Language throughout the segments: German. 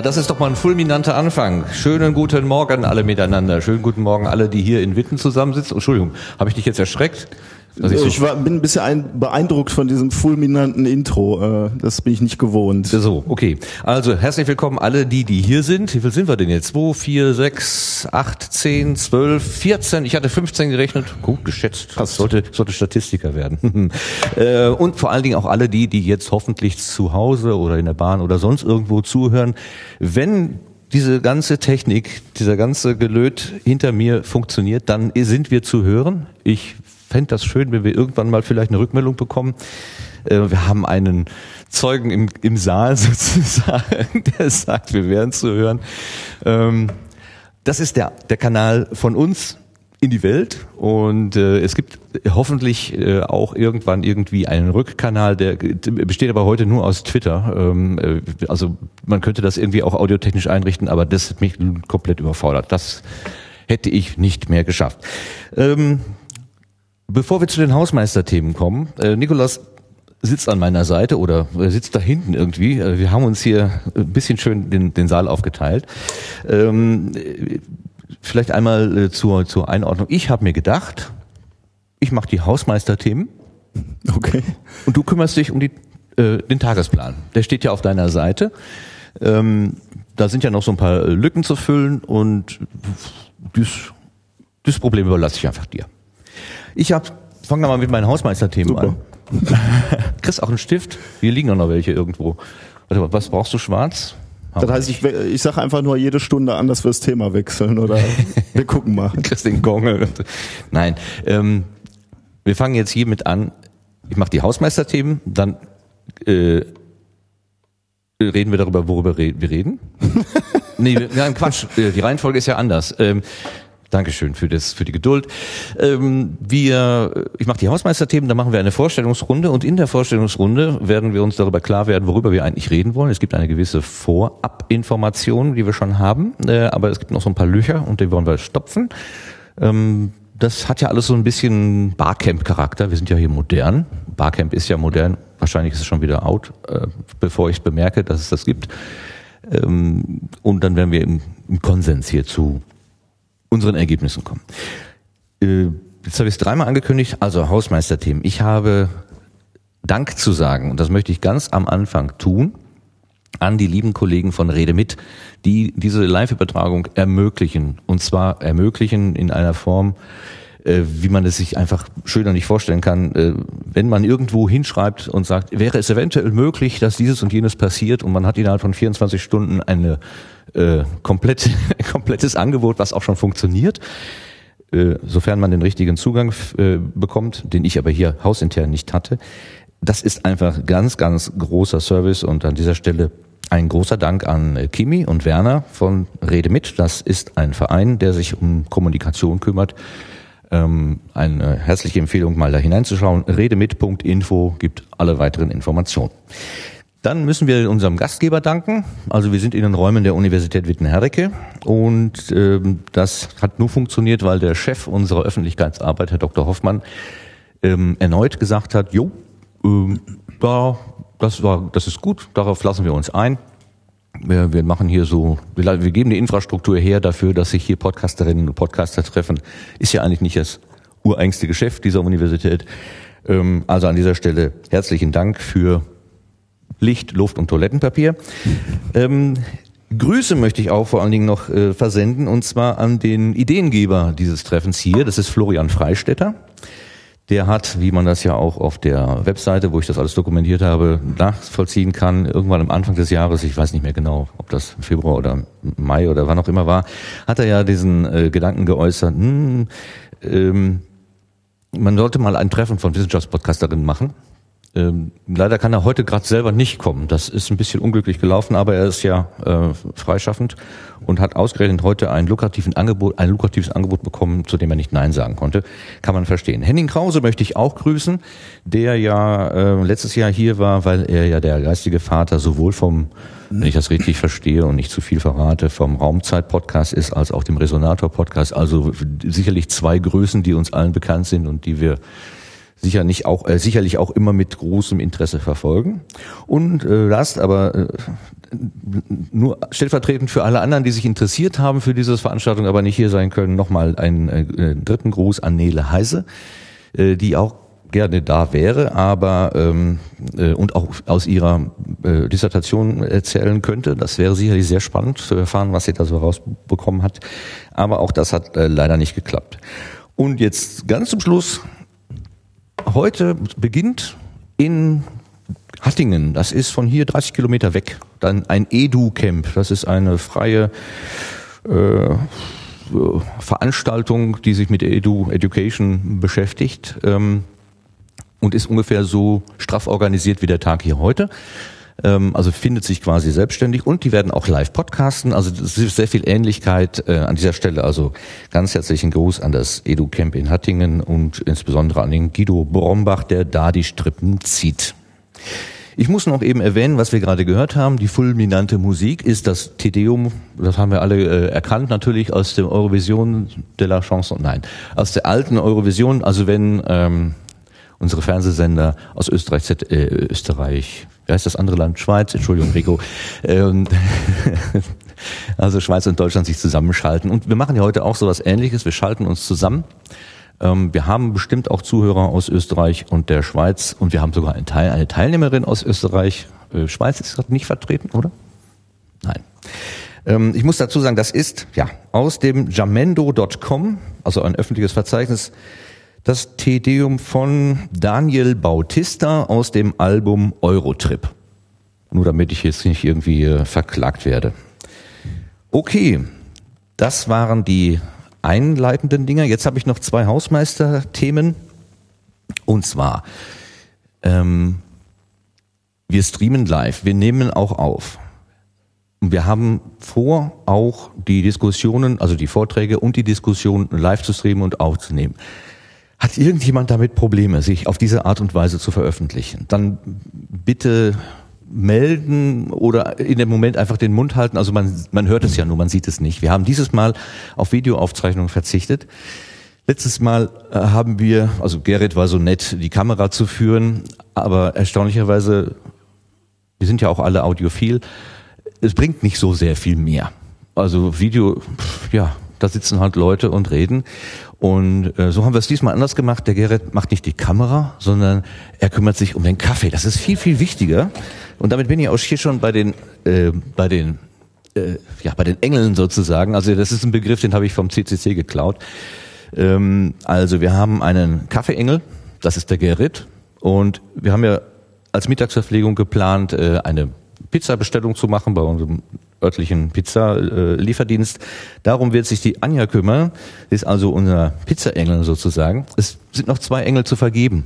Na, das ist doch mal ein fulminanter Anfang. Schönen guten Morgen alle miteinander. Schönen guten Morgen alle, die hier in Witten zusammensitzen. Entschuldigung, habe ich dich jetzt erschreckt? Also ich, ich war, bin ein bisschen beeindruckt von diesem fulminanten Intro. Äh, das bin ich nicht gewohnt. So, okay. Also herzlich willkommen alle die, die hier sind. Wie viel sind wir denn jetzt? 2, 4, 6, 8, 10, 12, 14. Ich hatte 15 gerechnet. Gut geschätzt. Das sollte, sollte Statistiker werden. Äh, und vor allen Dingen auch alle die, die jetzt hoffentlich zu Hause oder in der Bahn oder sonst irgendwo zuhören. Wenn diese ganze Technik, dieser ganze Gelöt hinter mir funktioniert, dann sind wir zu hören. Ich fände das schön, wenn wir irgendwann mal vielleicht eine Rückmeldung bekommen. Äh, wir haben einen Zeugen im, im Saal sozusagen, der sagt, wir wären zu hören. Ähm, das ist der, der Kanal von uns in die Welt und äh, es gibt hoffentlich äh, auch irgendwann irgendwie einen Rückkanal, der besteht aber heute nur aus Twitter. Ähm, äh, also man könnte das irgendwie auch audiotechnisch einrichten, aber das hat mich komplett überfordert. Das hätte ich nicht mehr geschafft. Ähm, Bevor wir zu den Hausmeisterthemen kommen, äh, Nikolas sitzt an meiner Seite oder sitzt da hinten irgendwie. Äh, wir haben uns hier ein bisschen schön den, den Saal aufgeteilt. Ähm, vielleicht einmal äh, zur, zur Einordnung. Ich habe mir gedacht, ich mache die Hausmeisterthemen. Okay. Und du kümmerst dich um die, äh, den Tagesplan. Der steht ja auf deiner Seite. Ähm, da sind ja noch so ein paar Lücken zu füllen und das, das Problem überlasse ich einfach dir. Ich hab, fang mal mit meinen Hausmeisterthemen an. Kriegst auch einen Stift? Hier liegen noch welche irgendwo. Warte, was brauchst du schwarz? Das heißt, ich, ich sage einfach nur jede Stunde an, dass wir das Thema wechseln oder wir gucken mal. Kriegst den Gongel. Nein, ähm, wir fangen jetzt hiermit an. Ich mache die Hausmeisterthemen, dann äh, reden wir darüber, worüber wir reden. nee, nein, Quatsch. Äh, die Reihenfolge ist ja anders. Ähm, Dankeschön für das, für die Geduld. Ähm, wir, ich mache die Hausmeisterthemen, dann machen wir eine Vorstellungsrunde und in der Vorstellungsrunde werden wir uns darüber klar werden, worüber wir eigentlich reden wollen. Es gibt eine gewisse Vorabinformation, die wir schon haben, äh, aber es gibt noch so ein paar Löcher und die wollen wir stopfen. Ähm, das hat ja alles so ein bisschen Barcamp-Charakter. Wir sind ja hier modern. Barcamp ist ja modern. Wahrscheinlich ist es schon wieder out, äh, bevor ich bemerke, dass es das gibt. Ähm, und dann werden wir im, im Konsens hierzu unseren Ergebnissen kommen. Äh, jetzt habe ich es dreimal angekündigt, also Hausmeisterthemen. Ich habe Dank zu sagen, und das möchte ich ganz am Anfang tun, an die lieben Kollegen von Rede mit, die diese Live-Übertragung ermöglichen. Und zwar ermöglichen in einer Form, äh, wie man es sich einfach schöner nicht vorstellen kann, äh, wenn man irgendwo hinschreibt und sagt, wäre es eventuell möglich, dass dieses und jenes passiert und man hat innerhalb von 24 Stunden eine äh, komplett, komplettes Angebot, was auch schon funktioniert, äh, sofern man den richtigen Zugang äh, bekommt, den ich aber hier hausintern nicht hatte. Das ist einfach ganz, ganz großer Service und an dieser Stelle ein großer Dank an Kimi und Werner von Rede mit. Das ist ein Verein, der sich um Kommunikation kümmert. Ähm, eine herzliche Empfehlung, mal da hineinzuschauen. Redemit.info gibt alle weiteren Informationen. Dann müssen wir unserem Gastgeber danken. Also wir sind in den Räumen der Universität Wittenherdecke und ähm, das hat nur funktioniert, weil der Chef unserer Öffentlichkeitsarbeit, Herr Dr. Hoffmann, ähm, erneut gesagt hat, jo, ähm, da, das war, das ist gut, darauf lassen wir uns ein. Wir, wir machen hier so, wir, wir geben die Infrastruktur her dafür, dass sich hier Podcasterinnen und Podcaster treffen. Ist ja eigentlich nicht das ureigenste Geschäft dieser Universität. Ähm, also an dieser Stelle herzlichen Dank für Licht, Luft und Toilettenpapier. Ähm, Grüße möchte ich auch vor allen Dingen noch äh, versenden und zwar an den Ideengeber dieses Treffens hier. Das ist Florian Freistetter. Der hat, wie man das ja auch auf der Webseite, wo ich das alles dokumentiert habe, nachvollziehen kann, irgendwann am Anfang des Jahres, ich weiß nicht mehr genau, ob das Februar oder Mai oder wann auch immer war, hat er ja diesen äh, Gedanken geäußert, hm, ähm, man sollte mal ein Treffen von Wissenschaftspodcasterinnen machen ähm, leider kann er heute gerade selber nicht kommen. Das ist ein bisschen unglücklich gelaufen, aber er ist ja äh, freischaffend und hat ausgerechnet heute ein, lukrativen Angebot, ein lukratives Angebot bekommen, zu dem er nicht Nein sagen konnte. Kann man verstehen. Henning Krause möchte ich auch grüßen, der ja äh, letztes Jahr hier war, weil er ja der geistige Vater sowohl vom, wenn ich das richtig verstehe und nicht zu viel verrate, vom Raumzeit-Podcast ist, als auch dem Resonator-Podcast. Also sicherlich zwei Größen, die uns allen bekannt sind und die wir sicher nicht auch, äh, sicherlich auch immer mit großem Interesse verfolgen. Und äh, last aber äh, nur stellvertretend für alle anderen, die sich interessiert haben für diese Veranstaltung, aber nicht hier sein können, nochmal einen äh, dritten Gruß an Nele Heise, äh, die auch gerne da wäre, aber ähm, äh, und auch aus ihrer äh, Dissertation erzählen könnte. Das wäre sicherlich sehr spannend zu erfahren, was sie da so rausbekommen hat. Aber auch das hat äh, leider nicht geklappt. Und jetzt ganz zum Schluss. Heute beginnt in Hattingen, das ist von hier 30 Kilometer weg, dann ein Edu-Camp. Das ist eine freie äh, Veranstaltung, die sich mit Edu Education beschäftigt ähm, und ist ungefähr so straff organisiert wie der Tag hier heute. Ähm, also findet sich quasi selbstständig und die werden auch live podcasten. Also es ist sehr viel Ähnlichkeit äh, an dieser Stelle. Also ganz herzlichen Gruß an das Edu Camp in Hattingen und insbesondere an den Guido Brombach, der da die Strippen zieht. Ich muss noch eben erwähnen, was wir gerade gehört haben. Die fulminante Musik ist das Tedeum, das haben wir alle äh, erkannt, natürlich aus dem Eurovision de la Chanson, nein, aus der alten Eurovision, also wenn ähm, unsere Fernsehsender aus Österreich, äh, Österreich, wie heißt das andere Land? Schweiz, Entschuldigung, Rico. Ähm, also Schweiz und Deutschland sich zusammenschalten. Und wir machen ja heute auch so was ähnliches. Wir schalten uns zusammen ähm, wir haben bestimmt auch Zuhörer aus Österreich und der Schweiz und wir haben sogar eine, Teil, eine Teilnehmerin aus Österreich. Äh, Schweiz ist gerade nicht vertreten, oder? Nein. Ähm, ich muss dazu sagen, das ist ja aus dem jamendo.com, also ein öffentliches Verzeichnis, das Tedeum von Daniel Bautista aus dem Album Eurotrip. Nur damit ich jetzt nicht irgendwie äh, verklagt werde. Okay, das waren die einleitenden Dinger. Jetzt habe ich noch zwei Hausmeister-Themen. Und zwar, ähm, wir streamen live, wir nehmen auch auf. Und wir haben vor, auch die Diskussionen, also die Vorträge und die Diskussionen live zu streamen und aufzunehmen. Hat irgendjemand damit Probleme, sich auf diese Art und Weise zu veröffentlichen? Dann bitte melden oder in dem Moment einfach den Mund halten. Also man, man hört es ja nur, man sieht es nicht. Wir haben dieses Mal auf Videoaufzeichnungen verzichtet. Letztes Mal äh, haben wir, also Gerrit war so nett, die Kamera zu führen, aber erstaunlicherweise, wir sind ja auch alle audiophil, es bringt nicht so sehr viel mehr. Also Video, ja, da sitzen halt Leute und reden. Und äh, so haben wir es diesmal anders gemacht. Der Gerrit macht nicht die Kamera, sondern er kümmert sich um den Kaffee. Das ist viel, viel wichtiger. Und damit bin ich auch hier schon bei den, äh, bei den, äh, ja, bei den Engeln sozusagen. Also das ist ein Begriff, den habe ich vom CCC geklaut. Ähm, also wir haben einen Kaffeeengel, das ist der Gerrit. Und wir haben ja als Mittagsverpflegung geplant, äh, eine Pizza-Bestellung zu machen bei unserem örtlichen Pizza-Lieferdienst. Darum wird sich die Anja kümmern, ist also unser Pizzaengel sozusagen. Es sind noch zwei Engel zu vergeben.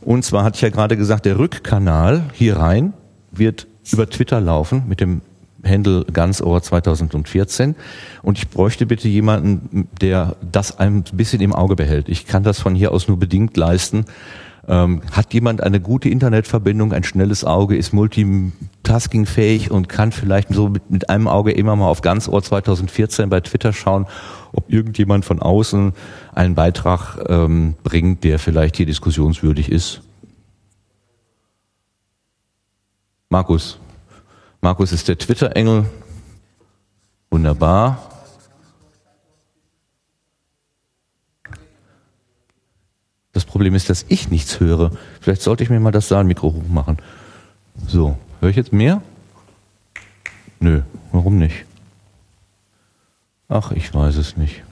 Und zwar hatte ich ja gerade gesagt, der Rückkanal hier rein wird über Twitter laufen mit dem Händel Ganzohr 2014 und ich bräuchte bitte jemanden, der das ein bisschen im Auge behält. Ich kann das von hier aus nur bedingt leisten. Ähm, hat jemand eine gute Internetverbindung, ein schnelles Auge, ist multitaskingfähig und kann vielleicht so mit, mit einem Auge immer mal auf Ganzohr 2014 bei Twitter schauen, ob irgendjemand von außen einen Beitrag ähm, bringt, der vielleicht hier diskussionswürdig ist? Markus. Markus ist der Twitter-Engel. Wunderbar. Das Problem ist, dass ich nichts höre. Vielleicht sollte ich mir mal das Saalmikro hochmachen. So, höre ich jetzt mehr? Nö, warum nicht? Ach, ich weiß es nicht.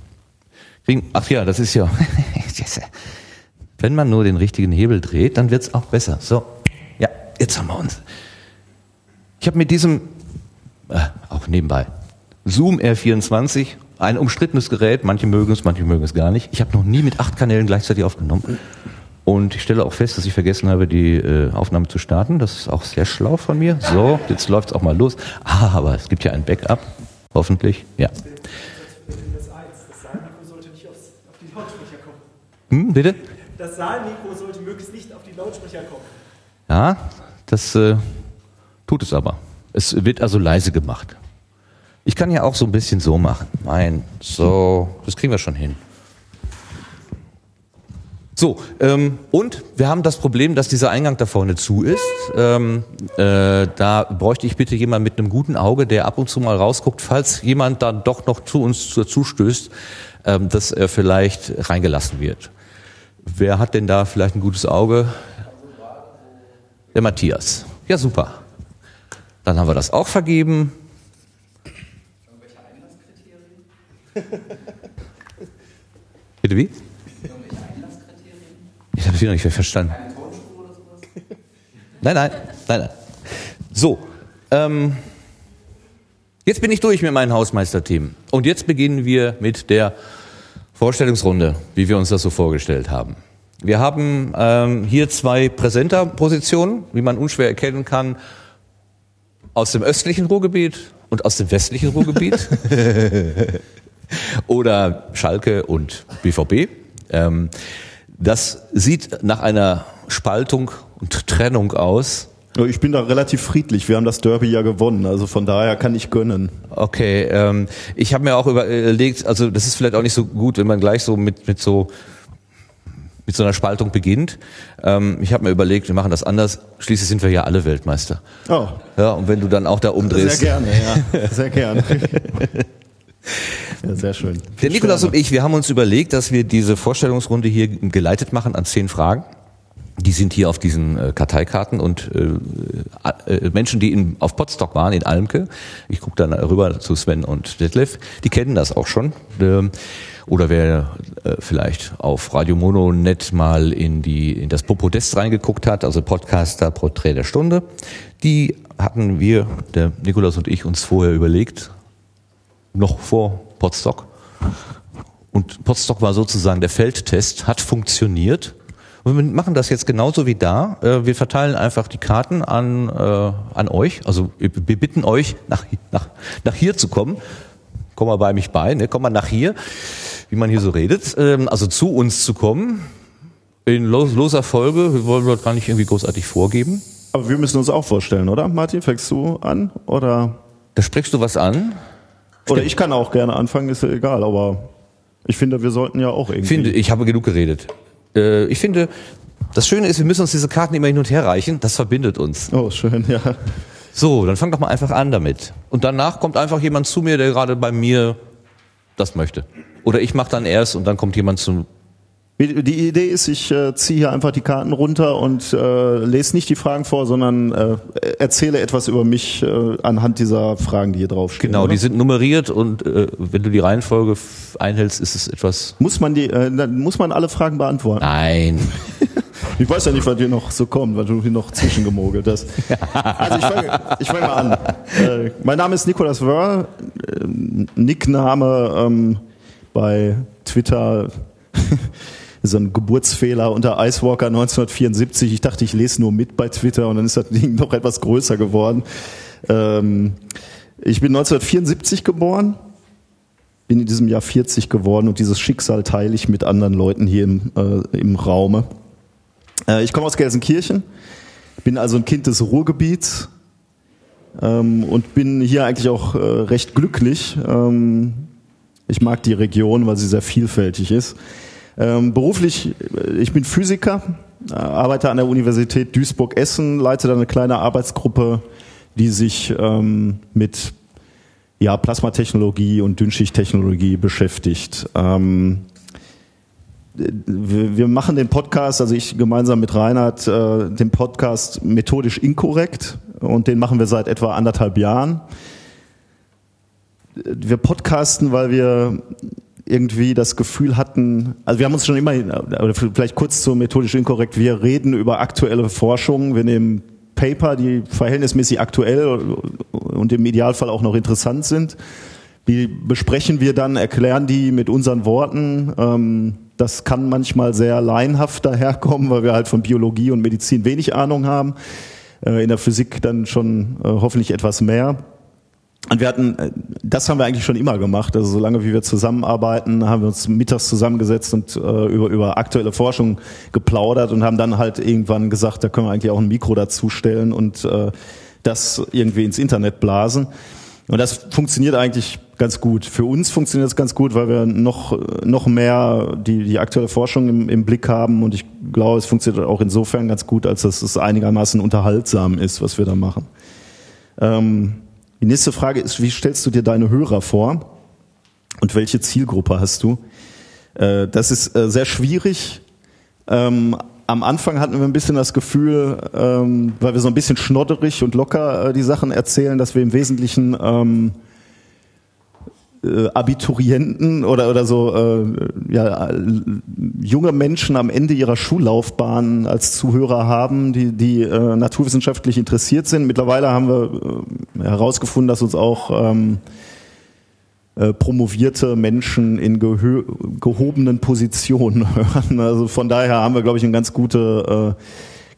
Ach ja, das ist ja. Wenn man nur den richtigen Hebel dreht, dann wird es auch besser. So, ja, jetzt haben wir uns. Ich habe mit diesem, äh, auch nebenbei, Zoom R24, ein umstrittenes Gerät, manche mögen es, manche mögen es gar nicht. Ich habe noch nie mit acht Kanälen gleichzeitig aufgenommen. Und ich stelle auch fest, dass ich vergessen habe, die äh, Aufnahme zu starten. Das ist auch sehr schlau von mir. So, jetzt läuft es auch mal los. Ah, aber es gibt ja ein Backup. Hoffentlich. Ja. Hm, bitte? Das Saalmikro sollte möglichst nicht auf die Lautsprecher kommen. Ja, das äh, tut es aber. Es wird also leise gemacht. Ich kann ja auch so ein bisschen so machen. Nein, so, das kriegen wir schon hin. So, ähm, und wir haben das Problem, dass dieser Eingang da vorne zu ist. Ähm, äh, da bräuchte ich bitte jemand mit einem guten Auge, der ab und zu mal rausguckt, falls jemand dann doch noch zu uns zustößt, ähm, dass er vielleicht reingelassen wird. Wer hat denn da vielleicht ein gutes Auge? Der Matthias. Ja, super. Dann haben wir das auch vergeben. Bitte wie? Ich habe es wieder nicht verstanden. Nein, nein, nein, nein. So, ähm, jetzt bin ich durch mit meinen Hausmeisterthemen. Und jetzt beginnen wir mit der Vorstellungsrunde, wie wir uns das so vorgestellt haben. Wir haben ähm, hier zwei Präsenterpositionen, wie man unschwer erkennen kann, aus dem östlichen Ruhrgebiet und aus dem westlichen Ruhrgebiet. Oder Schalke und BVB. Ähm, das sieht nach einer Spaltung und Trennung aus. Ich bin da relativ friedlich. Wir haben das Derby ja gewonnen, also von daher kann ich gönnen. Okay, ähm, ich habe mir auch überlegt, also das ist vielleicht auch nicht so gut, wenn man gleich so mit mit so mit so einer Spaltung beginnt. Ähm, ich habe mir überlegt, wir machen das anders. Schließlich sind wir ja alle Weltmeister. Oh. Ja, und wenn du dann auch da umdrehst. Sehr gerne, ja. Sehr gerne. Ja, sehr schön. Der Nikolaus und ich, wir haben uns überlegt, dass wir diese Vorstellungsrunde hier geleitet machen an zehn Fragen. Die sind hier auf diesen äh, Karteikarten und äh, äh, Menschen, die in, auf Potsdok waren, in Almke, ich gucke dann rüber zu Sven und Detlef, die kennen das auch schon. Ähm, oder wer äh, vielleicht auf Radio Mono Net mal in, die, in das Popodest reingeguckt hat, also Podcaster Porträt der Stunde, die hatten wir, der Nikolaus und ich, uns vorher überlegt, noch vor Potsdok. Und Potsdok war sozusagen der Feldtest, hat funktioniert. Und wir machen das jetzt genauso wie da. Äh, wir verteilen einfach die Karten an, äh, an euch. Also wir bitten euch, nach, nach, nach hier zu kommen. Komm mal bei mich bei, ne? komm mal nach hier, wie man hier so redet. Ähm, also zu uns zu kommen. In loser Folge, wir wollen dort gar nicht irgendwie großartig vorgeben. Aber wir müssen uns auch vorstellen, oder? Martin, fängst du an? Oder? Da sprichst du was an? Oder ich kann auch gerne anfangen, ist ja egal, aber ich finde, wir sollten ja auch irgendwie. Finde, ich habe genug geredet. Äh, ich finde, das Schöne ist, wir müssen uns diese Karten immer hin und her reichen. Das verbindet uns. Oh, schön, ja. So, dann fang doch mal einfach an damit. Und danach kommt einfach jemand zu mir, der gerade bei mir das möchte. Oder ich mache dann erst und dann kommt jemand zu die Idee ist, ich äh, ziehe hier einfach die Karten runter und äh, lese nicht die Fragen vor, sondern äh, erzähle etwas über mich äh, anhand dieser Fragen, die hier draufstehen. Genau, oder? die sind nummeriert und äh, wenn du die Reihenfolge einhältst, ist es etwas. Muss man die, äh, muss man alle Fragen beantworten? Nein. ich weiß ja nicht, was hier noch so kommt, weil du hier noch zwischengemogelt hast. Also ich fange ich fang mal an. Mein Name ist Nicolas Wörl, äh, Nickname ähm, bei Twitter so ein Geburtsfehler unter Icewalker 1974. Ich dachte, ich lese nur mit bei Twitter und dann ist das Ding noch etwas größer geworden. Ähm, ich bin 1974 geboren, bin in diesem Jahr 40 geworden und dieses Schicksal teile ich mit anderen Leuten hier im, äh, im Raume. Äh, ich komme aus Gelsenkirchen, bin also ein Kind des Ruhrgebiets ähm, und bin hier eigentlich auch äh, recht glücklich. Ähm, ich mag die Region, weil sie sehr vielfältig ist. Ähm, beruflich, äh, ich bin Physiker, äh, arbeite an der Universität Duisburg-Essen, leite da eine kleine Arbeitsgruppe, die sich ähm, mit ja, Plasmatechnologie und Dünnschichttechnologie beschäftigt. Ähm, wir, wir, machen den Podcast, also ich gemeinsam mit Reinhard, äh, den Podcast methodisch inkorrekt und den machen wir seit etwa anderthalb Jahren. Wir podcasten, weil wir irgendwie das Gefühl hatten, also wir haben uns schon immer, vielleicht kurz zur methodisch inkorrekt, wir reden über aktuelle Forschung, wir nehmen Paper, die verhältnismäßig aktuell und im Idealfall auch noch interessant sind. Die besprechen wir dann, erklären die mit unseren Worten. Ähm, das kann manchmal sehr laienhaft daherkommen, weil wir halt von Biologie und Medizin wenig Ahnung haben. Äh, in der Physik dann schon äh, hoffentlich etwas mehr. Und wir hatten, äh, das haben wir eigentlich schon immer gemacht. Also solange wie wir zusammenarbeiten, haben wir uns mittags zusammengesetzt und äh, über, über aktuelle Forschung geplaudert und haben dann halt irgendwann gesagt, da können wir eigentlich auch ein Mikro dazustellen und äh, das irgendwie ins Internet blasen. Und das funktioniert eigentlich ganz gut. Für uns funktioniert es ganz gut, weil wir noch, noch mehr die, die aktuelle Forschung im, im Blick haben und ich glaube, es funktioniert auch insofern ganz gut, als dass es einigermaßen unterhaltsam ist, was wir da machen. Ähm, die nächste Frage ist, wie stellst du dir deine Hörer vor und welche Zielgruppe hast du? Äh, das ist äh, sehr schwierig. Ähm, am Anfang hatten wir ein bisschen das Gefühl, ähm, weil wir so ein bisschen schnodderig und locker äh, die Sachen erzählen, dass wir im Wesentlichen ähm, äh, Abiturienten oder oder so äh, ja, junge Menschen am Ende ihrer Schullaufbahn als Zuhörer haben, die die äh, naturwissenschaftlich interessiert sind. Mittlerweile haben wir äh, herausgefunden, dass uns auch ähm, äh, promovierte Menschen in gehobenen Positionen hören. Also von daher haben wir, glaube ich, eine ganz gute äh,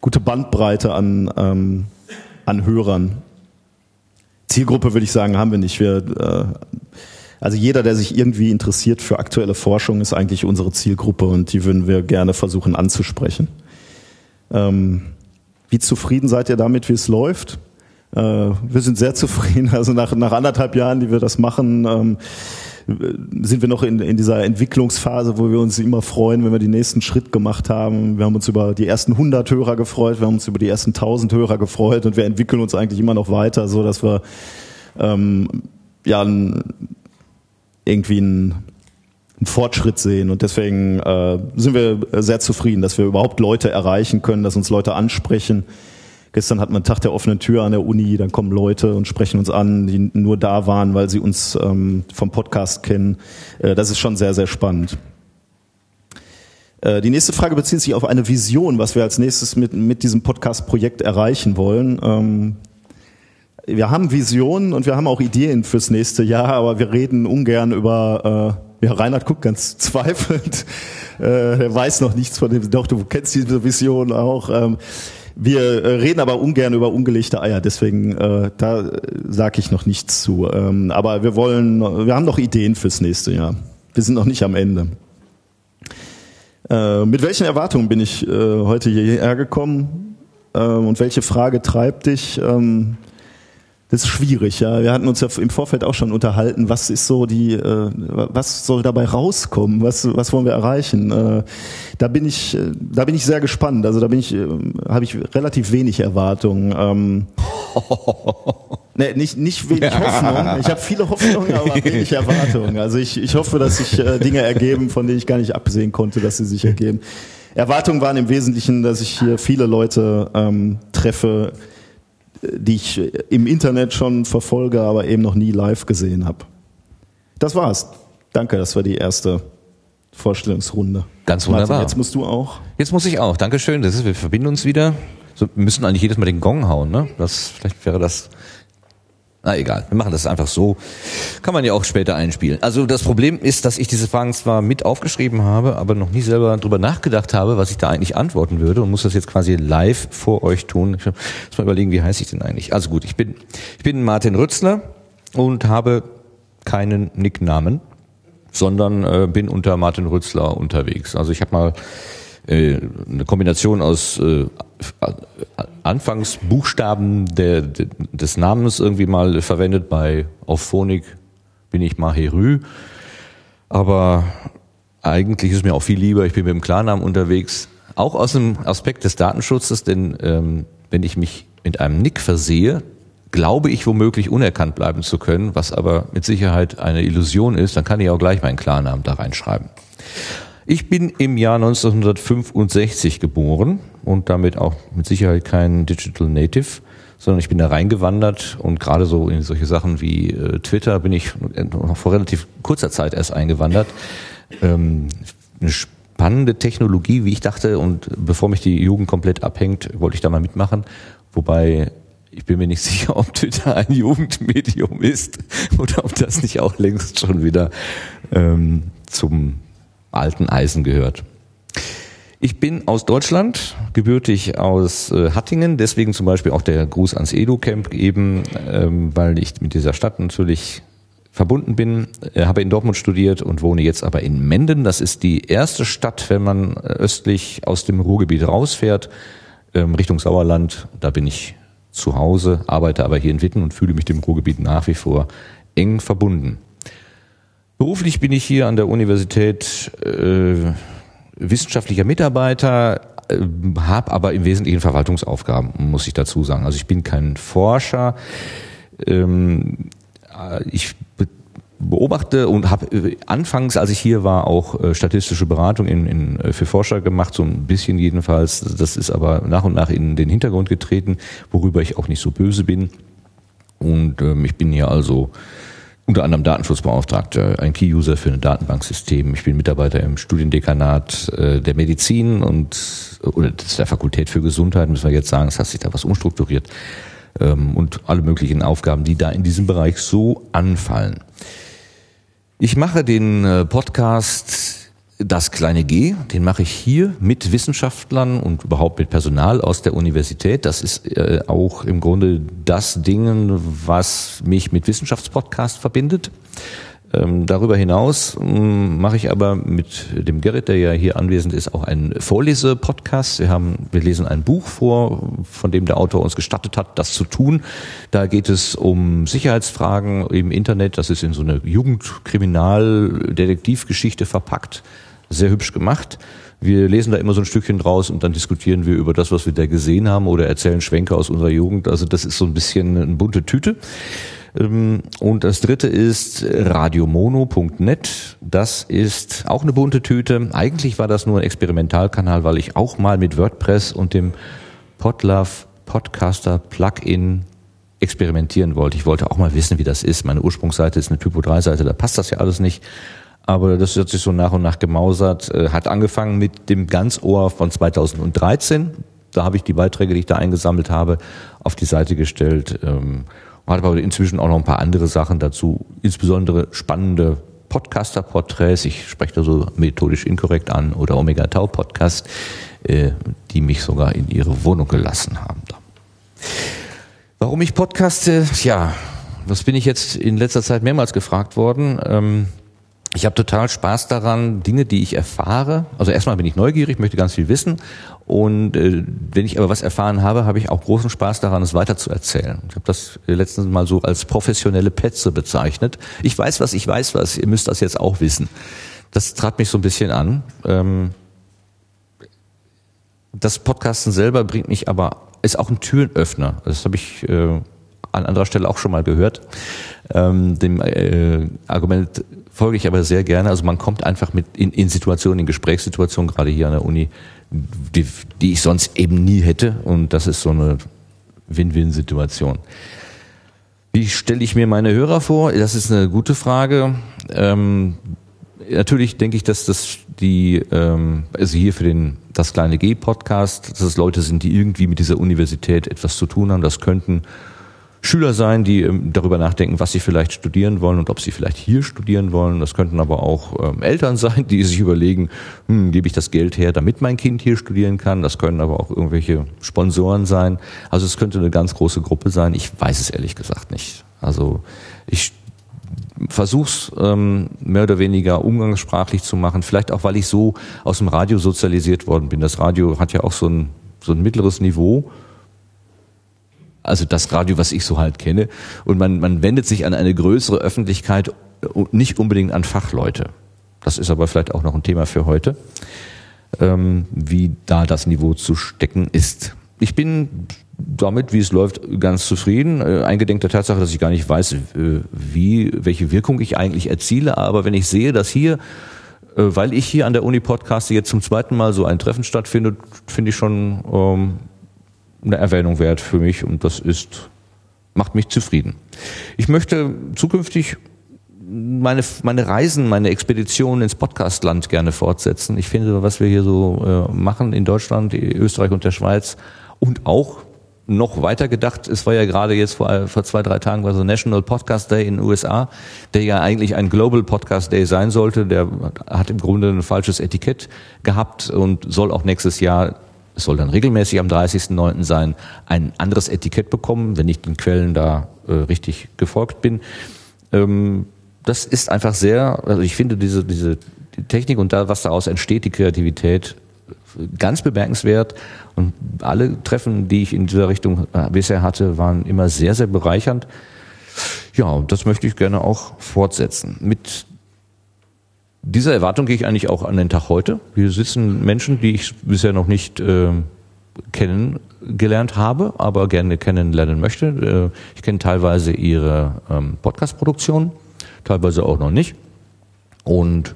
gute Bandbreite an ähm, an Hörern. Zielgruppe würde ich sagen, haben wir nicht. Wir äh, also jeder, der sich irgendwie interessiert für aktuelle Forschung, ist eigentlich unsere Zielgruppe und die würden wir gerne versuchen anzusprechen. Ähm, wie zufrieden seid ihr damit, wie es läuft? Äh, wir sind sehr zufrieden. Also nach, nach anderthalb Jahren, die wir das machen, ähm, sind wir noch in, in dieser Entwicklungsphase, wo wir uns immer freuen, wenn wir den nächsten Schritt gemacht haben. Wir haben uns über die ersten 100 Hörer gefreut, wir haben uns über die ersten 1000 Hörer gefreut und wir entwickeln uns eigentlich immer noch weiter, so dass wir ähm, ja irgendwie einen, einen Fortschritt sehen. Und deswegen äh, sind wir sehr zufrieden, dass wir überhaupt Leute erreichen können, dass uns Leute ansprechen. Gestern hatten wir einen Tag der offenen Tür an der Uni, dann kommen Leute und sprechen uns an, die nur da waren, weil sie uns ähm, vom Podcast kennen. Äh, das ist schon sehr, sehr spannend. Äh, die nächste Frage bezieht sich auf eine Vision, was wir als nächstes mit, mit diesem Podcast-Projekt erreichen wollen. Ähm, wir haben Visionen und wir haben auch Ideen fürs nächste Jahr, aber wir reden ungern über, äh, ja, Reinhard guckt ganz zweifelnd, äh, er weiß noch nichts von dem, doch, du kennst diese Vision auch. Ähm, wir äh, reden aber ungern über ungelegte Eier, deswegen äh, da sage ich noch nichts zu. Ähm, aber wir wollen, wir haben noch Ideen fürs nächste Jahr. Wir sind noch nicht am Ende. Äh, mit welchen Erwartungen bin ich äh, heute hierher gekommen? Äh, und welche Frage treibt dich? Ähm, das ist schwierig, ja. Wir hatten uns ja im Vorfeld auch schon unterhalten, was ist so die, äh, was soll dabei rauskommen, was, was wollen wir erreichen? Äh, da bin ich, äh, da bin ich sehr gespannt. Also da bin ich, äh, habe ich relativ wenig Erwartungen. Ähm, ne, nicht, nicht wenig Hoffnung. Ich habe viele Hoffnungen, aber wenig Erwartungen. Also ich, ich hoffe, dass sich äh, Dinge ergeben, von denen ich gar nicht absehen konnte, dass sie sich ergeben. Erwartungen waren im Wesentlichen, dass ich hier viele Leute ähm, treffe, die ich im Internet schon verfolge, aber eben noch nie live gesehen habe. Das war's. Danke, das war die erste Vorstellungsrunde. Ganz wunderbar. Martin, jetzt musst du auch. Jetzt muss ich auch. Dankeschön. Das ist, wir verbinden uns wieder. So, wir müssen eigentlich jedes Mal den Gong hauen, ne? Das, vielleicht wäre das na egal, wir machen das einfach so. Kann man ja auch später einspielen. Also das Problem ist, dass ich diese Fragen zwar mit aufgeschrieben habe, aber noch nie selber drüber nachgedacht habe, was ich da eigentlich antworten würde und muss das jetzt quasi live vor euch tun. Ich muss mal überlegen, wie heiße ich denn eigentlich? Also gut, ich bin, ich bin Martin Rützler und habe keinen Nicknamen, sondern äh, bin unter Martin Rützler unterwegs. Also ich habe mal eine Kombination aus äh, Anfangsbuchstaben der, des Namens irgendwie mal verwendet. Bei auf Phonik bin ich Maherü. Aber eigentlich ist mir auch viel lieber, ich bin mit dem Klarnamen unterwegs. Auch aus dem Aspekt des Datenschutzes, denn ähm, wenn ich mich mit einem Nick versehe, glaube ich womöglich unerkannt bleiben zu können, was aber mit Sicherheit eine Illusion ist, dann kann ich auch gleich meinen Klarnamen da reinschreiben. Ich bin im Jahr 1965 geboren und damit auch mit Sicherheit kein Digital Native, sondern ich bin da reingewandert und gerade so in solche Sachen wie äh, Twitter bin ich noch vor relativ kurzer Zeit erst eingewandert. Ähm, eine spannende Technologie, wie ich dachte, und bevor mich die Jugend komplett abhängt, wollte ich da mal mitmachen. Wobei ich bin mir nicht sicher, ob Twitter ein Jugendmedium ist oder ob das nicht auch längst schon wieder ähm, zum alten Eisen gehört. Ich bin aus Deutschland, gebürtig aus äh, Hattingen, deswegen zum Beispiel auch der Gruß ans Edu-Camp eben, ähm, weil ich mit dieser Stadt natürlich verbunden bin, äh, habe in Dortmund studiert und wohne jetzt aber in Menden. Das ist die erste Stadt, wenn man östlich aus dem Ruhrgebiet rausfährt, ähm, Richtung Sauerland. Da bin ich zu Hause, arbeite aber hier in Witten und fühle mich dem Ruhrgebiet nach wie vor eng verbunden. Beruflich bin ich hier an der Universität äh, wissenschaftlicher Mitarbeiter, äh, habe aber im Wesentlichen Verwaltungsaufgaben, muss ich dazu sagen. Also ich bin kein Forscher. Ähm, äh, ich beobachte und habe äh, anfangs, als ich hier war, auch äh, statistische Beratung in, in, äh, für Forscher gemacht, so ein bisschen jedenfalls. Das ist aber nach und nach in den Hintergrund getreten, worüber ich auch nicht so böse bin. Und ähm, ich bin hier also unter anderem Datenschutzbeauftragter, ein Key-User für ein Datenbanksystem. Ich bin Mitarbeiter im Studiendekanat äh, der Medizin und oder der Fakultät für Gesundheit, müssen wir jetzt sagen, es hat sich da was umstrukturiert ähm, und alle möglichen Aufgaben, die da in diesem Bereich so anfallen. Ich mache den äh, Podcast das kleine G, den mache ich hier mit Wissenschaftlern und überhaupt mit Personal aus der Universität. Das ist äh, auch im Grunde das Ding, was mich mit Wissenschaftspodcast verbindet. Ähm, darüber hinaus ähm, mache ich aber mit dem Gerrit, der ja hier anwesend ist, auch einen Vorlese-Podcast. Wir, haben, wir lesen ein Buch vor, von dem der Autor uns gestattet hat, das zu tun. Da geht es um Sicherheitsfragen im Internet. Das ist in so eine Jugendkriminaldetektivgeschichte verpackt. Sehr hübsch gemacht. Wir lesen da immer so ein Stückchen draus und dann diskutieren wir über das, was wir da gesehen haben oder erzählen Schwenke aus unserer Jugend. Also das ist so ein bisschen eine bunte Tüte. Ähm, und das dritte ist radiomono.net. Das ist auch eine bunte Tüte. Eigentlich war das nur ein Experimentalkanal, weil ich auch mal mit WordPress und dem Podlove Podcaster Plugin experimentieren wollte. Ich wollte auch mal wissen, wie das ist. Meine Ursprungsseite ist eine Typo 3 Seite, da passt das ja alles nicht. Aber das hat sich so nach und nach gemausert. Äh, hat angefangen mit dem Ganzohr von 2013. Da habe ich die Beiträge, die ich da eingesammelt habe, auf die Seite gestellt. Ähm, hat aber inzwischen auch noch ein paar andere Sachen dazu, insbesondere spannende Podcaster-Porträts, ich spreche da so methodisch inkorrekt an, oder Omega Tau Podcast, äh, die mich sogar in ihre Wohnung gelassen haben. Warum ich podcaste? Ja, das bin ich jetzt in letzter Zeit mehrmals gefragt worden. Ähm, ich habe total Spaß daran, Dinge, die ich erfahre. Also erstmal bin ich neugierig, möchte ganz viel wissen. Und äh, wenn ich aber was erfahren habe, habe ich auch großen Spaß daran, es weiter zu erzählen. Ich habe das letztens mal so als professionelle Petze bezeichnet. Ich weiß was, ich weiß was, ihr müsst das jetzt auch wissen. Das trat mich so ein bisschen an. Ähm, das Podcasten selber bringt mich aber, ist auch ein Türenöffner. Das habe ich äh, an anderer Stelle auch schon mal gehört. Ähm, dem äh, Argument folge ich aber sehr gerne. Also man kommt einfach mit in, in Situationen, in Gesprächssituationen, gerade hier an der Uni, die, die ich sonst eben nie hätte. Und das ist so eine Win-Win-Situation. Wie stelle ich mir meine Hörer vor? Das ist eine gute Frage. Ähm, natürlich denke ich, dass das die, ähm, also hier für den das kleine G Podcast, dass es Leute sind, die irgendwie mit dieser Universität etwas zu tun haben. Das könnten Schüler sein, die ähm, darüber nachdenken, was sie vielleicht studieren wollen und ob sie vielleicht hier studieren wollen. Das könnten aber auch ähm, Eltern sein, die sich überlegen, hm, gebe ich das Geld her, damit mein Kind hier studieren kann. Das können aber auch irgendwelche Sponsoren sein. Also es könnte eine ganz große Gruppe sein. Ich weiß es ehrlich gesagt nicht. Also ich versuch's ähm, mehr oder weniger umgangssprachlich zu machen. Vielleicht auch, weil ich so aus dem Radio sozialisiert worden bin. Das Radio hat ja auch so ein, so ein mittleres Niveau also das Radio, was ich so halt kenne. Und man, man wendet sich an eine größere Öffentlichkeit und nicht unbedingt an Fachleute. Das ist aber vielleicht auch noch ein Thema für heute, ähm, wie da das Niveau zu stecken ist. Ich bin damit, wie es läuft, ganz zufrieden. Äh, eingedenk der Tatsache, dass ich gar nicht weiß, äh, wie, welche Wirkung ich eigentlich erziele. Aber wenn ich sehe, dass hier, äh, weil ich hier an der Uni Podcast jetzt zum zweiten Mal so ein Treffen stattfindet, finde ich schon ähm, eine Erwähnung wert für mich und das ist, macht mich zufrieden. Ich möchte zukünftig meine, meine Reisen, meine Expeditionen ins Podcastland gerne fortsetzen. Ich finde, was wir hier so äh, machen in Deutschland, Österreich und der Schweiz und auch noch weiter gedacht, es war ja gerade jetzt vor, vor zwei, drei Tagen war so National Podcast Day in den USA, der ja eigentlich ein Global Podcast Day sein sollte. Der hat im Grunde ein falsches Etikett gehabt und soll auch nächstes Jahr es soll dann regelmäßig am 30.09. sein, ein anderes Etikett bekommen, wenn ich den Quellen da äh, richtig gefolgt bin. Ähm, das ist einfach sehr, also ich finde diese, diese die Technik und da, was daraus entsteht, die Kreativität, ganz bemerkenswert. Und alle Treffen, die ich in dieser Richtung äh, bisher hatte, waren immer sehr, sehr bereichernd. Ja, und das möchte ich gerne auch fortsetzen. Mit dieser Erwartung gehe ich eigentlich auch an den Tag heute. Wir sitzen Menschen, die ich bisher noch nicht äh, kennengelernt habe, aber gerne kennenlernen möchte. Äh, ich kenne teilweise ihre ähm, Podcast-Produktion, teilweise auch noch nicht. Und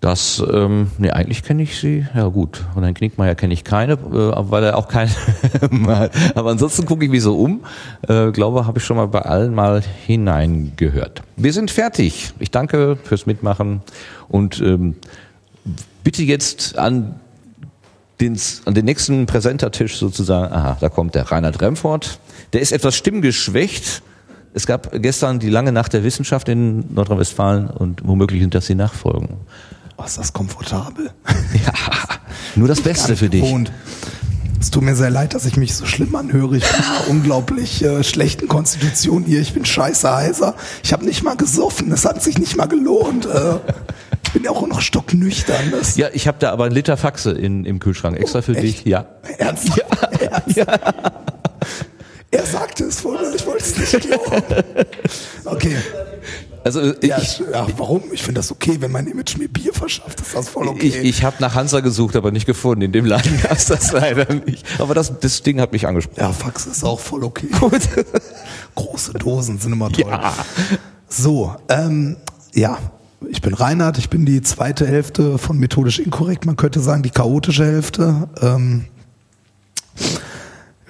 das, ähm, nee, eigentlich kenne ich sie. Ja gut, und dann Knickmeier kenne ich keine, äh, weil er auch keine mal. Aber ansonsten gucke ich mich so um. Äh, glaube, habe ich schon mal bei allen mal hineingehört. Wir sind fertig. Ich danke fürs Mitmachen und ähm, bitte jetzt an den, an den nächsten Präsentertisch sozusagen. Aha, da kommt der Reinhard Remford. Der ist etwas stimmgeschwächt. Es gab gestern die lange Nacht der Wissenschaft in Nordrhein-Westfalen und womöglich sind das die Nachfolgen. Oh, ist das komfortabel. Ja, nur das Beste für dich. Gewohnt. Es tut mir sehr leid, dass ich mich so schlimm anhöre. Ich bin in einer unglaublich äh, schlechten Konstitution hier. Ich bin scheiße heiser. Ich habe nicht mal gesoffen. Es hat sich nicht mal gelohnt. Äh, ich bin ja auch noch stocknüchtern. Das Ja, ich habe da aber einen Liter Faxe in, im Kühlschrank extra für echt? dich. Ja. Ernsthaft? Ernsthaft? Er sagte es vorhin und ich wollte es nicht glauben. Okay. Also ich, Ja, ja, warum? Ich finde das okay, wenn mein Image mir Bier verschafft. Ist das voll okay. ich, ich habe nach Hansa gesucht, aber nicht gefunden. In dem Laden gab es das leider nicht. Aber das, das Ding hat mich angesprochen. ja, Fax ist auch voll okay. Gut. Große Dosen sind immer toll. Ja. So, ähm, ja, ich bin Reinhard, ich bin die zweite Hälfte von methodisch inkorrekt, man könnte sagen die chaotische Hälfte. Ähm,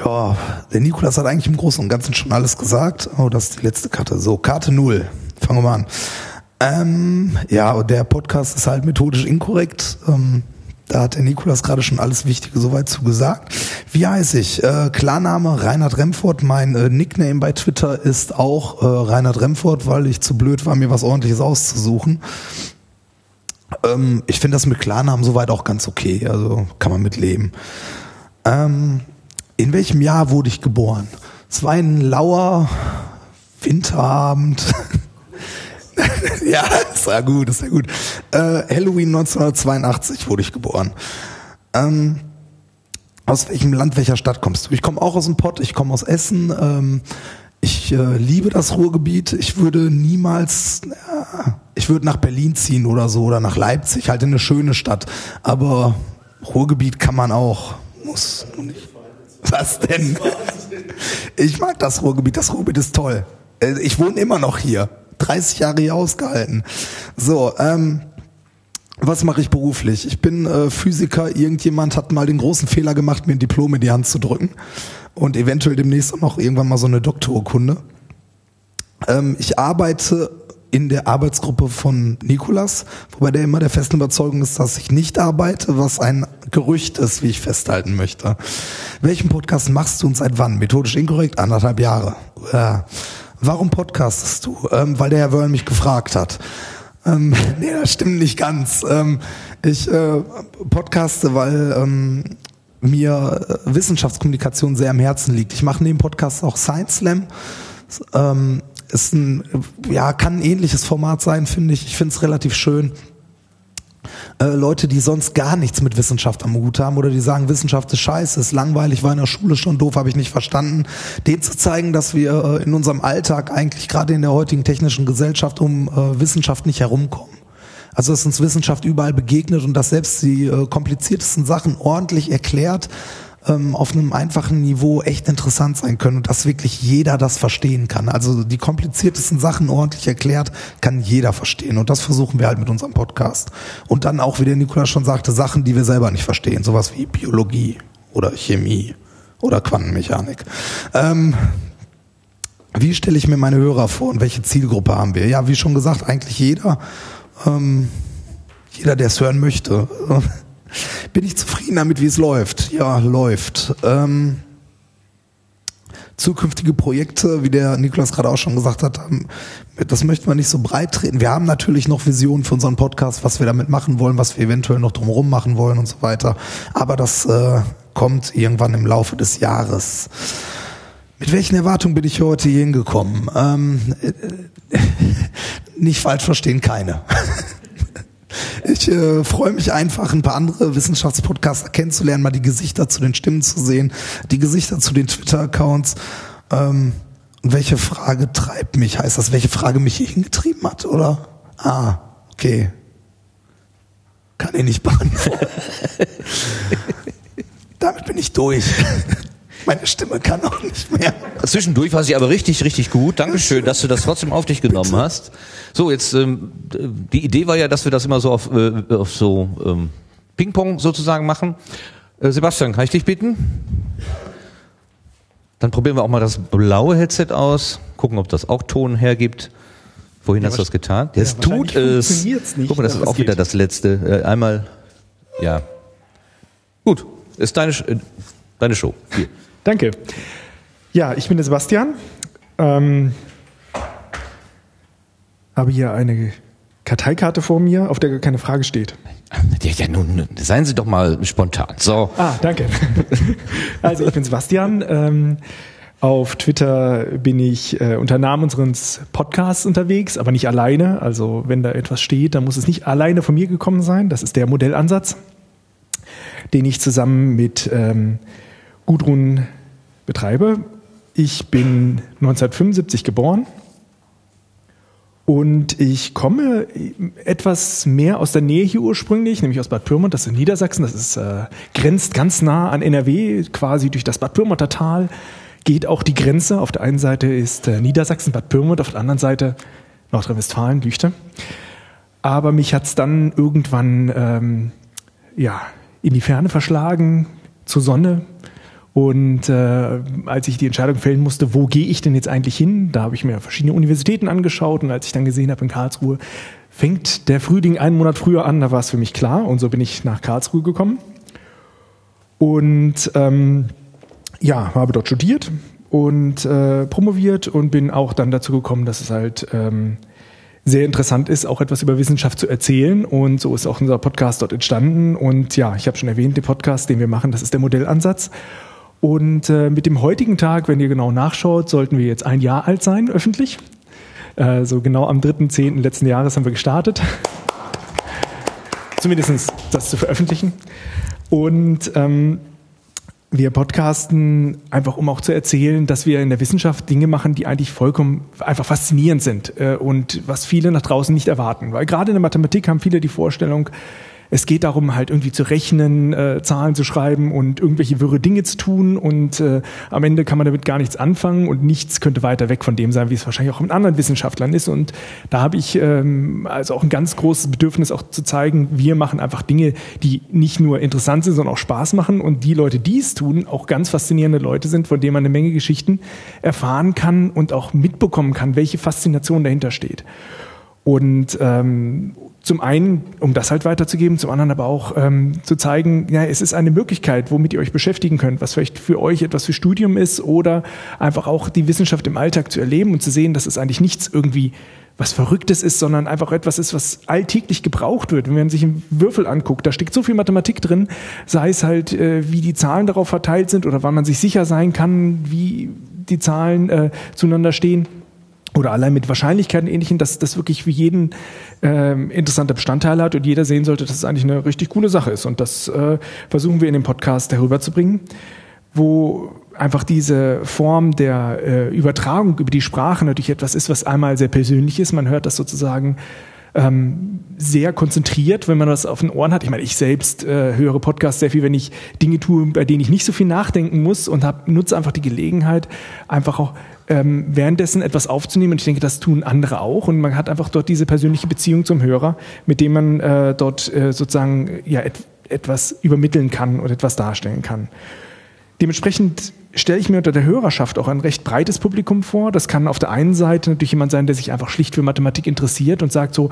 ja, der Nikolas hat eigentlich im Großen und Ganzen schon alles gesagt. Oh, das ist die letzte Karte. So, Karte null. Fangen wir mal an. Ähm, ja, der Podcast ist halt methodisch inkorrekt. Ähm, da hat der Nikolas gerade schon alles Wichtige soweit zu gesagt. Wie heiße ich? Äh, Klarname Reinhard Remford. Mein äh, Nickname bei Twitter ist auch äh, Reinhard Remford, weil ich zu blöd war, mir was ordentliches auszusuchen. Ähm, ich finde das mit Klarnamen soweit auch ganz okay. Also kann man mitleben. Ähm, in welchem Jahr wurde ich geboren? Es war ein lauer Winterabend. ja, ist ja gut, ist ja gut. Äh, Halloween 1982 wurde ich geboren. Ähm, aus welchem Land, welcher Stadt kommst du? Ich komme auch aus dem Pott, ich komme aus Essen. Ähm, ich äh, liebe das Ruhrgebiet. Ich würde niemals, ja, ich würde nach Berlin ziehen oder so oder nach Leipzig, halt in eine schöne Stadt. Aber Ruhrgebiet kann man auch, muss nur nicht. Was denn? Ich mag das Ruhrgebiet. Das Ruhrgebiet ist toll. Äh, Ich wohne immer noch hier. 30 Jahre hier ausgehalten. So, ähm, was mache ich beruflich? Ich bin äh, Physiker. Irgendjemand hat mal den großen Fehler gemacht, mir ein Diplom in die Hand zu drücken und eventuell demnächst auch noch irgendwann mal so eine Doktorurkunde. Ähm, ich arbeite in der Arbeitsgruppe von Nikolas, wobei der immer der festen Überzeugung ist, dass ich nicht arbeite, was ein Gerücht ist, wie ich festhalten möchte. Welchen Podcast machst du und seit wann? Methodisch inkorrekt? Anderthalb Jahre. Ja. Warum podcastest du? Ähm, weil der Herr Wörl mich gefragt hat. Ähm, nee, das stimmt nicht ganz. Ähm, ich äh, podcaste, weil ähm, mir äh, Wissenschaftskommunikation sehr am Herzen liegt. Ich mache neben Podcast auch Science Slam. Ähm, ist ein, ja, kann ein ähnliches Format sein, finde ich. Ich finde es relativ schön. Äh, Leute, die sonst gar nichts mit Wissenschaft am Hut haben oder die sagen, Wissenschaft ist scheiße, ist langweilig, war in der Schule schon doof, habe ich nicht verstanden, denen zu zeigen, dass wir äh, in unserem Alltag eigentlich gerade in der heutigen technischen Gesellschaft um äh, Wissenschaft nicht herumkommen. Also dass uns Wissenschaft überall begegnet und dass selbst die kompliziertesten Sachen ordentlich erklärt ähm, auf einem einfachen Niveau echt interessant sein können und dass wirklich jeder das verstehen kann. Also die kompliziertesten Sachen ordentlich erklärt, kann jeder verstehen. Und das versuchen wir halt mit unserem Podcast. Und dann auch, wie der Nikolaus schon sagte, Sachen, die wir selber nicht verstehen. Sowas wie Biologie oder Chemie oder Quantenmechanik. Ähm, wie stelle ich mir meine Hörer vor und welche Zielgruppe haben wir? Ja, wie schon gesagt, eigentlich jeder. Ähm, jeder, der es hören möchte. Bin ich zufrieden damit, wie es läuft? Ja, läuft. Ähm, zukünftige Projekte, wie der Niklas gerade auch schon gesagt hat, ähm, das möchten wir nicht so breit treten. Wir haben natürlich noch Visionen für unseren Podcast, was wir damit machen wollen, was wir eventuell noch drumherum machen wollen und so weiter. Aber das äh, kommt irgendwann im Laufe des Jahres. Mit welchen Erwartungen bin ich heute hier hingekommen? Ähm, äh, nicht falsch verstehen, keine. Ich äh, freue mich einfach, ein paar andere Wissenschaftspodcaster kennenzulernen, mal die Gesichter zu den Stimmen zu sehen, die Gesichter zu den Twitter-Accounts. Ähm, und welche Frage treibt mich? Heißt das, welche Frage mich hier hingetrieben hat, oder? Ah, okay. Kann ich nicht beantworten. Damit bin ich durch. Meine Stimme kann auch nicht mehr. Zwischendurch war sie aber richtig, richtig gut. Dankeschön, dass du das trotzdem auf dich genommen hast. So, jetzt ähm, die Idee war ja, dass wir das immer so auf, äh, auf so ähm, Ping-Pong sozusagen machen. Äh, Sebastian, kann ich dich bitten? Dann probieren wir auch mal das blaue Headset aus, gucken, ob das auch Ton hergibt. Wohin hast du das getan? Ja, es tut es. nicht, Guck mal, das ist auch wieder geht. das letzte. Äh, einmal, ja. Gut, ist deine, äh, deine Show. Hier. Danke. Ja, ich bin der Sebastian. Ähm, habe hier eine Karteikarte vor mir, auf der gar keine Frage steht. Ja, ja, nun, nun, seien Sie doch mal spontan. So. Ah, danke. Also ich bin Sebastian. Ähm, auf Twitter bin ich äh, unter Namen unseres Podcasts unterwegs, aber nicht alleine. Also wenn da etwas steht, dann muss es nicht alleine von mir gekommen sein. Das ist der Modellansatz, den ich zusammen mit ähm, Gudrun betreibe. Ich bin 1975 geboren und ich komme etwas mehr aus der Nähe hier ursprünglich, nämlich aus Bad Pyrmont, das ist in Niedersachsen, das ist, äh, grenzt ganz nah an NRW, quasi durch das Bad Pyrmonter Tal geht auch die Grenze. Auf der einen Seite ist äh, Niedersachsen, Bad Pyrmont, auf der anderen Seite Nordrhein-Westfalen, Lüchte. Aber mich hat's dann irgendwann ähm, ja, in die Ferne verschlagen, zur Sonne. Und äh, als ich die Entscheidung fällen musste, wo gehe ich denn jetzt eigentlich hin, da habe ich mir verschiedene Universitäten angeschaut und als ich dann gesehen habe in Karlsruhe, fängt der Frühling einen Monat früher an, da war es für mich klar und so bin ich nach Karlsruhe gekommen. Und ähm, ja, habe dort studiert und äh, promoviert und bin auch dann dazu gekommen, dass es halt ähm, sehr interessant ist, auch etwas über Wissenschaft zu erzählen. Und so ist auch unser Podcast dort entstanden. Und ja, ich habe schon erwähnt, den Podcast, den wir machen, das ist der Modellansatz. Und äh, mit dem heutigen Tag, wenn ihr genau nachschaut, sollten wir jetzt ein Jahr alt sein, öffentlich. Äh, so genau am 3.10. letzten Jahres haben wir gestartet. Zumindest das zu veröffentlichen. Und ähm, wir podcasten einfach, um auch zu erzählen, dass wir in der Wissenschaft Dinge machen, die eigentlich vollkommen einfach faszinierend sind äh, und was viele nach draußen nicht erwarten. Weil gerade in der Mathematik haben viele die Vorstellung, es geht darum, halt irgendwie zu rechnen, äh, Zahlen zu schreiben und irgendwelche wirre Dinge zu tun und äh, am Ende kann man damit gar nichts anfangen und nichts könnte weiter weg von dem sein, wie es wahrscheinlich auch mit anderen Wissenschaftlern ist. Und da habe ich ähm, also auch ein ganz großes Bedürfnis auch zu zeigen, wir machen einfach Dinge, die nicht nur interessant sind, sondern auch Spaß machen und die Leute, die es tun, auch ganz faszinierende Leute sind, von denen man eine Menge Geschichten erfahren kann und auch mitbekommen kann, welche Faszination dahinter steht. Und ähm, zum einen, um das halt weiterzugeben, zum anderen aber auch ähm, zu zeigen, ja, es ist eine Möglichkeit, womit ihr euch beschäftigen könnt, was vielleicht für euch etwas für Studium ist oder einfach auch die Wissenschaft im Alltag zu erleben und zu sehen, dass es eigentlich nichts irgendwie was Verrücktes ist, sondern einfach etwas ist, was alltäglich gebraucht wird. Wenn man sich einen Würfel anguckt, da steckt so viel Mathematik drin, sei es halt, äh, wie die Zahlen darauf verteilt sind oder wann man sich sicher sein kann, wie die Zahlen äh, zueinander stehen oder allein mit Wahrscheinlichkeiten ähnlichen, dass das wirklich für jeden ähm, interessanter Bestandteil hat und jeder sehen sollte, dass es eigentlich eine richtig coole Sache ist. Und das äh, versuchen wir in dem Podcast herüberzubringen, wo einfach diese Form der äh, Übertragung über die Sprache natürlich etwas ist, was einmal sehr persönlich ist. Man hört das sozusagen ähm, sehr konzentriert, wenn man das auf den Ohren hat. Ich meine, ich selbst äh, höre Podcasts sehr viel, wenn ich Dinge tue, bei denen ich nicht so viel nachdenken muss und hab, nutze einfach die Gelegenheit, einfach auch ähm, währenddessen etwas aufzunehmen. Und ich denke, das tun andere auch. Und man hat einfach dort diese persönliche Beziehung zum Hörer, mit dem man äh, dort äh, sozusagen ja et etwas übermitteln kann und etwas darstellen kann. Dementsprechend stelle ich mir unter der Hörerschaft auch ein recht breites Publikum vor. Das kann auf der einen Seite natürlich jemand sein, der sich einfach schlicht für Mathematik interessiert und sagt so,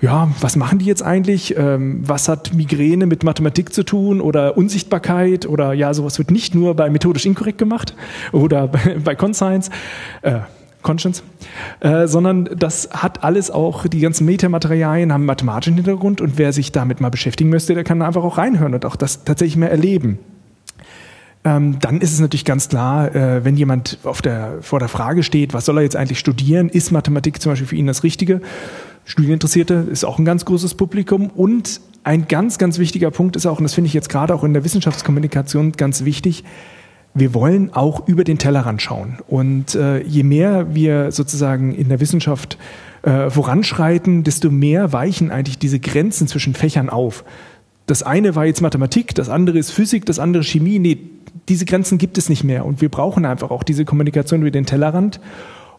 ja, was machen die jetzt eigentlich? Ähm, was hat Migräne mit Mathematik zu tun oder Unsichtbarkeit oder ja, sowas wird nicht nur bei methodisch inkorrekt gemacht oder bei, Conscience. Äh, Conscience, äh, sondern das hat alles auch, die ganzen Metamaterialien haben mathematischen Hintergrund und wer sich damit mal beschäftigen möchte, der kann einfach auch reinhören und auch das tatsächlich mehr erleben. Ähm, dann ist es natürlich ganz klar, äh, wenn jemand auf der, vor der Frage steht, was soll er jetzt eigentlich studieren, ist Mathematik zum Beispiel für ihn das Richtige? Studieninteressierte ist auch ein ganz großes Publikum und ein ganz, ganz wichtiger Punkt ist auch, und das finde ich jetzt gerade auch in der Wissenschaftskommunikation ganz wichtig, wir wollen auch über den Tellerrand schauen. Und äh, je mehr wir sozusagen in der Wissenschaft äh, voranschreiten, desto mehr weichen eigentlich diese Grenzen zwischen Fächern auf. Das eine war jetzt Mathematik, das andere ist Physik, das andere Chemie. Nee, diese Grenzen gibt es nicht mehr. Und wir brauchen einfach auch diese Kommunikation über den Tellerrand.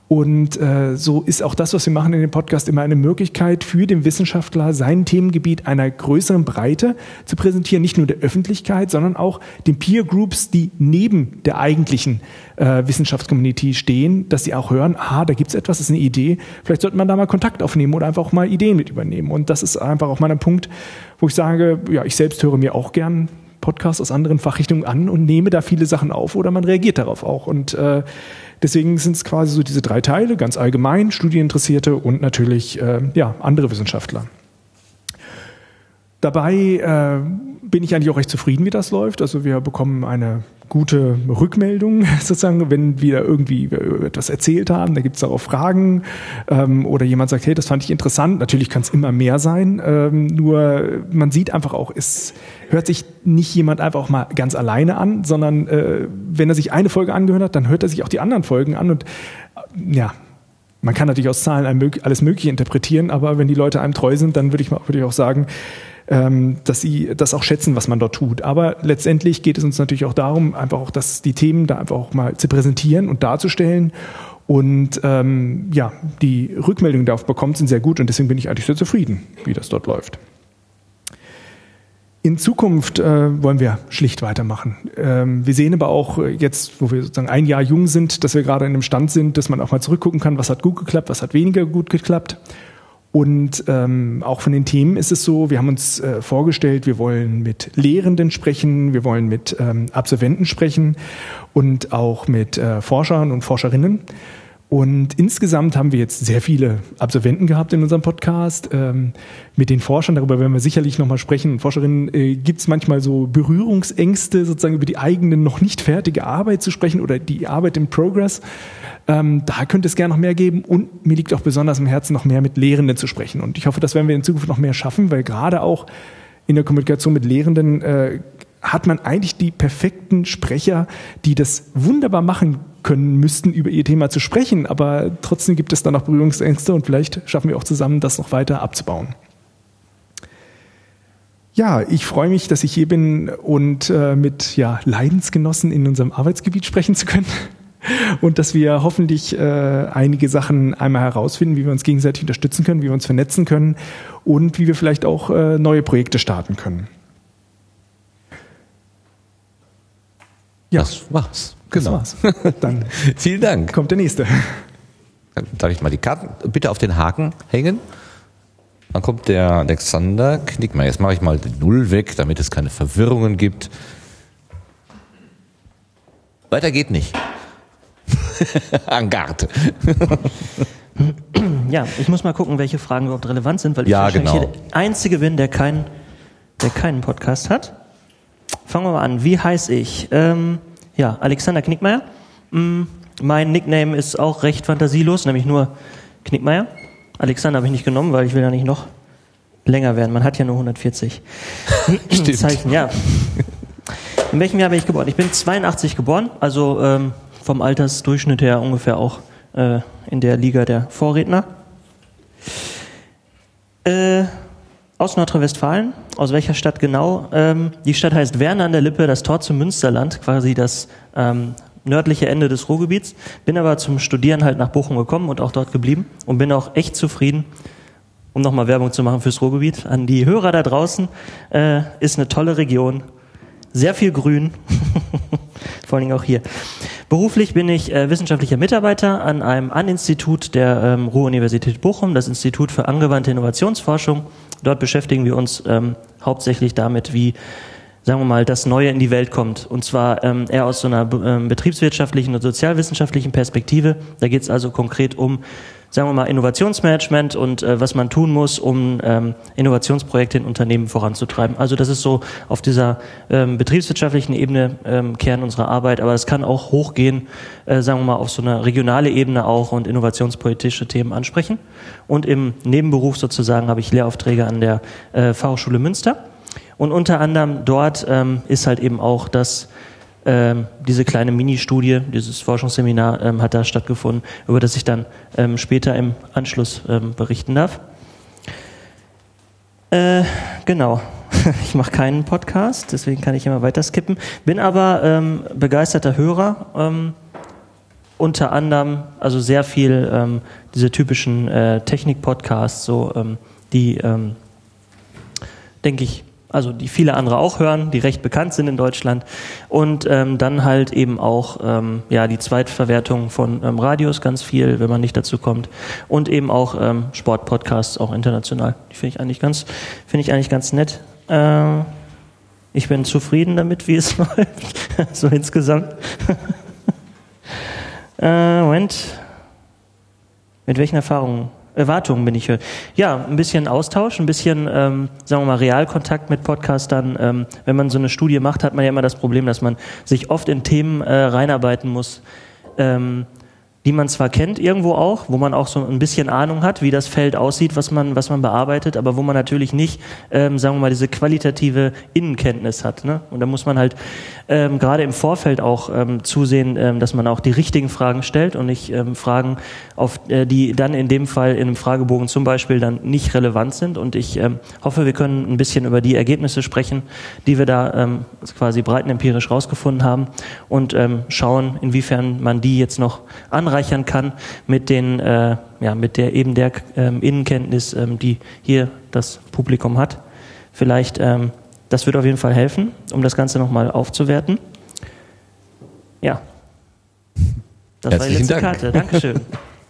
Und äh, so ist auch das, was wir machen in dem Podcast, immer eine Möglichkeit für den Wissenschaftler, sein Themengebiet einer größeren Breite zu präsentieren, nicht nur der Öffentlichkeit, sondern auch den Peer Groups, die neben der eigentlichen äh, Wissenschaftscommunity stehen, dass sie auch hören, ah, da gibt's etwas, das ist eine Idee, vielleicht sollte man da mal Kontakt aufnehmen oder einfach auch mal Ideen mit übernehmen. Und das ist einfach auch mal ein Punkt, wo ich sage, ja, ich selbst höre mir auch gern Podcasts aus anderen Fachrichtungen an und nehme da viele Sachen auf oder man reagiert darauf auch. Und äh, Deswegen sind es quasi so diese drei Teile, ganz allgemein, Studieninteressierte und natürlich äh, ja, andere Wissenschaftler. Dabei äh, bin ich eigentlich auch recht zufrieden, wie das läuft. Also wir bekommen eine gute Rückmeldung, sozusagen, wenn wir irgendwie etwas erzählt haben. Da gibt es auch Fragen ähm, oder jemand sagt, hey, das fand ich interessant. Natürlich kann es immer mehr sein. Ähm, nur man sieht einfach auch, es hört sich nicht jemand einfach auch mal ganz alleine an, sondern äh, wenn er sich eine Folge angehört hat, dann hört er sich auch die anderen Folgen an und äh, ja, man kann natürlich aus Zahlen alles Mögliche interpretieren, aber wenn die Leute einem treu sind, dann würde ich, würde ich auch sagen, dass sie das auch schätzen, was man dort tut. Aber letztendlich geht es uns natürlich auch darum, einfach auch dass die Themen da einfach auch mal zu präsentieren und darzustellen. Und ähm, ja, die Rückmeldungen, die darauf bekommt, sind sehr gut und deswegen bin ich eigentlich sehr zufrieden, wie das dort läuft. In Zukunft äh, wollen wir schlicht weitermachen. Ähm, wir sehen aber auch jetzt, wo wir sozusagen ein Jahr jung sind, dass wir gerade in einem Stand sind, dass man auch mal zurückgucken kann, was hat gut geklappt, was hat weniger gut geklappt. Und ähm, auch von den Themen ist es so, wir haben uns äh, vorgestellt, wir wollen mit Lehrenden sprechen, wir wollen mit ähm, Absolventen sprechen und auch mit äh, Forschern und Forscherinnen. Und insgesamt haben wir jetzt sehr viele Absolventen gehabt in unserem Podcast. Ähm, mit den Forschern, darüber werden wir sicherlich nochmal sprechen. Forscherinnen äh, gibt es manchmal so Berührungsängste, sozusagen über die eigene noch nicht fertige Arbeit zu sprechen oder die Arbeit im Progress. Ähm, da könnte es gerne noch mehr geben. Und mir liegt auch besonders im Herzen, noch mehr mit Lehrenden zu sprechen. Und ich hoffe, das werden wir in Zukunft noch mehr schaffen, weil gerade auch in der Kommunikation mit Lehrenden äh, hat man eigentlich die perfekten Sprecher, die das wunderbar machen können müssten, über ihr Thema zu sprechen. Aber trotzdem gibt es da noch Berührungsängste und vielleicht schaffen wir auch zusammen, das noch weiter abzubauen. Ja, ich freue mich, dass ich hier bin und äh, mit ja, Leidensgenossen in unserem Arbeitsgebiet sprechen zu können. Und dass wir hoffentlich äh, einige Sachen einmal herausfinden, wie wir uns gegenseitig unterstützen können, wie wir uns vernetzen können und wie wir vielleicht auch äh, neue Projekte starten können. Ja, das war's. Genau. Das war's. Dann vielen Dank. Kommt der nächste. Dann darf ich mal die Karten bitte auf den Haken hängen. Dann kommt der Alexander Knickmer. Jetzt mache ich mal die Null weg, damit es keine Verwirrungen gibt. Weiter geht nicht. Angard. ja, ich muss mal gucken, welche Fragen überhaupt relevant sind, weil ich ja, wahrscheinlich genau. hier der Einzige bin, der, kein, der keinen Podcast hat. Fangen wir mal an. Wie heiße ich? Ähm, ja, Alexander Knickmeier. Mm, mein Nickname ist auch recht fantasielos, nämlich nur Knickmeier. Alexander habe ich nicht genommen, weil ich will ja nicht noch länger werden. Man hat ja nur 140 Stimmt. Zeichen. Ja. In welchem Jahr bin ich geboren? Ich bin 82 geboren, also ähm, vom Altersdurchschnitt her ungefähr auch äh, in der Liga der Vorredner. Äh, aus Nordrhein-Westfalen. Aus welcher Stadt genau? Ähm, die Stadt heißt Werner an der Lippe, das Tor zum Münsterland, quasi das ähm, nördliche Ende des Ruhrgebiets. Bin aber zum Studieren halt nach Bochum gekommen und auch dort geblieben und bin auch echt zufrieden. Um nochmal Werbung zu machen fürs Ruhrgebiet. An die Hörer da draußen, äh, ist eine tolle Region. Sehr viel Grün. Vor allen Dingen auch hier. Beruflich bin ich äh, wissenschaftlicher Mitarbeiter an einem An-Institut der ähm, Ruhr-Universität Bochum, das Institut für angewandte Innovationsforschung. Dort beschäftigen wir uns ähm, hauptsächlich damit, wie sagen wir mal, das Neue in die Welt kommt. Und zwar ähm, eher aus so einer ähm, betriebswirtschaftlichen und sozialwissenschaftlichen Perspektive. Da geht es also konkret um, sagen wir mal, Innovationsmanagement und äh, was man tun muss, um ähm, Innovationsprojekte in Unternehmen voranzutreiben. Also das ist so auf dieser ähm, betriebswirtschaftlichen Ebene ähm, Kern unserer Arbeit, aber es kann auch hochgehen, äh, sagen wir mal, auf so eine regionale Ebene auch und innovationspolitische Themen ansprechen. Und im Nebenberuf sozusagen habe ich Lehraufträge an der äh, Fachhochschule Münster. Und unter anderem dort ähm, ist halt eben auch das ähm, diese kleine Mini-Studie, dieses Forschungsseminar ähm, hat da stattgefunden, über das ich dann ähm, später im Anschluss ähm, berichten darf. Äh, genau. Ich mache keinen Podcast, deswegen kann ich immer weiter skippen. Bin aber ähm, begeisterter Hörer. Unter anderem, also sehr viel ähm, diese typischen äh, Technik-Podcasts, so ähm, die, ähm, denke ich, also die viele andere auch hören, die recht bekannt sind in Deutschland. Und ähm, dann halt eben auch ähm, ja die Zweitverwertung von ähm, Radios ganz viel, wenn man nicht dazu kommt. Und eben auch ähm, Sportpodcasts, auch international. Die finde ich eigentlich ganz, finde ich eigentlich ganz nett. Äh, ich bin zufrieden damit, wie es läuft, so insgesamt. äh, Moment. Mit welchen Erfahrungen Erwartungen bin ich hier. Ja, ein bisschen Austausch, ein bisschen, ähm, sagen wir mal, Realkontakt mit Podcastern. Ähm, wenn man so eine Studie macht, hat man ja immer das Problem, dass man sich oft in Themen äh, reinarbeiten muss, ähm, die man zwar kennt irgendwo auch, wo man auch so ein bisschen Ahnung hat, wie das Feld aussieht, was man, was man bearbeitet, aber wo man natürlich nicht, ähm, sagen wir mal, diese qualitative Innenkenntnis hat. Ne? Und da muss man halt ähm, gerade im Vorfeld auch ähm, zusehen, ähm, dass man auch die richtigen Fragen stellt und nicht ähm, Fragen, auf äh, die dann in dem Fall in einem Fragebogen zum Beispiel dann nicht relevant sind. Und ich ähm, hoffe, wir können ein bisschen über die Ergebnisse sprechen, die wir da ähm, quasi breitenempirisch rausgefunden haben und ähm, schauen, inwiefern man die jetzt noch anreichern kann mit den äh, ja, mit der eben der ähm, Innenkenntnis, ähm, die hier das Publikum hat. Vielleicht ähm, das wird auf jeden Fall helfen, um das Ganze nochmal aufzuwerten. Ja. Das Herzlichen war die letzte Dank. Karte. Dankeschön.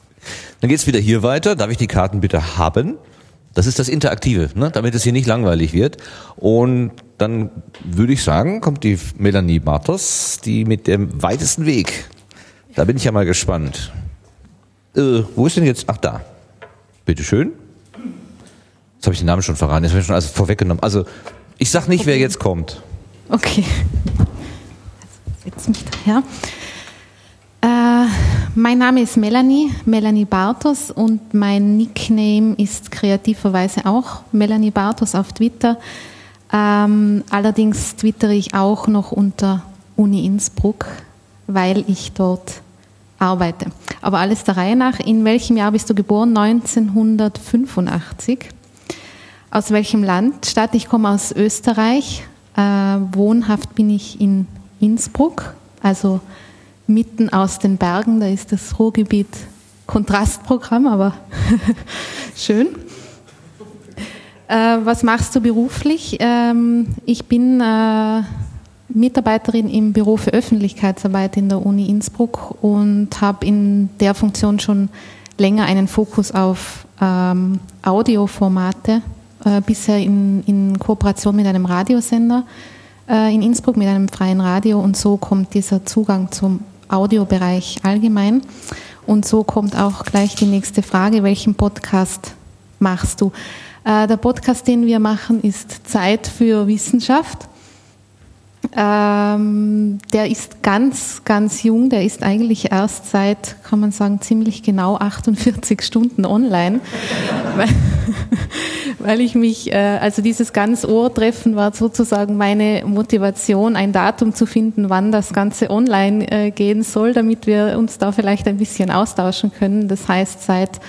Dann geht es wieder hier weiter. Darf ich die Karten bitte haben? Das ist das Interaktive, ne? damit es hier nicht langweilig wird. Und dann würde ich sagen, kommt die Melanie Bartos, die mit dem weitesten Weg. Da bin ich ja mal gespannt. Äh, wo ist denn jetzt? Ach, da. Bitteschön. Jetzt habe ich den Namen schon verraten, jetzt habe ich schon alles vorweggenommen. Also ich sag nicht, okay. wer jetzt kommt. Okay. Setz mich daher. Äh, mein Name ist Melanie, Melanie Bartos und mein Nickname ist kreativerweise auch Melanie Bartos auf Twitter. Ähm, allerdings twittere ich auch noch unter Uni Innsbruck, weil ich dort arbeite. Aber alles der Reihe nach. In welchem Jahr bist du geboren? 1985. Aus welchem Land? Stadt? Ich komme aus Österreich. Äh, wohnhaft bin ich in Innsbruck, also mitten aus den Bergen. Da ist das Ruhrgebiet Kontrastprogramm, aber schön. Äh, was machst du beruflich? Ähm, ich bin äh, Mitarbeiterin im Büro für Öffentlichkeitsarbeit in der Uni Innsbruck und habe in der Funktion schon länger einen Fokus auf ähm, Audioformate äh, bisher in, in Kooperation mit einem Radiosender äh, in Innsbruck, mit einem freien Radio und so kommt dieser Zugang zum Audiobereich allgemein. Und so kommt auch gleich die nächste Frage, welchen Podcast machst du? Äh, der Podcast, den wir machen, ist Zeit für Wissenschaft. Ähm, der ist ganz, ganz jung. Der ist eigentlich erst seit, kann man sagen, ziemlich genau 48 Stunden online. weil, weil ich mich, äh, also dieses ganz Ohrtreffen war sozusagen meine Motivation, ein Datum zu finden, wann das Ganze online äh, gehen soll, damit wir uns da vielleicht ein bisschen austauschen können. Das heißt, seit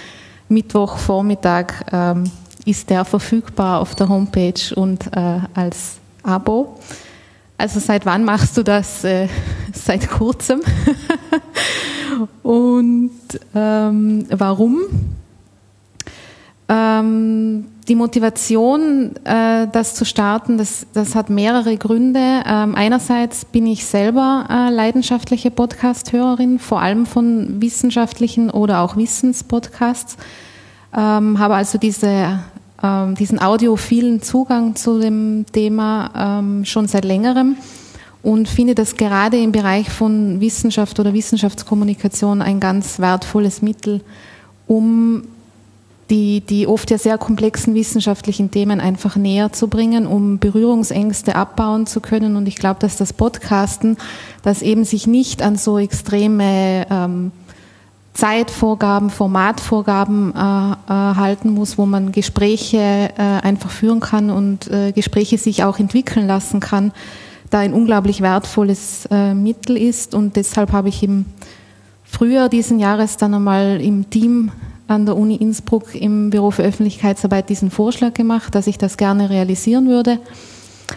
Mittwochvormittag ähm, ist der verfügbar auf der Homepage und äh, als Abo. Also seit wann machst du das? Äh, seit kurzem. Und ähm, warum? Ähm, die Motivation, äh, das zu starten, das, das hat mehrere Gründe. Ähm, einerseits bin ich selber äh, leidenschaftliche Podcast-Hörerin, vor allem von wissenschaftlichen oder auch Wissenspodcasts. Ähm, habe also diese ähm, diesen audiophilen Zugang zu dem Thema ähm, schon seit längerem und finde das gerade im Bereich von Wissenschaft oder Wissenschaftskommunikation ein ganz wertvolles Mittel, um die, die oft ja sehr komplexen wissenschaftlichen Themen einfach näher zu bringen, um Berührungsängste abbauen zu können. Und ich glaube, dass das Podcasten, das eben sich nicht an so extreme ähm, Zeitvorgaben, Formatvorgaben äh, äh, halten muss, wo man Gespräche äh, einfach führen kann und äh, Gespräche sich auch entwickeln lassen kann, da ein unglaublich wertvolles äh, Mittel ist. Und deshalb habe ich im Frühjahr diesen Jahres dann einmal im Team an der Uni Innsbruck im Büro für Öffentlichkeitsarbeit diesen Vorschlag gemacht, dass ich das gerne realisieren würde.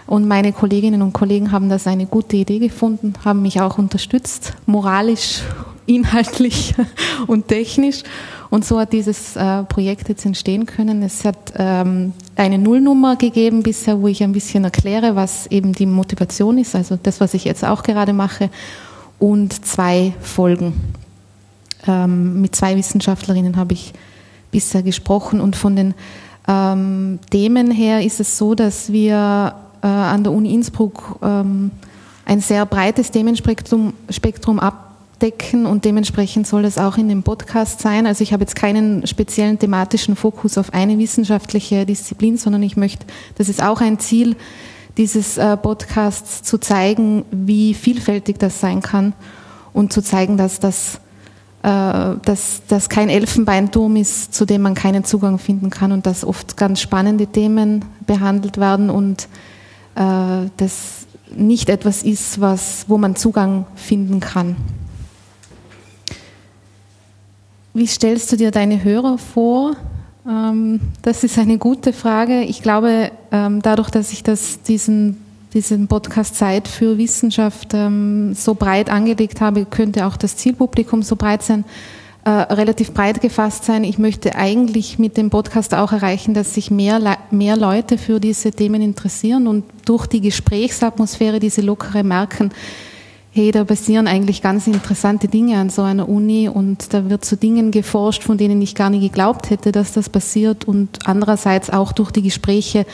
Und meine Kolleginnen und Kollegen haben das eine gute Idee gefunden, haben mich auch unterstützt, moralisch, inhaltlich und technisch. Und so hat dieses äh, Projekt jetzt entstehen können. Es hat ähm, eine Nullnummer gegeben bisher, wo ich ein bisschen erkläre, was eben die Motivation ist, also das, was ich jetzt auch gerade mache, und zwei Folgen. Ähm, mit zwei Wissenschaftlerinnen habe ich bisher gesprochen und von den ähm, Themen her ist es so, dass wir äh, an der Uni Innsbruck ein sehr breites Themenspektrum Spektrum abdecken und dementsprechend soll es auch in dem Podcast sein. Also ich habe jetzt keinen speziellen thematischen Fokus auf eine wissenschaftliche Disziplin, sondern ich möchte, das ist auch ein Ziel dieses äh, Podcasts, zu zeigen, wie vielfältig das sein kann und zu zeigen, dass das äh, dass das kein Elfenbeinturm ist, zu dem man keinen Zugang finden kann und dass oft ganz spannende Themen behandelt werden und äh, das nicht etwas ist, was, wo man Zugang finden kann. Wie stellst du dir deine Hörer vor? Ähm, das ist eine gute Frage. Ich glaube, ähm, dadurch, dass ich das, diesen diesen Podcast Zeit für Wissenschaft ähm, so breit angelegt habe, könnte auch das Zielpublikum so breit sein, äh, relativ breit gefasst sein. Ich möchte eigentlich mit dem Podcast auch erreichen, dass sich mehr, mehr Leute für diese Themen interessieren und durch die Gesprächsatmosphäre, diese lockere merken, hey, da passieren eigentlich ganz interessante Dinge an so einer Uni und da wird zu Dingen geforscht, von denen ich gar nicht geglaubt hätte, dass das passiert und andererseits auch durch die Gespräche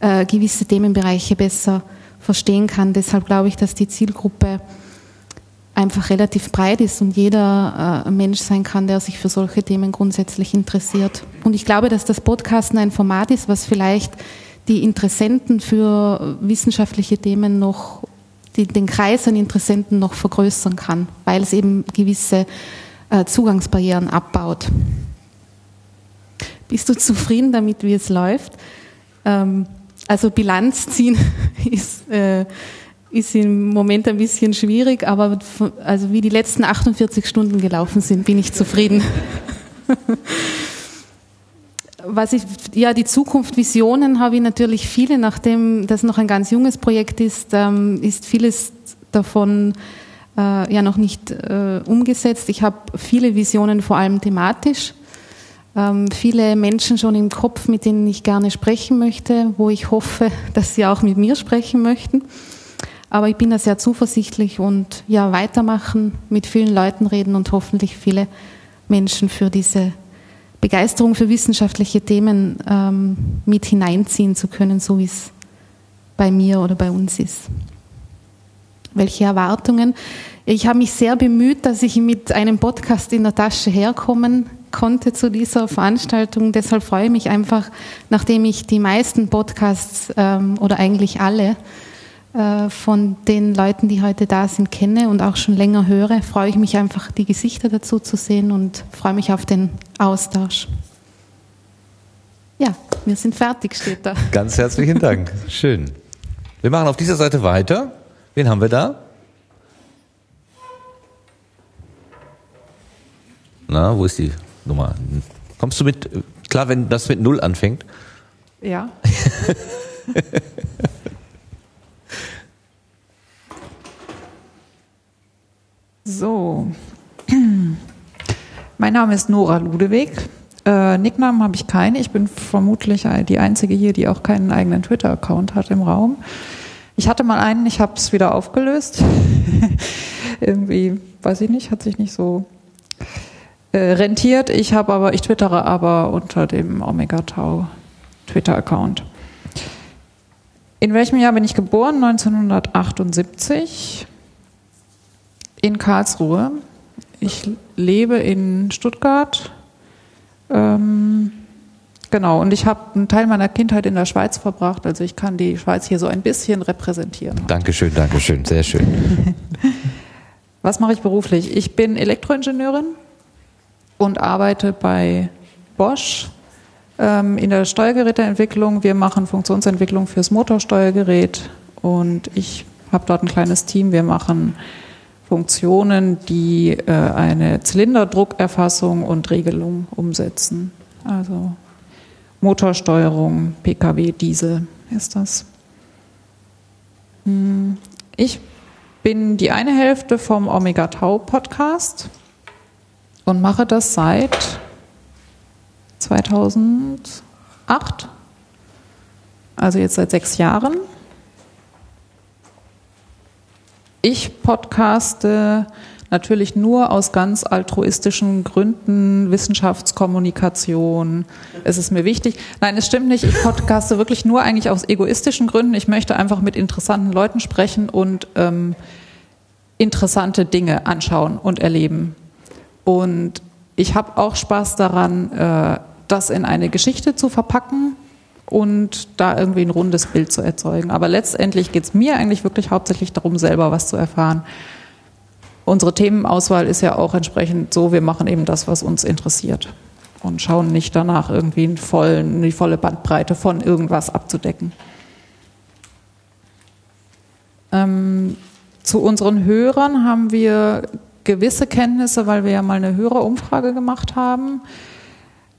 äh, gewisse Themenbereiche besser verstehen kann. Deshalb glaube ich, dass die Zielgruppe einfach relativ breit ist und jeder äh, Mensch sein kann, der sich für solche Themen grundsätzlich interessiert. Und ich glaube, dass das Podcasten ein Format ist, was vielleicht die Interessenten für wissenschaftliche Themen noch, die, den Kreis an Interessenten noch vergrößern kann, weil es eben gewisse äh, Zugangsbarrieren abbaut. Bist du zufrieden damit, wie es läuft? Ähm, also Bilanz ziehen ist, äh, ist im Moment ein bisschen schwierig, aber also wie die letzten 48 Stunden gelaufen sind, bin ich zufrieden. Was ich, ja, die Zukunft, Visionen habe ich natürlich viele, nachdem das noch ein ganz junges Projekt ist, ähm, ist vieles davon äh, ja noch nicht äh, umgesetzt. Ich habe viele Visionen, vor allem thematisch ähm, viele Menschen schon im Kopf, mit denen ich gerne sprechen möchte, wo ich hoffe, dass sie auch mit mir sprechen möchten. Aber ich bin da sehr zuversichtlich und ja, weitermachen, mit vielen Leuten reden und hoffentlich viele Menschen für diese Begeisterung für wissenschaftliche Themen ähm, mit hineinziehen zu können, so wie es bei mir oder bei uns ist. Welche Erwartungen? Ich habe mich sehr bemüht, dass ich mit einem Podcast in der Tasche herkommen konnte zu dieser Veranstaltung. Deshalb freue ich mich einfach, nachdem ich die meisten Podcasts ähm, oder eigentlich alle von den Leuten, die heute da sind, kenne und auch schon länger höre, freue ich mich einfach, die Gesichter dazu zu sehen und freue mich auf den Austausch. Ja, wir sind fertig, steht da. Ganz herzlichen Dank. Schön. Wir machen auf dieser Seite weiter. Wen haben wir da? Na, wo ist die Nummer. Kommst du mit, klar, wenn das mit Null anfängt? Ja. so. Mein Name ist Nora Ludewig. Äh, Nicknamen habe ich keine. Ich bin vermutlich die einzige hier, die auch keinen eigenen Twitter-Account hat im Raum. Ich hatte mal einen, ich habe es wieder aufgelöst. Irgendwie, weiß ich nicht, hat sich nicht so äh, rentiert. Ich habe aber, ich twittere aber unter dem Omega Tau Twitter-Account. In welchem Jahr bin ich geboren? 1978 in Karlsruhe. Ich lebe in Stuttgart. Ähm, genau, und ich habe einen Teil meiner Kindheit in der Schweiz verbracht, also ich kann die Schweiz hier so ein bisschen repräsentieren. Dankeschön, Dankeschön, sehr schön. Was mache ich beruflich? Ich bin Elektroingenieurin und arbeite bei Bosch ähm, in der Steuergeräteentwicklung. Wir machen Funktionsentwicklung fürs Motorsteuergerät und ich habe dort ein kleines Team. Wir machen Funktionen, die äh, eine Zylinderdruckerfassung und Regelung umsetzen. Also Motorsteuerung, Pkw, Diesel ist das. Hm, ich bin die eine Hälfte vom Omega Tau Podcast und mache das seit 2008, also jetzt seit sechs Jahren. Ich podcaste natürlich nur aus ganz altruistischen Gründen, Wissenschaftskommunikation. Es ist mir wichtig. Nein, es stimmt nicht. Ich podcaste wirklich nur eigentlich aus egoistischen Gründen. Ich möchte einfach mit interessanten Leuten sprechen und ähm, interessante Dinge anschauen und erleben. Und ich habe auch Spaß daran, äh, das in eine Geschichte zu verpacken und da irgendwie ein rundes Bild zu erzeugen. Aber letztendlich geht es mir eigentlich wirklich hauptsächlich darum, selber was zu erfahren. Unsere Themenauswahl ist ja auch entsprechend so, wir machen eben das, was uns interessiert und schauen nicht danach, irgendwie vollen, die volle Bandbreite von irgendwas abzudecken. Ähm, zu unseren Hörern haben wir gewisse Kenntnisse, weil wir ja mal eine Hörerumfrage gemacht haben.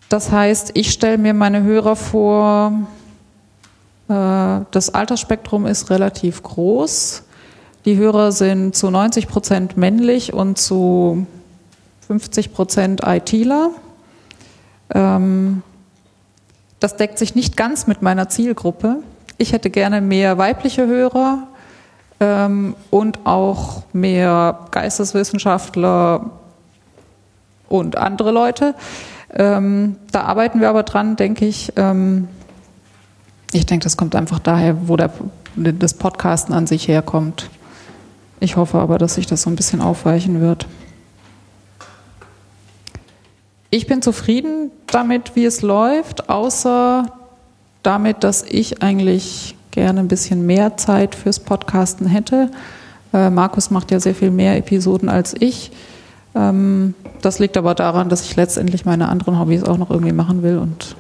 Das heißt, ich stelle mir meine Hörer vor, äh, das Altersspektrum ist relativ groß. Die Hörer sind zu 90 Prozent männlich und zu 50 Prozent ITler. Ähm, das deckt sich nicht ganz mit meiner Zielgruppe. Ich hätte gerne mehr weibliche Hörer ähm, und auch mehr Geisteswissenschaftler und andere Leute. Ähm, da arbeiten wir aber dran, denke ich. Ähm, ich denke, das kommt einfach daher, wo der, das Podcasten an sich herkommt. Ich hoffe aber, dass sich das so ein bisschen aufweichen wird. Ich bin zufrieden damit, wie es läuft, außer damit, dass ich eigentlich gerne ein bisschen mehr Zeit fürs Podcasten hätte. Äh, Markus macht ja sehr viel mehr Episoden als ich. Ähm, das liegt aber daran, dass ich letztendlich meine anderen Hobbys auch noch irgendwie machen will und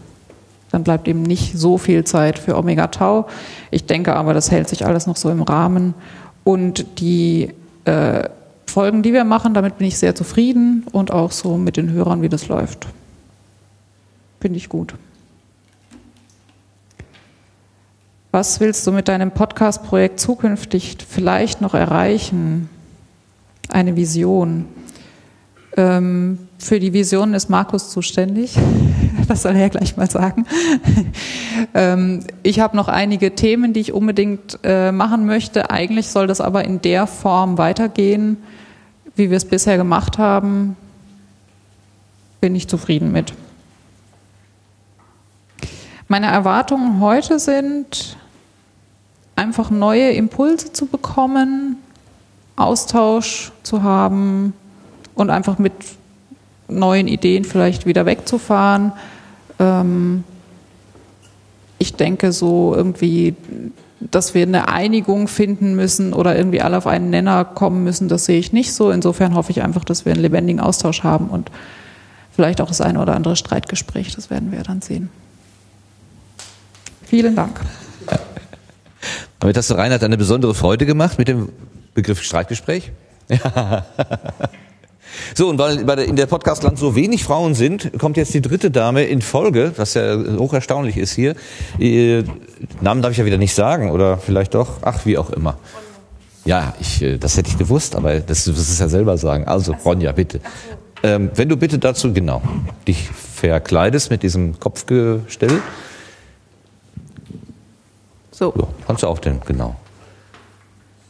dann bleibt eben nicht so viel Zeit für Omega Tau. Ich denke aber, das hält sich alles noch so im Rahmen und die äh, Folgen, die wir machen, damit bin ich sehr zufrieden und auch so mit den Hörern, wie das läuft. Finde ich gut. Was willst du mit deinem Podcast-Projekt zukünftig vielleicht noch erreichen? Eine Vision. Ähm, für die Vision ist Markus zuständig. Das soll er ja gleich mal sagen. Ähm, ich habe noch einige Themen, die ich unbedingt äh, machen möchte. Eigentlich soll das aber in der Form weitergehen, wie wir es bisher gemacht haben. Bin ich zufrieden mit. Meine Erwartungen heute sind, einfach neue Impulse zu bekommen, Austausch zu haben, und einfach mit neuen Ideen vielleicht wieder wegzufahren. Ähm, ich denke so irgendwie, dass wir eine Einigung finden müssen oder irgendwie alle auf einen Nenner kommen müssen, das sehe ich nicht so. Insofern hoffe ich einfach, dass wir einen lebendigen Austausch haben und vielleicht auch das eine oder andere Streitgespräch. Das werden wir dann sehen. Vielen Dank. Damit hast du Reinhard eine besondere Freude gemacht mit dem Begriff Streitgespräch. Ja. So, und weil in der Podcastland so wenig Frauen sind, kommt jetzt die dritte Dame in Folge, was ja hoch erstaunlich ist hier. Äh, Namen darf ich ja wieder nicht sagen, oder vielleicht doch, ach, wie auch immer. Ja, ich, äh, das hätte ich gewusst, aber das, das ist ja selber sagen. Also, Ronja, bitte. Ähm, wenn du bitte dazu, genau, dich verkleidest mit diesem Kopfgestell. So. so kannst du auch denn, genau.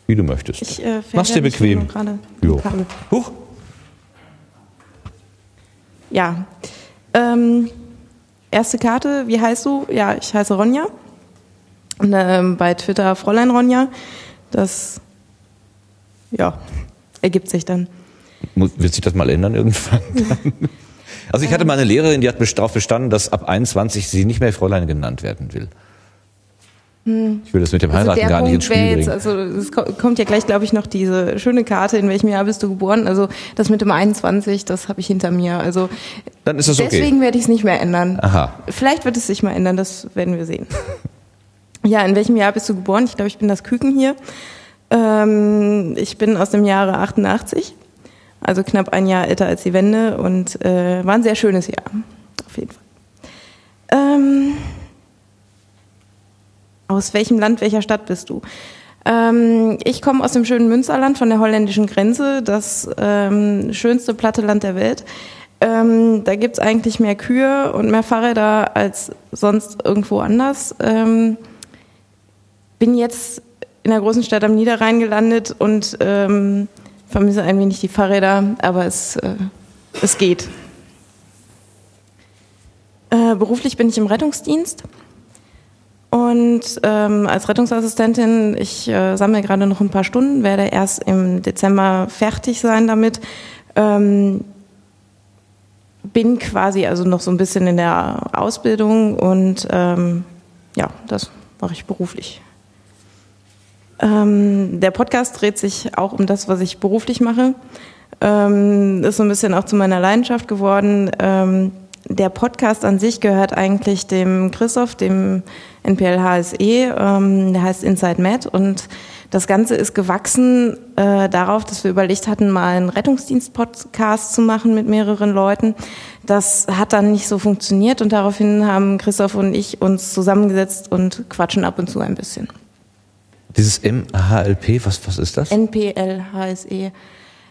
Wie du möchtest. Ich, äh, Mach's dir bequem. Huch. Ja. Ähm, erste Karte, wie heißt du? Ja, ich heiße Ronja. Und, ähm, bei Twitter Fräulein Ronja. Das, ja, ergibt sich dann. Wird sich das mal ändern irgendwann? also ich hatte mal eine Lehrerin, die hat darauf bestanden, dass ab 21 sie nicht mehr Fräulein genannt werden will. Hm. Ich will das mit dem also Heiraten also gar Punkt nicht ins Spiel bringen. Jetzt, also es kommt ja gleich, glaube ich, noch diese schöne Karte, in welchem Jahr bist du geboren. Also das mit dem 21, das habe ich hinter mir. Also dann ist es okay. Deswegen werde ich es nicht mehr ändern. Aha. Vielleicht wird es sich mal ändern, das werden wir sehen. ja, in welchem Jahr bist du geboren? Ich glaube, ich bin das Küken hier. Ähm, ich bin aus dem Jahre 88, also knapp ein Jahr älter als die Wende und äh, war ein sehr schönes Jahr, auf jeden Fall. Ähm, aus welchem Land, welcher Stadt bist du? Ähm, ich komme aus dem schönen Münsterland von der holländischen Grenze, das ähm, schönste platte Land der Welt. Ähm, da gibt's eigentlich mehr Kühe und mehr Fahrräder als sonst irgendwo anders. Ähm, bin jetzt in der großen Stadt am Niederrhein gelandet und ähm, vermisse ein wenig die Fahrräder, aber es, äh, es geht. Äh, beruflich bin ich im Rettungsdienst und ähm, als Rettungsassistentin, ich äh, sammle gerade noch ein paar Stunden, werde erst im Dezember fertig sein damit. Ähm, bin quasi also noch so ein bisschen in der Ausbildung und ähm, ja, das mache ich beruflich. Ähm, der Podcast dreht sich auch um das, was ich beruflich mache. Ähm, ist so ein bisschen auch zu meiner Leidenschaft geworden. Der Podcast an sich gehört eigentlich dem Christoph, dem NPL HSE, ähm, der heißt Inside Med und das Ganze ist gewachsen äh, darauf, dass wir überlegt hatten, mal einen Rettungsdienst-Podcast zu machen mit mehreren Leuten. Das hat dann nicht so funktioniert und daraufhin haben Christoph und ich uns zusammengesetzt und quatschen ab und zu ein bisschen. Dieses MHLP, was, was ist das? NPL, HSE.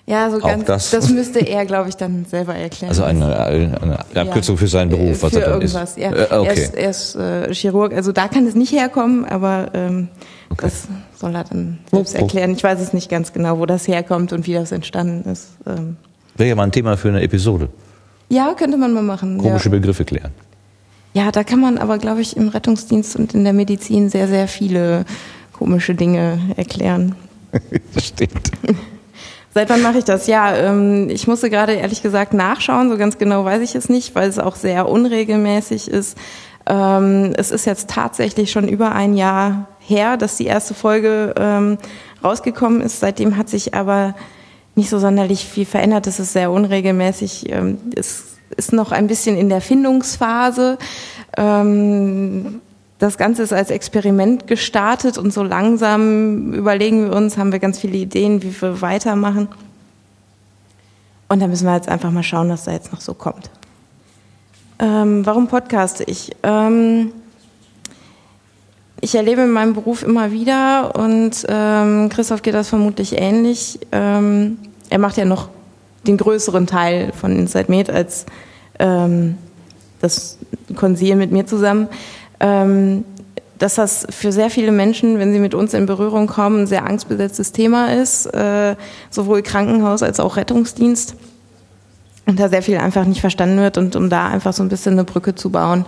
Ja, so ganz, das? das? müsste er, glaube ich, dann selber erklären. Also eine, eine Abkürzung Ja. für seinen Beruf, was für er dann irgendwas, ist. Ja. Äh, Er okay. ist, er ist äh, Chirurg, also da kann es nicht herkommen, aber ähm, das soll er dann selbst Oh, oh. erklären. Ich weiß es nicht ganz genau, wo das herkommt und wie das entstanden ist. Ähm, Wäre ja mal ein Thema für eine Episode. ja, könnte man mal machen. Komische ja. Begriffe klären. ja, da kann man aber, glaube ich, im Rettungsdienst und in der Medizin sehr, sehr viele komische Dinge erklären. das stimmt. Seit wann mache ich das? Ja, ähm, ich musste gerade ehrlich gesagt nachschauen, so ganz genau weiß ich es nicht, weil es auch sehr unregelmäßig ist. Ähm, es ist jetzt tatsächlich schon über ein Jahr her, dass die erste Folge ähm, rausgekommen ist. Seitdem hat sich aber nicht so sonderlich viel verändert. Es ist sehr unregelmäßig. Ähm, es ist noch ein bisschen in der Findungsphase. Ähm, das Ganze ist als Experiment gestartet und so langsam überlegen wir uns, haben wir ganz viele Ideen, wie wir weitermachen. Und da müssen wir jetzt einfach mal schauen, was da jetzt noch so kommt. Ähm, warum podcaste ich? Ähm, ich erlebe in meinem Beruf immer wieder und ähm, Christoph geht das vermutlich ähnlich. Ähm, er macht ja noch den größeren Teil von Inside Med als ähm, das Konsil mit mir zusammen. Ähm, dass das für sehr viele Menschen, wenn sie mit uns in Berührung kommen, ein sehr angstbesetztes Thema ist, äh, sowohl Krankenhaus als auch Rettungsdienst. Und da sehr viel einfach nicht verstanden wird und um da einfach so ein bisschen eine Brücke zu bauen.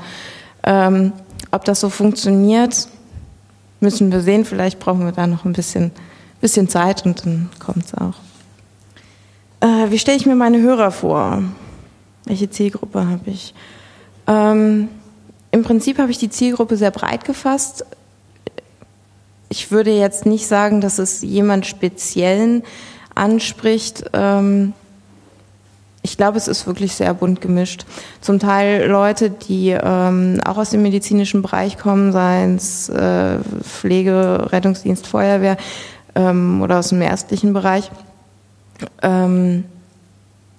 Ähm, ob das so funktioniert, müssen wir sehen. Vielleicht brauchen wir da noch ein bisschen, bisschen Zeit und dann kommt es auch. Äh, wie stelle ich mir meine Hörer vor? Welche Zielgruppe habe ich? Ähm, Im Prinzip habe ich die Zielgruppe sehr breit gefasst. Ich würde jetzt nicht sagen, dass es jemand Speziellen anspricht. Ähm, ich glaube, es ist wirklich sehr bunt gemischt. Zum Teil Leute, die ähm, auch aus dem medizinischen Bereich kommen, seien es äh, Pflege, Rettungsdienst, Feuerwehr ähm, oder aus dem ärztlichen Bereich. Ähm,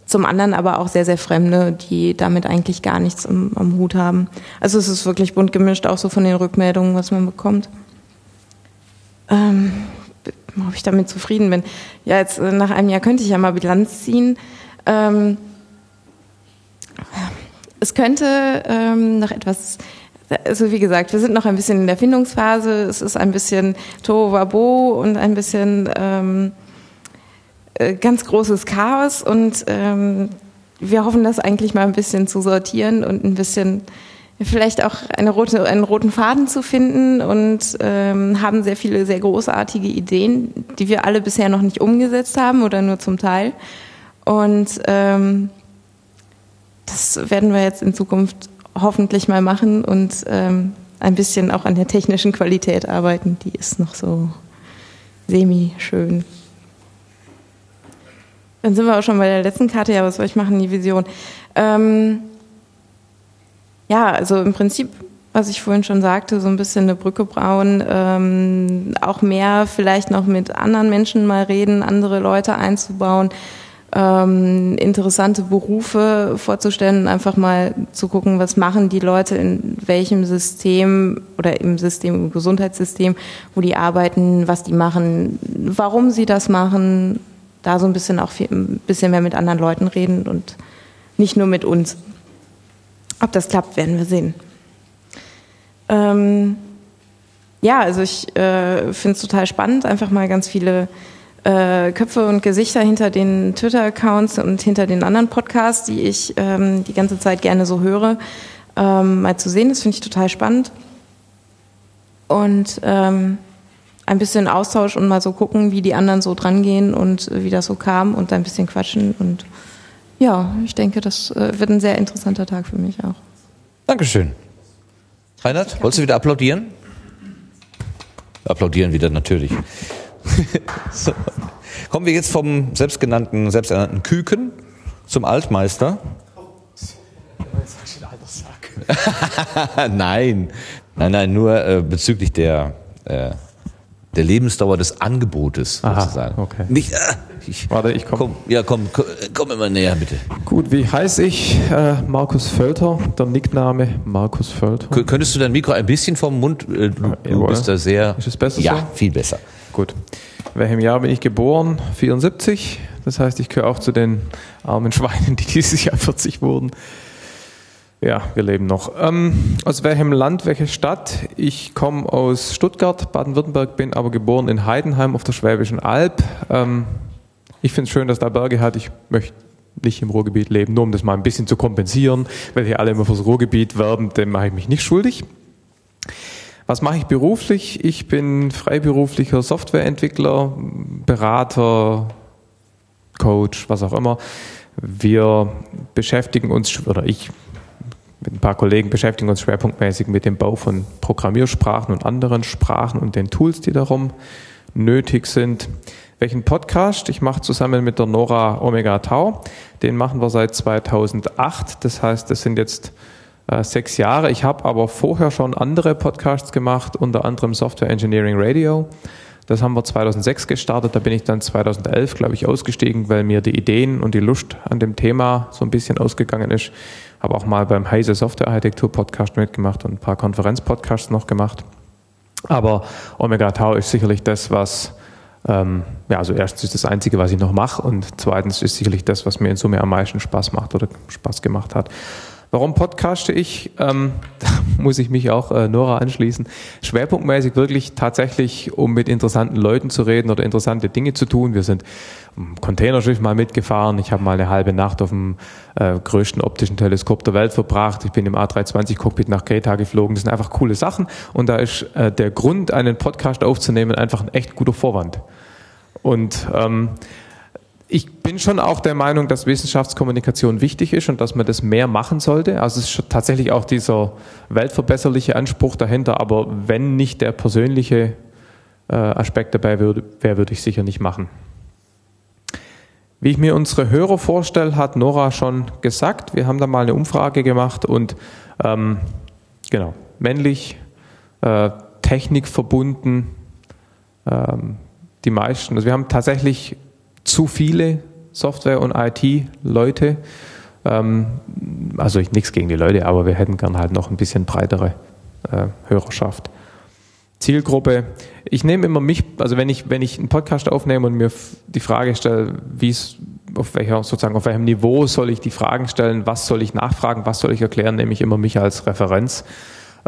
zum anderen aber auch sehr, sehr Fremde, die damit eigentlich gar nichts am, am Hut haben. Also es ist wirklich bunt gemischt, auch so von den Rückmeldungen, was man bekommt. Ähm, ob ich damit zufrieden bin. Ja, jetzt äh, nach einem Jahr könnte ich ja mal Bilanz ziehen. Ähm, es könnte ähm, noch etwas, also wie gesagt, wir sind noch ein bisschen in der Findungsphase. Es ist ein bisschen Tohuwabo und ein bisschen ähm, äh, ganz großes Chaos und ähm, wir hoffen, das eigentlich mal ein bisschen zu sortieren und ein bisschen vielleicht auch eine rote, einen roten Faden zu finden und ähm, haben sehr viele sehr großartige Ideen, die wir alle bisher noch nicht umgesetzt haben oder nur zum Teil. Und ähm, das werden wir jetzt in Zukunft hoffentlich mal machen und ähm, ein bisschen auch an der technischen Qualität arbeiten. Die ist noch so semi-schön. Dann sind wir auch schon bei der letzten Karte. Ja, was soll ich machen? Die Vision. Ähm, ja, also im Prinzip was ich vorhin schon sagte, so ein bisschen eine Brücke bauen, ähm, auch mehr vielleicht noch mit anderen Menschen mal reden, andere Leute einzubauen, ähm, interessante Berufe vorzustellen einfach mal zu gucken, was machen die Leute in welchem System oder im System, im Gesundheitssystem, wo die arbeiten, was die machen, warum sie das machen, da so ein bisschen auch viel, ein bisschen mehr mit anderen Leuten reden und nicht nur mit uns. Ob das klappt, werden wir sehen. Ähm, ja, also ich äh, finde es total spannend, einfach mal ganz viele äh, Köpfe und Gesichter hinter den Twitter-Accounts und hinter den anderen Podcasts, die ich ähm, die ganze Zeit gerne so höre, ähm, mal zu sehen. Das finde ich total spannend. Und ähm, ein bisschen Austausch und mal so gucken, wie die anderen so drangehen und wie das so kam und ein bisschen quatschen. Und ja, ich denke, das äh, wird ein sehr interessanter Tag für mich auch. Dankeschön. Reinhard, wolltest du wieder applaudieren? Applaudieren wieder natürlich. so. Kommen wir jetzt vom selbstgenannten, selbsternannten Küken zum Altmeister. nein, nein, nein, nur äh, bezüglich der, äh, der Lebensdauer des Angebotes Aha, sozusagen. okay. Nicht, äh, ich, Warte, ich komme. komm, ja, komm, komm, komm immer näher, bitte. Gut, wie heiße ich? Äh, Markus Völter, der Nickname Markus Völter. K könntest du dein Mikro ein bisschen vom Mund, äh, du, du jawohl. bist da sehr... Ist es besser Ja, so? viel besser. Gut. In welchem Jahr bin ich geboren? 74. Das heißt, ich gehöre auch zu den armen Schweinen, die dieses Jahr 40 wurden. Ja, wir leben noch. Ähm, aus welchem Land, welche Stadt? Ich komme aus Stuttgart, Baden-Württemberg, bin aber geboren in Heidenheim auf der Schwäbischen Alb. Ähm, ich finde es schön, dass da Berge hat. Ich möchte nicht im Ruhrgebiet leben, nur um das mal ein bisschen zu kompensieren, weil hier alle immer fürs Ruhrgebiet werben, dem mache ich mich nicht schuldig. Was mache ich beruflich? Ich bin freiberuflicher Softwareentwickler, Berater, Coach, was auch immer. Wir beschäftigen uns, oder ich mit ein paar Kollegen beschäftigen uns schwerpunktmäßig mit dem Bau von Programmiersprachen und anderen Sprachen und den Tools, die darum nötig sind. Welchen Podcast? Ich mache zusammen mit der Nora Omega Tau. Den machen wir seit 2008. Das heißt, das sind jetzt äh, sechs Jahre. Ich habe aber vorher schon andere Podcasts gemacht, unter anderem Software Engineering Radio. Das haben wir 2006 gestartet. Da bin ich dann 2011, glaube ich, ausgestiegen, weil mir die Ideen und die Lust an dem Thema so ein bisschen ausgegangen ist. Habe auch mal beim Heise Software Architektur Podcast mitgemacht und ein paar Konferenzpodcasts noch gemacht. Aber Omega Tau ist sicherlich das, was, ähm, ja, also erstens ist das Einzige, was ich noch mache und zweitens ist sicherlich das, was mir in Summe am meisten Spaß macht oder Spaß gemacht hat. Warum podcaste ich? Ähm, da muss ich mich auch äh, Nora anschließen. Schwerpunktmäßig wirklich tatsächlich, um mit interessanten Leuten zu reden oder interessante Dinge zu tun. Wir sind im Containerschiff mal mitgefahren. Ich habe mal eine halbe Nacht auf dem äh, größten optischen Teleskop der Welt verbracht. Ich bin im A320-Cockpit nach Kreta geflogen. Das sind einfach coole Sachen. Und da ist äh, der Grund, einen Podcast aufzunehmen, einfach ein echt guter Vorwand. Und ähm, ich bin schon auch der Meinung, dass Wissenschaftskommunikation wichtig ist und dass man das mehr machen sollte. Also es ist tatsächlich auch dieser weltverbesserliche Anspruch dahinter, aber wenn nicht der persönliche äh, Aspekt dabei wäre, würde ich sicher nicht machen. Wie ich mir unsere Hörer vorstelle, hat Nora schon gesagt. Wir haben da mal eine Umfrage gemacht und ähm, genau, männlich, äh, technikverbunden, ähm, die meisten. Also wir haben tatsächlich zu viele Software- und IT-Leute. Ähm, also nichts gegen die Leute, aber wir hätten gern halt noch ein bisschen breitere äh, Hörerschaft. Zielgruppe. Ich nehme immer mich, also wenn ich, wenn ich einen Podcast aufnehme und mir die Frage stelle, wie es, auf welcher, sozusagen, auf welchem Niveau soll ich die Fragen stellen, was soll ich nachfragen, was soll ich erklären, nehme ich immer mich als Referenz.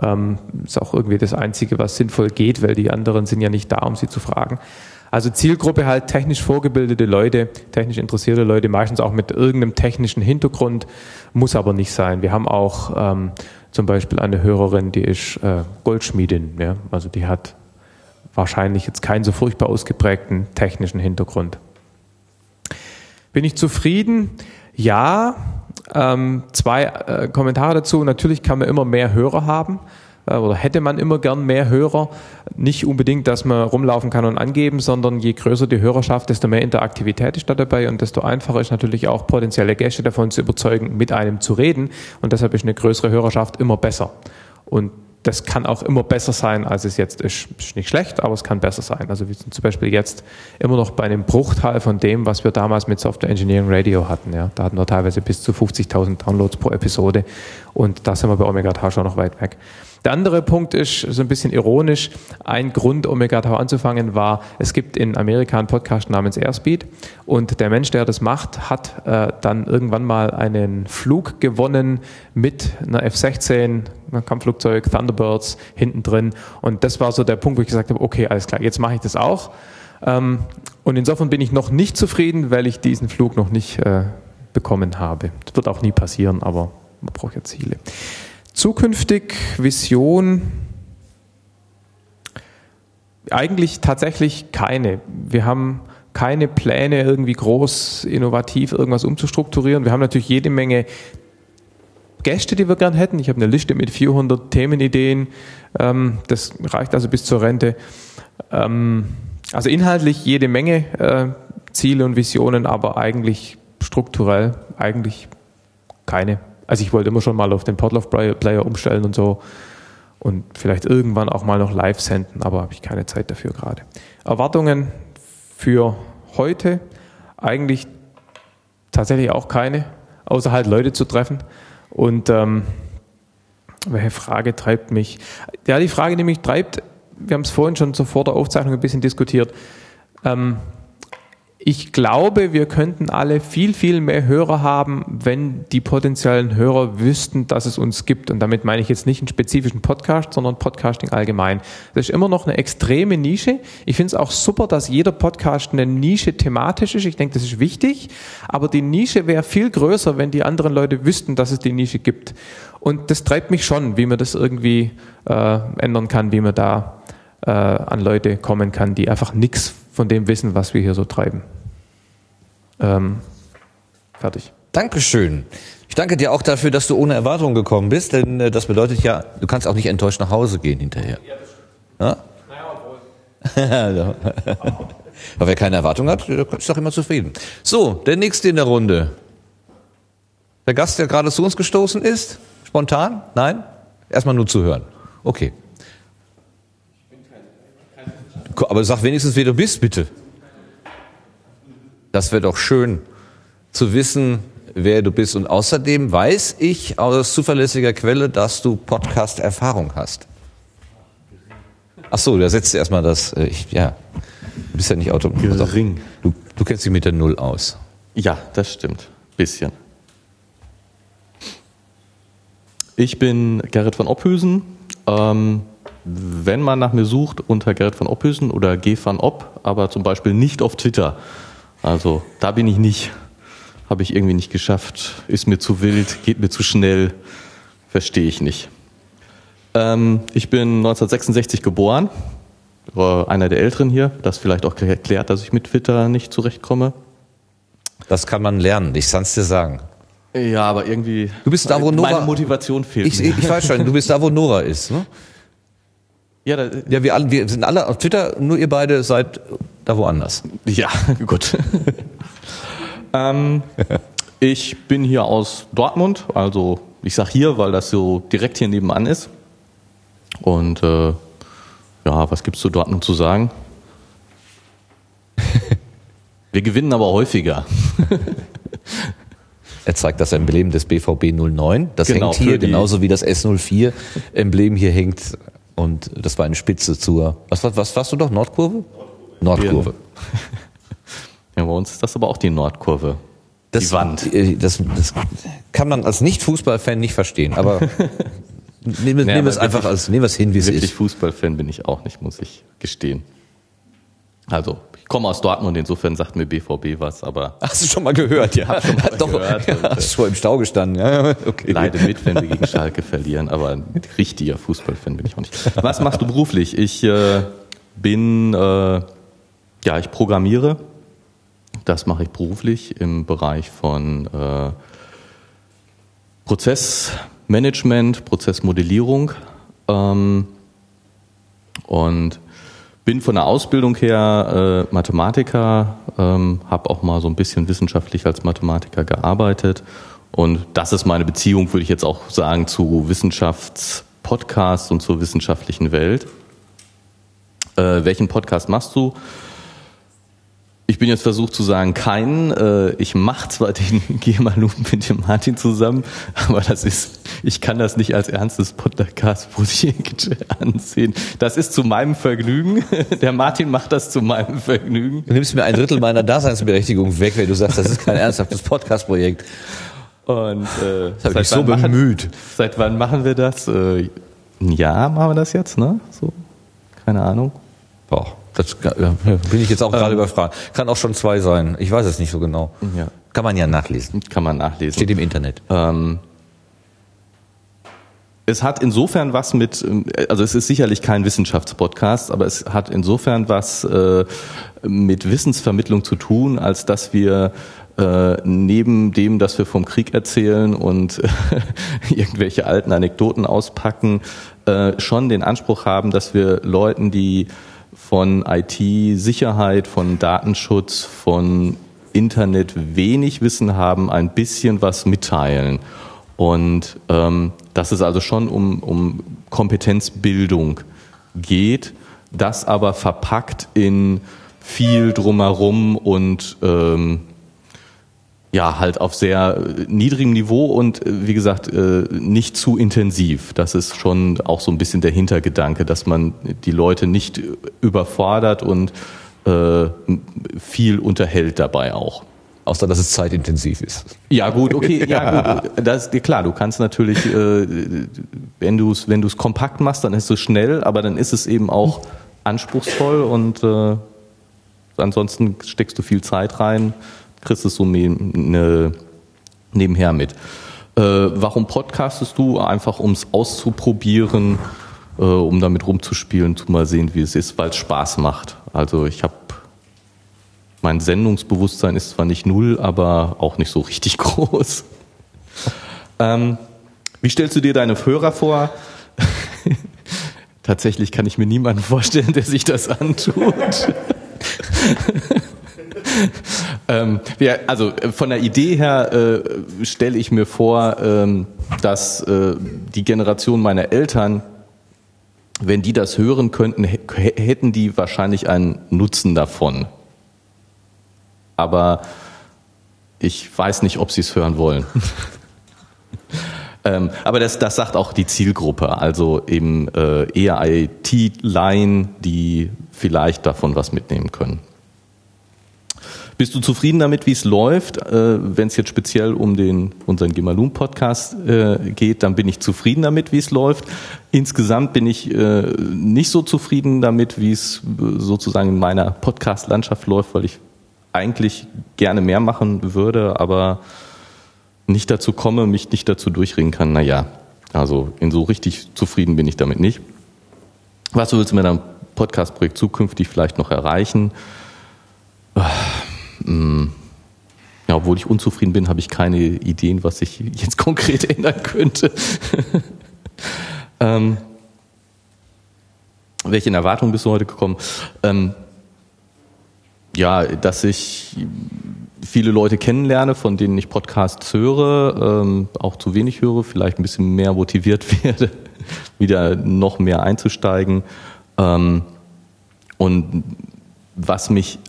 Ähm, ist auch irgendwie das Einzige, was sinnvoll geht, weil die anderen sind ja nicht da, um sie zu fragen. Also Zielgruppe halt technisch vorgebildete Leute, technisch interessierte Leute, meistens auch mit irgendeinem technischen Hintergrund, muss aber nicht sein. Wir haben auch ähm, zum Beispiel eine Hörerin, die ist äh, Goldschmiedin, ja? also die hat wahrscheinlich jetzt keinen so furchtbar ausgeprägten technischen Hintergrund. Bin ich zufrieden? Ja. Ähm, zwei äh, Kommentare dazu. Natürlich kann man immer mehr Hörer haben oder hätte man immer gern mehr Hörer. Nicht unbedingt, dass man rumlaufen kann und angeben, sondern je größer die Hörerschaft, desto mehr Interaktivität ist da dabei und desto einfacher ist natürlich auch potenzielle Gäste davon zu überzeugen, mit einem zu reden. Und deshalb ist eine größere Hörerschaft immer besser. Und das kann auch immer besser sein, als es jetzt ist. Ist nicht schlecht, aber es kann besser sein. Also wir sind zum Beispiel jetzt immer noch bei einem Bruchteil von dem, was wir damals mit Software Engineering Radio hatten. Ja. Da hatten wir teilweise bis zu 50.000 Downloads pro Episode und da sind wir bei Omega Tau schon noch weit weg. Der andere Punkt ist so ein bisschen ironisch. Ein Grund, Omega Tau anzufangen, war, es gibt in Amerika einen Podcast namens Airspeed und der Mensch, der das macht, hat äh, dann irgendwann mal einen Flug gewonnen mit einer F-16, einem Kampfflugzeug, Thunderbirds hinten drin und das war so der Punkt, wo ich gesagt habe, okay, alles klar, jetzt mache ich das auch. Ähm, und insofern bin ich noch nicht zufrieden, weil ich diesen Flug noch nicht äh, bekommen habe. Das wird auch nie passieren, aber man braucht ja Ziele. Zukünftig Vision eigentlich tatsächlich keine. Wir haben keine Pläne, irgendwie groß innovativ irgendwas umzustrukturieren. Wir haben natürlich jede Menge Gäste, die wir gern hätten. Ich habe eine Liste mit 400 Themenideen. Ähm, das reicht also bis zur Rente. Ähm, also inhaltlich jede Menge äh, Ziele und Visionen, aber eigentlich strukturell eigentlich keine. Also ich wollte immer schon mal auf den Podlove-Player umstellen und so und vielleicht irgendwann auch mal noch live senden, aber habe ich keine Zeit dafür gerade. Erwartungen für heute eigentlich tatsächlich auch keine, außer halt Leute zu treffen. Und ähm, welche Frage treibt mich? Ja, die Frage, die mich treibt, wir haben es vorhin schon so vor der Aufzeichnung ein bisschen diskutiert. Ähm, ich glaube, wir könnten alle viel, viel mehr Hörer haben, wenn die potenziellen Hörer wüssten, dass es uns gibt. Und damit meine ich jetzt nicht einen spezifischen Podcast, sondern Podcasting allgemein. Das ist immer noch eine extreme Nische. Ich finde es auch super, dass jeder Podcast eine Nische thematisch ist. Ich denke, das ist wichtig. Aber die Nische wäre viel größer, wenn die anderen Leute wüssten, dass es die Nische gibt. Und das treibt mich schon, wie man das irgendwie äh, ändern kann, wie man da äh, an Leute kommen kann, die einfach nichts von dem wissen, was wir hier so treiben. Ähm, fertig. Dankeschön. Ich danke dir auch dafür, dass du ohne Erwartung gekommen bist, denn äh, das bedeutet ja, du kannst auch nicht enttäuscht nach Hause gehen hinterher. Ja? Naja, Aber wer keine Erwartung hat, ist doch immer zufrieden. So, der nächste in der Runde. Der Gast, der gerade zu uns gestoßen ist? Spontan? Nein? Erstmal nur zuhören. Okay. Aber sag wenigstens, wer du bist, bitte. Das wäre doch schön zu wissen, wer du bist. Und außerdem weiß ich aus zuverlässiger Quelle, dass du Podcast-Erfahrung hast. Ach so, da setzt du erstmal das, äh, ich, ja, du bist ja nicht Auto. Gering. Du, du kennst dich mit der Null aus. Ja, das stimmt. Bisschen. Ich bin Gerrit von Ophüsen. Ähm, wenn man nach mir sucht, unter Gerrit von Ophüsen oder G van Opp, aber zum Beispiel nicht auf Twitter. Also da bin ich nicht. Habe ich irgendwie nicht geschafft. Ist mir zu wild, geht mir zu schnell. Verstehe ich nicht. Ähm, ich bin 1966 geboren. War einer der Älteren hier. Das vielleicht auch erklärt, dass ich mit Twitter nicht zurechtkomme. Das kann man lernen, ich kann es dir sagen. Ja, aber irgendwie. Du bist da, wo Nora. Meine Motivation fehlt. Ich, ich, ich weiß schon, du bist da, wo Nora ist. Ne? Ja, da, Ja, wir, alle, wir sind alle auf Twitter, nur ihr beide seid da woanders. Ja, gut. ähm, ich bin hier aus Dortmund, also ich sag hier, weil das so direkt hier nebenan ist. Und äh, ja, was gibt's zu Dortmund zu sagen? Wir gewinnen aber häufiger. Er zeigt das Emblem des BVB 09. Das Genau, hängt hier, genauso wie das S04 Emblem hier hängt. Und das war eine Spitze zur, was, was, was warst du doch? Nordkurve? Nordkurve. Ja, bei uns ist das aber auch die Nordkurve. die Wand. äh, Das, das kann man als Nicht-Fußballfan nicht verstehen, aber nehmen, nehmen wir es einfach wirklich- als, nehmen wir es hin, wie es Wirklich ist. Fußballfan bin ich auch nicht, muss ich gestehen. Also, komme aus Dortmund, insofern sagt mir BVB was, aber Hast du schon mal gehört, ja? Hab schon mal Doch, gehört ja, und, äh, hast schon im Stau gestanden. Ja, okay. leide mit, wenn wir gegen Schalke verlieren, aber ein richtiger Fußballfan bin ich auch nicht. Was machst du beruflich? Ich äh, bin, äh, ja, ich programmiere. Das mache ich beruflich im Bereich von äh, Prozessmanagement, Prozessmodellierung ähm, und bin von der Ausbildung her äh, Mathematiker, ähm, habe auch mal so ein bisschen wissenschaftlich als Mathematiker gearbeitet und das ist meine Beziehung, würde ich jetzt auch sagen, zu Podcasts und zur wissenschaftlichen Welt. Äh, welchen Podcast machst du? Ich bin jetzt versucht zu sagen, keinen. Äh, ich mache zwar den Gemalum mit dem Martin zusammen, aber das ist, ich kann das nicht als ernstes Podcast-Projekt ansehen. Das ist zu meinem Vergnügen. Der Martin macht das zu meinem Vergnügen. Du nimmst mir ein Drittel meiner Daseinsberechtigung weg, wenn du sagst, das ist kein ernsthaftes Podcast-Projekt. Und äh, Das habe ich so machen- bemüht. Seit wann machen wir das? Äh, ein Jahr machen wir das jetzt, ne? So, keine Ahnung. Boah, das ja, bin ich jetzt auch gerade überfragt. Kann auch schon zwei sein. Ich weiß es nicht so genau. Ja. Kann man ja nachlesen. Kann man nachlesen. Steht im Internet. Ähm, es hat insofern was mit, ähm, also es ist sicherlich kein Wissenschaftspodcast, aber es hat insofern was äh, mit Wissensvermittlung zu tun, als dass wir äh, neben dem, dass wir vom Krieg erzählen und irgendwelche alten Anekdoten auspacken, äh, schon den Anspruch haben, dass wir Leuten, die von IT-Sicherheit, von Datenschutz, von Internet wenig Wissen haben, ein bisschen was mitteilen. Und ähm, dass es also schon um, um Kompetenzbildung geht, das aber verpackt in viel drumherum und ähm, ja, halt auf sehr äh, niedrigem Niveau und äh, wie gesagt, äh, nicht zu intensiv. Das ist schon auch so ein bisschen der Hintergedanke, dass man die Leute nicht überfordert und viel unterhält dabei auch. Außer, dass es zeitintensiv ist. Ja gut, okay, ja gut, das ist klar. Du kannst natürlich, wenn du es wenn du es kompakt machst, dann ist es schnell, aber dann ist es eben auch anspruchsvoll und ansonsten steckst du viel Zeit rein, kriegst es so ne, ne, nebenher mit. Äh, warum podcastest du? Einfach um es auszuprobieren, äh, um damit rumzuspielen, zu mal sehen, wie es ist, weil es Spaß macht. Also ich habe mein Sendungsbewusstsein ist zwar nicht null, aber auch nicht so richtig groß. Ähm, wie stellst du dir deine Hörer vor? Tatsächlich kann ich mir niemanden vorstellen, der sich das antut. ähm, ja, also äh, von der Idee her äh, stelle ich mir vor, ähm, dass äh, die Generation meiner Eltern, wenn die das hören könnten, hä- hätten die wahrscheinlich einen Nutzen davon. Aber ich weiß nicht, ob sie es hören wollen. ähm, aber das, das sagt auch die Zielgruppe, also eben äh, eher IT-Laien, die vielleicht davon was mitnehmen können. Bist du zufrieden damit, wie es läuft? Äh, Wenn es jetzt speziell um den unseren Gemalum-Podcast äh, geht, dann bin ich zufrieden damit, wie es läuft. Insgesamt bin ich äh, nicht so zufrieden damit, wie es äh, sozusagen in meiner Podcast-Landschaft läuft, weil ich eigentlich gerne mehr machen würde, aber nicht dazu komme, mich nicht dazu durchringen kann. Naja, also in so richtig zufrieden bin ich damit nicht. Was willst du mit deinem Podcast-Projekt zukünftig vielleicht noch erreichen? Ja, obwohl ich unzufrieden bin, habe ich keine Ideen, was ich jetzt konkret ändern könnte. ähm, welchen Erwartungen bist du heute gekommen? Ähm, ja, dass ich viele Leute kennenlerne, von denen ich Podcasts höre, ähm, auch zu wenig höre, vielleicht ein bisschen mehr motiviert werde, wieder noch mehr einzusteigen. Ähm, und was mich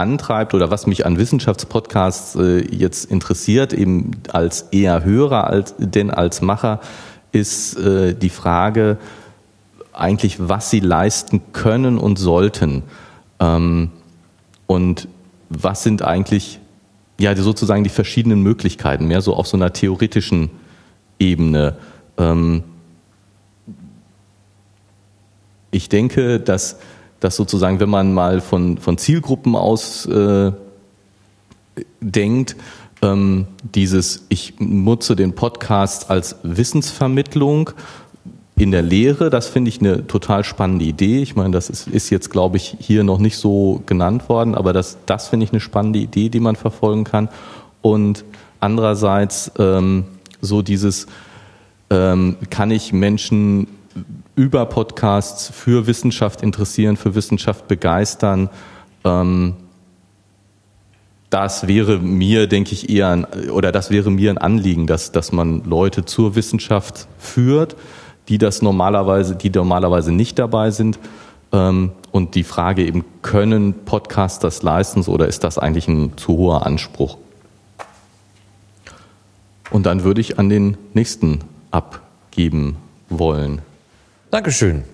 antreibt oder was mich an Wissenschaftspodcasts äh, jetzt interessiert, eben als eher Hörer als, denn als Macher, ist äh, die Frage eigentlich, was sie leisten können und sollten. Ähm, und was sind eigentlich ja sozusagen die verschiedenen Möglichkeiten, mehr so auf so einer theoretischen Ebene. Ähm, ich denke, dass, dass sozusagen, wenn man mal von, von Zielgruppen aus äh, denkt, ähm, dieses, ich nutze den Podcast als Wissensvermittlung in der Lehre, das finde ich eine total spannende Idee. Ich meine, das ist, ist jetzt, glaube ich, hier noch nicht so genannt worden, aber das, das finde ich eine spannende Idee, die man verfolgen kann. Und andererseits ähm, so dieses, ähm, kann ich Menschen über Podcasts für Wissenschaft interessieren, für Wissenschaft begeistern. Ähm, das wäre mir, denke ich, eher ein, oder das wäre mir ein Anliegen, dass, dass man Leute zur Wissenschaft führt, die das normalerweise, die normalerweise nicht dabei sind. Ähm, und die Frage eben, können Podcasts das leisten oder ist das eigentlich ein zu hoher Anspruch? Und dann würde ich an den nächsten abgeben wollen. Dankeschön.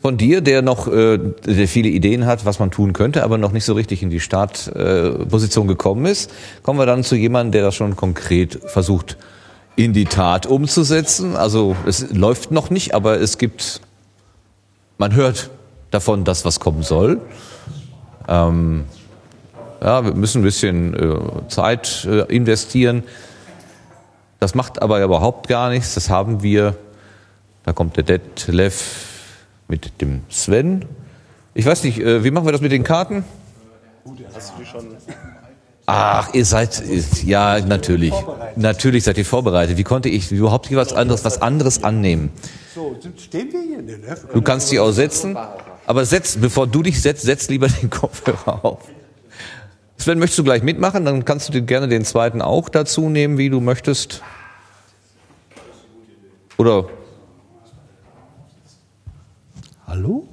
Von dir, der noch äh, der viele Ideen hat, was man tun könnte, aber noch nicht so richtig in die Startposition äh, gekommen ist, kommen wir dann zu jemandem, der das schon konkret versucht in die Tat umzusetzen. Also es läuft noch nicht, aber es gibt, man hört davon, dass was kommen soll. Ähm, ja, wir müssen ein bisschen äh, Zeit äh, investieren. Das macht aber überhaupt gar nichts. Das haben wir. Da kommt der Detlef mit dem Sven. Ich weiß nicht, äh, wie machen wir das mit den Karten? Ach, ihr seid, ja, natürlich. Natürlich seid ihr vorbereitet. Wie konnte ich überhaupt hier was anderes, was anderes annehmen? So, stehen wir hier? Du kannst die auch setzen, aber setz, bevor du dich setzt, setz lieber den Kopfhörer auf. Sven, möchtest du gleich mitmachen? Dann kannst du dir gerne den zweiten auch dazu nehmen, wie du möchtest. Oder? Hallo?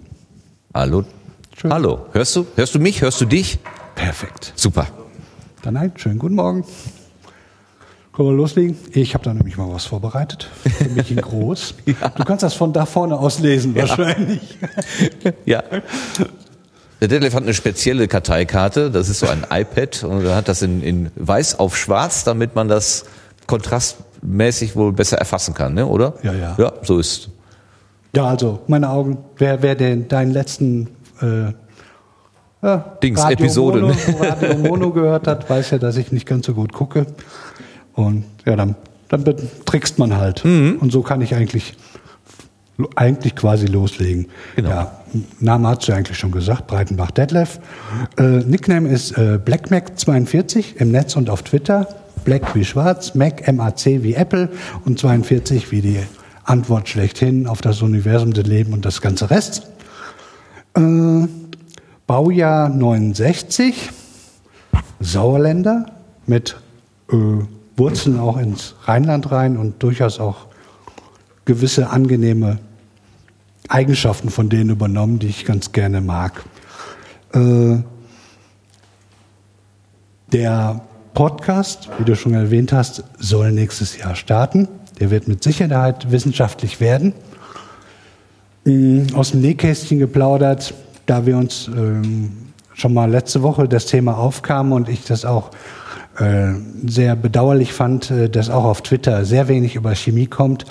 Hallo? Schön. Hallo. Hörst du? Hörst du mich? Hörst du dich? Perfekt. Super. Dann ein schönen guten Morgen. Können wir loslegen? Ich habe da nämlich mal was vorbereitet. Für mich in groß. ja. Du kannst das von da vorne aus lesen, ja. wahrscheinlich. ja. Der Detlef hat eine spezielle Karteikarte. Das ist so ein iPad und er hat das in, in weiß auf schwarz, damit man das kontrastmäßig wohl besser erfassen kann, ne? oder? Ja, ja. Ja, so ist. Ja, also meine Augen. Wer, wer den, deinen letzten äh, ja, Dings, Radio Episode. Mono, Radio Mono gehört hat, weiß ja, dass ich nicht ganz so gut gucke. Und ja, dann, dann trickst man halt. Mhm. Und so kann ich eigentlich, eigentlich quasi loslegen. Genau. Ja, Name hat du eigentlich schon gesagt, Breitenbach Detlef. Äh, Nickname ist äh, BlackMac42 im Netz und auf Twitter. Black wie schwarz, Mac, M-A-C wie Apple und 42 wie die Antwort schlechthin auf das Universum, das Leben und das ganze Rest. Äh, Baujahr 69, Sauerländer mit äh, Wurzeln auch ins Rheinland rein und durchaus auch gewisse angenehme Eigenschaften von denen übernommen, die ich ganz gerne mag. Äh, der Podcast, wie du schon erwähnt hast, soll nächstes Jahr starten. Der wird mit Sicherheit wissenschaftlich werden. Aus dem Nähkästchen geplaudert, da wir uns ähm, schon mal letzte Woche das Thema aufkam und ich das auch äh, sehr bedauerlich fand, äh, dass auch auf Twitter sehr wenig über Chemie kommt.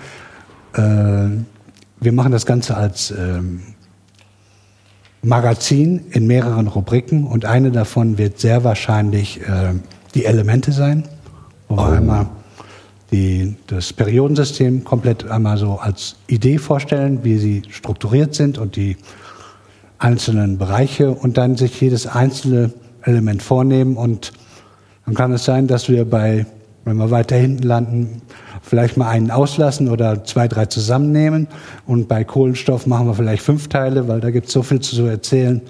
Äh, wir machen das Ganze als ähm, Magazin in mehreren Rubriken und eine davon wird sehr wahrscheinlich äh, die Elemente sein, wo wir oh. einmal die, das Periodensystem komplett einmal so als Idee vorstellen, wie sie strukturiert sind und die einzelnen Bereiche und dann sich jedes einzelne Element vornehmen und dann kann es sein, dass wir bei, wenn wir weiter hinten landen, vielleicht mal einen auslassen oder zwei, drei zusammennehmen und bei Kohlenstoff machen wir vielleicht fünf Teile, weil da gibt es so viel zu erzählen.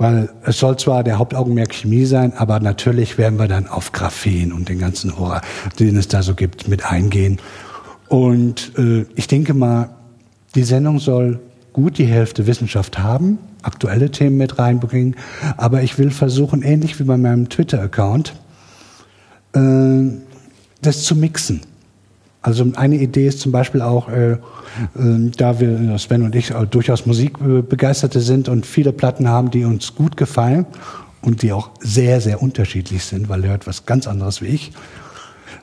Weil es soll zwar der Hauptaugenmerk Chemie sein, aber natürlich werden wir dann auf Graphen und den ganzen Horror, den es da so gibt, mit eingehen. Und äh, ich denke mal, die Sendung soll gut die Hälfte Wissenschaft haben, aktuelle Themen mit reinbringen, aber ich will versuchen, ähnlich wie bei meinem Twitter-Account, äh, das zu mixen. Also eine Idee ist zum Beispiel auch, äh, äh, da wir, Sven und ich, durchaus Musikbegeisterte sind und viele Platten haben, die uns gut gefallen und die auch sehr, sehr unterschiedlich sind, weil er hört was ganz anderes wie ich.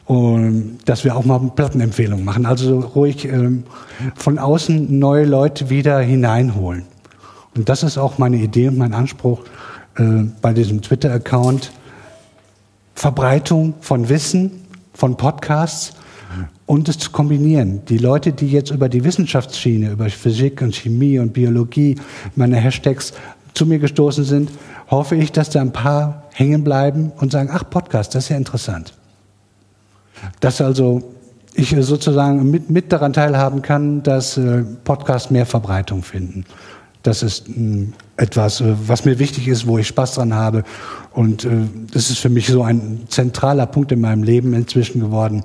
Und dass wir auch mal Plattenempfehlungen machen. Also ruhig ähm, von außen neue Leute wieder hineinholen. Und das ist auch meine Idee und mein Anspruch äh, bei diesem Twitter-Account. Verbreitung von Wissen, von Podcasts und es zu kombinieren. Die Leute, die jetzt über die Wissenschaftsschiene, über Physik und Chemie und Biologie, meine Hashtags zu mir gestoßen sind, hoffe ich, dass da ein paar hängen bleiben und sagen, ach, Podcast, das ist ja interessant. Dass also ich sozusagen mit, mit daran teilhaben kann, dass äh, Podcasts mehr Verbreitung finden. Das ist hm, etwas, äh, was mir wichtig ist, wo ich Spaß dran habe. Und äh, das ist für mich so ein zentraler Punkt in meinem Leben inzwischen geworden.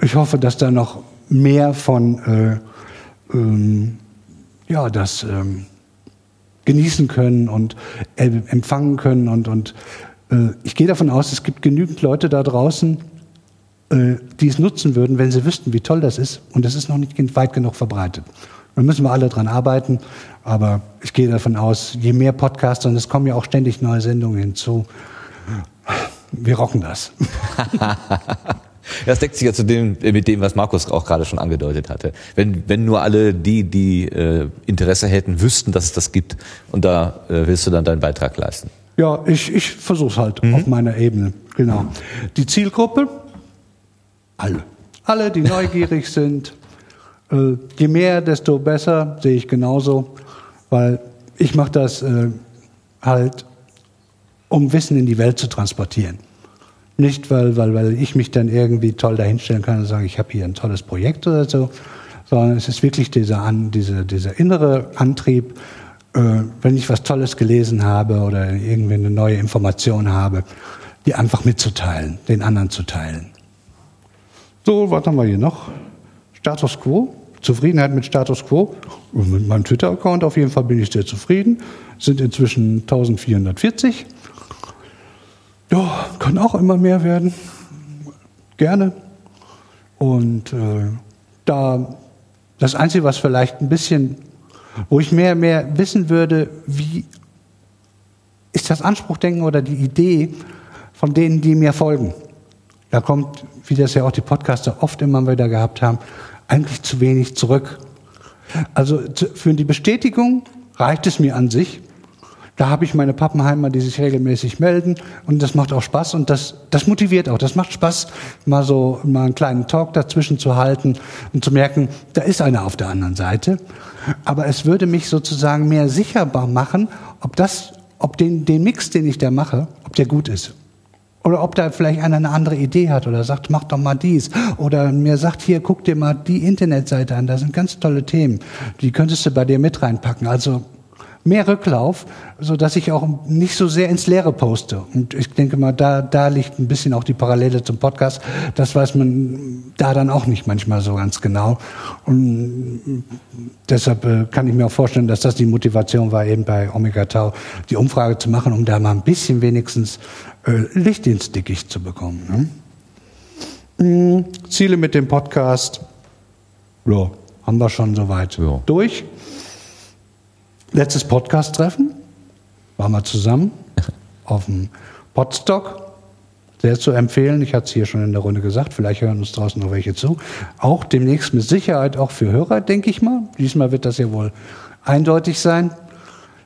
Ich hoffe, dass da noch mehr von äh, ähm, ja, das ähm, genießen können und äh, empfangen können. Und, und äh, ich gehe davon aus, es gibt genügend Leute da draußen, äh, die es nutzen würden, wenn sie wüssten, wie toll das ist. Und das ist noch nicht weit genug verbreitet. Da müssen wir alle dran arbeiten. Aber ich gehe davon aus, je mehr Podcasts, und es kommen ja auch ständig neue Sendungen hinzu, wir rocken das. Das deckt sich ja zu dem, äh, mit dem, was Markus auch gerade schon angedeutet hatte. Wenn, wenn nur alle die, die äh, Interesse hätten, wüssten, dass es das gibt, und da äh, willst du dann deinen Beitrag leisten. Ja, ich, ich versuche es halt mhm. auf meiner Ebene. Genau. Die Zielgruppe? Alle. Alle, die neugierig sind. Äh, je mehr, desto besser, sehe ich genauso. Weil ich mache das äh, halt, um Wissen in die Welt zu transportieren. Nicht, weil, weil, weil ich mich dann irgendwie toll dahinstellen kann und sagen, ich habe hier ein tolles Projekt oder so, sondern es ist wirklich dieser, an, diese, dieser innere Antrieb, äh, wenn ich was Tolles gelesen habe oder irgendwie eine neue Information habe, die einfach mitzuteilen, den anderen zu teilen. So, was haben wir hier noch? Status Quo. Zufriedenheit mit Status Quo. Und mit meinem Twitter-Account auf jeden Fall bin ich sehr zufrieden. Sind inzwischen 1440. Ja, kann auch immer mehr werden. Gerne. Und äh, da das Einzige, was vielleicht ein bisschen, wo ich mehr mehr wissen würde, wie ist das Anspruchdenken oder die Idee von denen, die mir folgen. Da kommt, wie das ja auch die Podcaster oft immer wieder gehabt haben, eigentlich zu wenig zurück. Also für die Bestätigung reicht es mir an sich, da habe ich meine Pappenheimer, die sich regelmäßig melden und das macht auch Spaß und das, das motiviert auch. Das macht Spaß, mal so mal einen kleinen Talk dazwischen zu halten und zu merken, da ist einer auf der anderen Seite. Aber es würde mich sozusagen mehr sicherbar machen, ob das, ob den, den Mix, den ich da mache, ob der gut ist. Oder ob da vielleicht einer eine andere Idee hat oder sagt, mach doch mal dies. Oder mir sagt, hier, guck dir mal die Internetseite an, da sind ganz tolle Themen. Die könntest du bei dir mit reinpacken. Also mehr Rücklauf, so dass ich auch nicht so sehr ins Leere poste. Und ich denke mal, da, da liegt ein bisschen auch die Parallele zum Podcast. Das weiß man da dann auch nicht manchmal so ganz genau. Und deshalb äh, kann ich mir auch vorstellen, dass das die Motivation war, eben bei Omega Tau die Umfrage zu machen, um da mal ein bisschen wenigstens äh, Licht ins Dickicht zu bekommen. Ne? Mhm. Ziele mit dem Podcast, ja, haben wir schon soweit ja. durch. Letztes Podcast-Treffen waren wir zusammen auf dem Podstock. Sehr zu empfehlen. Ich hatte es hier schon in der Runde gesagt. Vielleicht hören uns draußen noch welche zu. Auch demnächst mit Sicherheit auch für Hörer, denke ich mal. Diesmal wird das ja wohl eindeutig sein,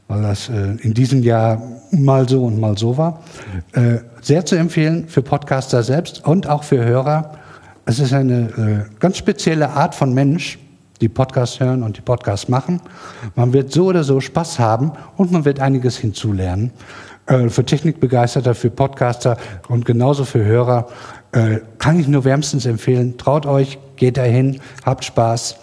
weil das äh, in diesem Jahr mal so und mal so war. Äh, sehr zu empfehlen für Podcaster selbst und auch für Hörer. Es ist eine äh, ganz spezielle Art von Mensch, die Podcasts hören und die Podcasts machen. Man wird so oder so Spaß haben und man wird einiges hinzulernen. Äh, für Technikbegeisterter, für Podcaster und genauso für Hörer äh, kann ich nur wärmstens empfehlen. Traut euch, geht dahin, habt Spaß.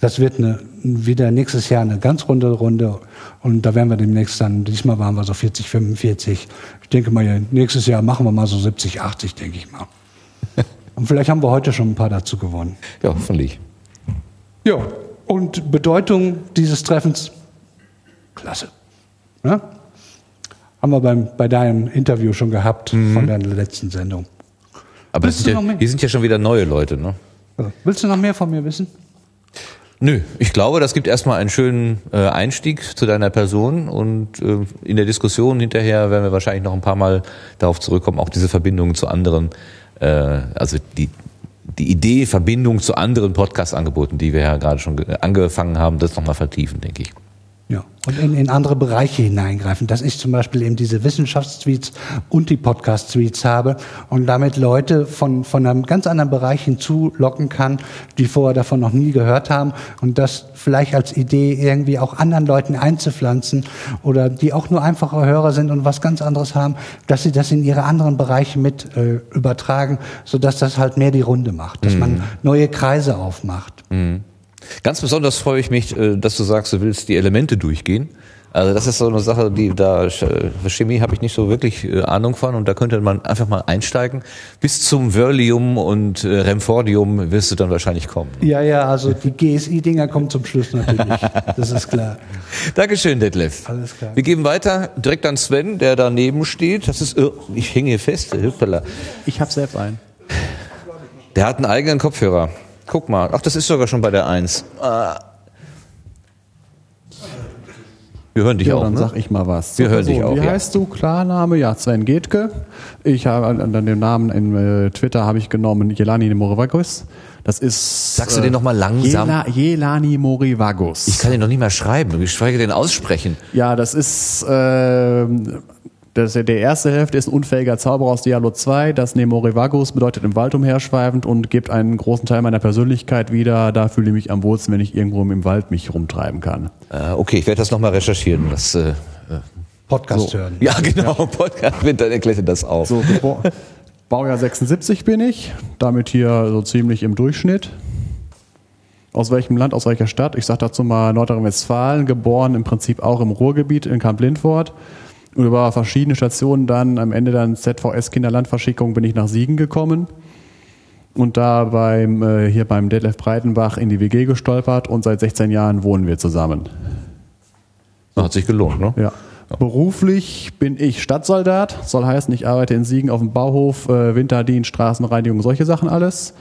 Das wird eine, wieder nächstes Jahr eine ganz runde Runde und da werden wir demnächst dann, diesmal waren wir so 40, 45. Ich denke mal, nächstes Jahr machen wir mal so 70, 80, denke ich mal. Und vielleicht haben wir heute schon ein paar dazu gewonnen. Ja, hoffentlich. Ja, und Bedeutung dieses Treffens, klasse. Ja? Haben wir beim, bei deinem Interview schon gehabt mhm. von deiner letzten Sendung. Aber sind ja, hier sind ja schon wieder neue Leute, ne? Willst du noch mehr von mir wissen? Nö, ich glaube, das gibt erstmal einen schönen äh, Einstieg zu deiner Person und äh, in der Diskussion hinterher werden wir wahrscheinlich noch ein paar Mal darauf zurückkommen, auch diese Verbindungen zu anderen, äh, also die, die Idee, Verbindung zu anderen Podcast-Angeboten, die wir ja gerade schon angefangen haben, das nochmal vertiefen, denke ich. Ja, und in, in andere Bereiche hineingreifen, dass ich zum Beispiel eben diese Wissenschaftstweets und die Podcast-Tweets habe und damit Leute von, von einem ganz anderen Bereich hinzulocken kann, die vorher davon noch nie gehört haben und das vielleicht als Idee irgendwie auch anderen Leuten einzupflanzen oder die auch nur einfache Hörer sind und was ganz anderes haben, dass sie das in ihre anderen Bereiche mit äh, übertragen, sodass das halt mehr die Runde macht, dass mhm. man neue Kreise aufmacht. Mhm. Ganz besonders freue ich mich, äh, dass du sagst, du willst die Elemente durchgehen. Also das ist so eine Sache, die da äh, für Chemie habe ich nicht so wirklich äh, Ahnung von und da könnte man einfach mal einsteigen. Bis zum Verlium und äh, Remfordium wirst du dann wahrscheinlich kommen. Ja, ja, also die GSI-Dinger kommen zum Schluss natürlich. Das ist klar. Dankeschön, Detlef. Alles klar. Wir geben weiter direkt an Sven, der daneben steht. Das ist, oh, ich hänge hier fest, Hüppala. Ich habe selbst einen. Der hat einen eigenen Kopfhörer. Guck mal. Ach, das ist sogar schon bei der Eins. Ah. Wir hören dich Ja, auch. dann ne? sag ich mal was. Wir hören dich auch, Wie ja. heißt du? Klarname? Ja, Sven Getke. Ich habe an an dem Namen in äh, Twitter habe ich genommen Jelani Morivagus. Das ist. Sagst du den noch mal langsam? Jela, Jelani Morivagus. Ich kann den noch nicht mal schreiben, geschweige denn aussprechen. Ja, das ist, ähm, das, der erste Hälfte ist ein unfähiger Zauberer aus Diablo 2. Das Nemorivagus bedeutet im Wald umherschweifend und gibt einen großen Teil meiner Persönlichkeit wieder. Da fühle ich mich am wohlsten, wenn ich irgendwo im Wald mich rumtreiben kann. Äh, okay, ich werde das nochmal recherchieren. Das, äh, Podcast hören. ja, genau, Podcast, dann erklärt das auf. So, Baujahr 76 bin ich, damit hier so ziemlich im Durchschnitt. Aus welchem Land, aus welcher Stadt? Ich sage dazu mal Nordrhein-Westfalen, geboren im Prinzip auch im Ruhrgebiet in Kamp-Lindfort. Und über verschiedene Stationen dann, am Ende dann ZVS Kinderlandverschickung, bin ich nach Siegen gekommen. Und da beim, äh, hier beim Detlef Breitenbach in die WG gestolpert und seit 16 Jahren wohnen wir zusammen. Hat sich gelohnt, ne? Ja. Beruflich bin ich Stadtsoldat, soll heißen, ich arbeite in Siegen auf dem Bauhof, äh, Winterdienst, Straßenreinigung, solche Sachen alles.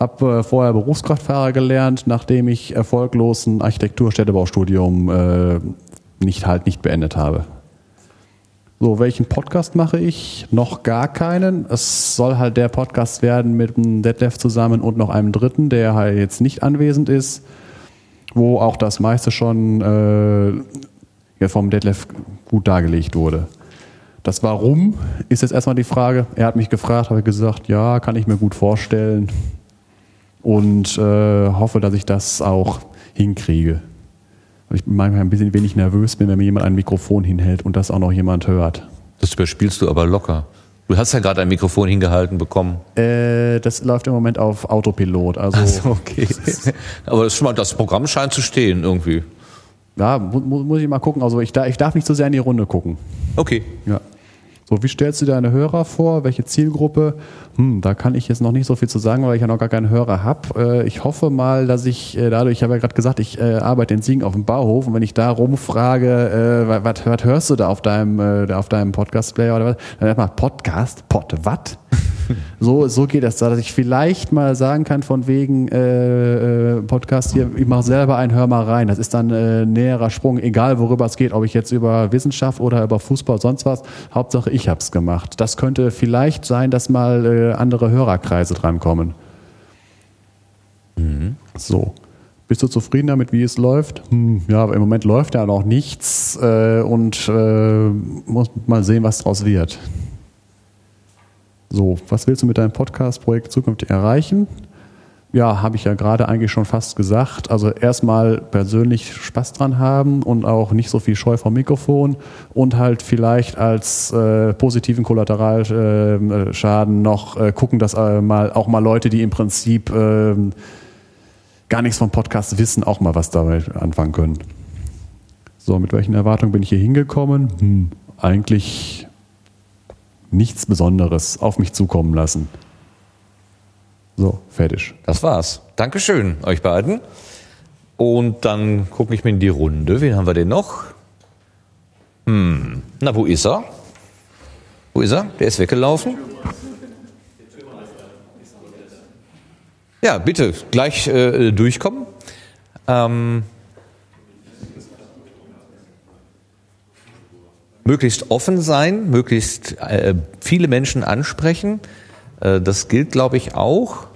Hab äh, vorher Berufskraftfahrer gelernt, nachdem ich erfolglos ein Architektur-Städtebaustudium äh, nicht halt nicht beendet habe. So, welchen Podcast mache ich? Noch gar keinen. Es soll halt der Podcast werden mit dem Detlef zusammen und noch einem dritten, der halt jetzt nicht anwesend ist, wo auch das meiste schon äh, vom Detlef gut dargelegt wurde. Das Warum ist jetzt erstmal die Frage. Er hat mich gefragt, habe gesagt, ja, kann ich mir gut vorstellen und äh, hoffe, dass ich das auch hinkriege. Ich manchmal ein bisschen wenig nervös bin, wenn mir jemand ein Mikrofon hinhält und das auch noch jemand hört. Das überspielst du aber locker. Du hast ja gerade ein Mikrofon hingehalten bekommen. Äh, das läuft im Moment auf Autopilot. Also okay. aber das, schon mal, das Programm scheint zu stehen irgendwie. ja, mu muss ich mal gucken. Also ich, da, ich darf nicht so sehr in die Runde gucken. Okay. Ja. So, wie stellst du deine Hörer vor? Welche Zielgruppe? Hm, da kann ich jetzt noch nicht so viel zu sagen, weil ich ja noch gar keinen Hörer habe. Äh, ich hoffe mal, dass ich äh, dadurch, ich habe ja gerade gesagt, ich äh, arbeite in Siegen auf dem Bauhof und wenn ich da rumfrage, äh, was, hörst du da auf deinem, äh, auf deinem Podcast-Player oder was? Dann erstmal Podcast, Pod, was? So, so geht das da, dass ich vielleicht mal sagen kann, von wegen äh, äh, Podcast hier, ich mache selber einen, hör mal rein. Das ist dann äh, näherer Sprung, egal worüber es geht, ob ich jetzt über Wissenschaft oder über Fußball, sonst was. Hauptsache, ich hab's gemacht. Das könnte vielleicht sein, dass mal äh, andere Hörerkreise drankommen. So. Bist du zufrieden damit, wie es läuft? Hm, ja, aber im Moment läuft ja noch nichts äh, und äh, muss mal sehen, was daraus wird. So, was willst du mit deinem Podcast-Projekt zukünftig erreichen? Ja, habe ich ja gerade eigentlich schon fast gesagt. Also erstmal persönlich Spaß dran haben und auch nicht so viel Scheu vom Mikrofon und halt vielleicht als äh, positiven Kollateralschaden noch äh, gucken, dass äh, mal auch mal Leute, die im Prinzip äh, gar nichts vom Podcast wissen, auch mal was damit anfangen können. So, mit welchen Erwartungen bin ich hier hingekommen? Hm, eigentlich nichts Besonderes auf mich zukommen lassen. So, fertig. Das war's. Dankeschön, euch beiden. Und dann gucke ich mir in die Runde. Wen haben wir denn noch? Hm. Na, wo ist er? Wo ist er? Der ist weggelaufen. Ja, bitte, gleich äh, durchkommen. Ähm, möglichst offen sein, möglichst äh, viele Menschen ansprechen. Äh, das gilt, glaube ich, auch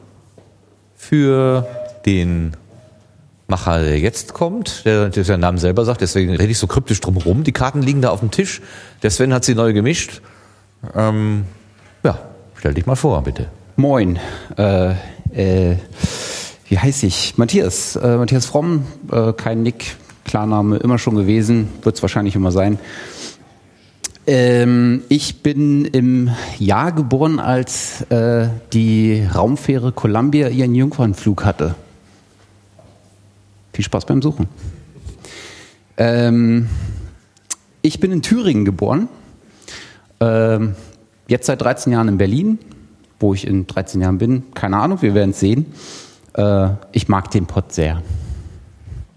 für den Macher, der jetzt kommt, der, seinen Namen selber sagt, deswegen rede ich so kryptisch drum rum. Die Karten liegen da auf dem Tisch. Der Sven hat sie neu gemischt. Ähm, ja, stell dich mal vor, bitte. Moin. Äh, äh, wie heiße ich? Matthias. Äh, Matthias Fromm, äh, kein Nick, Klarname immer schon gewesen, wird es wahrscheinlich immer sein. Ähm, ich bin im Jahr geboren, als äh, die Raumfähre Columbia ihren Jungfernflug hatte. Viel Spaß beim Suchen. Ähm, ich bin in Thüringen geboren. Ähm, jetzt seit 13 Jahren in Berlin. Wo ich in 13 Jahren bin, keine Ahnung, wir werden es sehen. Äh, ich mag den Pott sehr.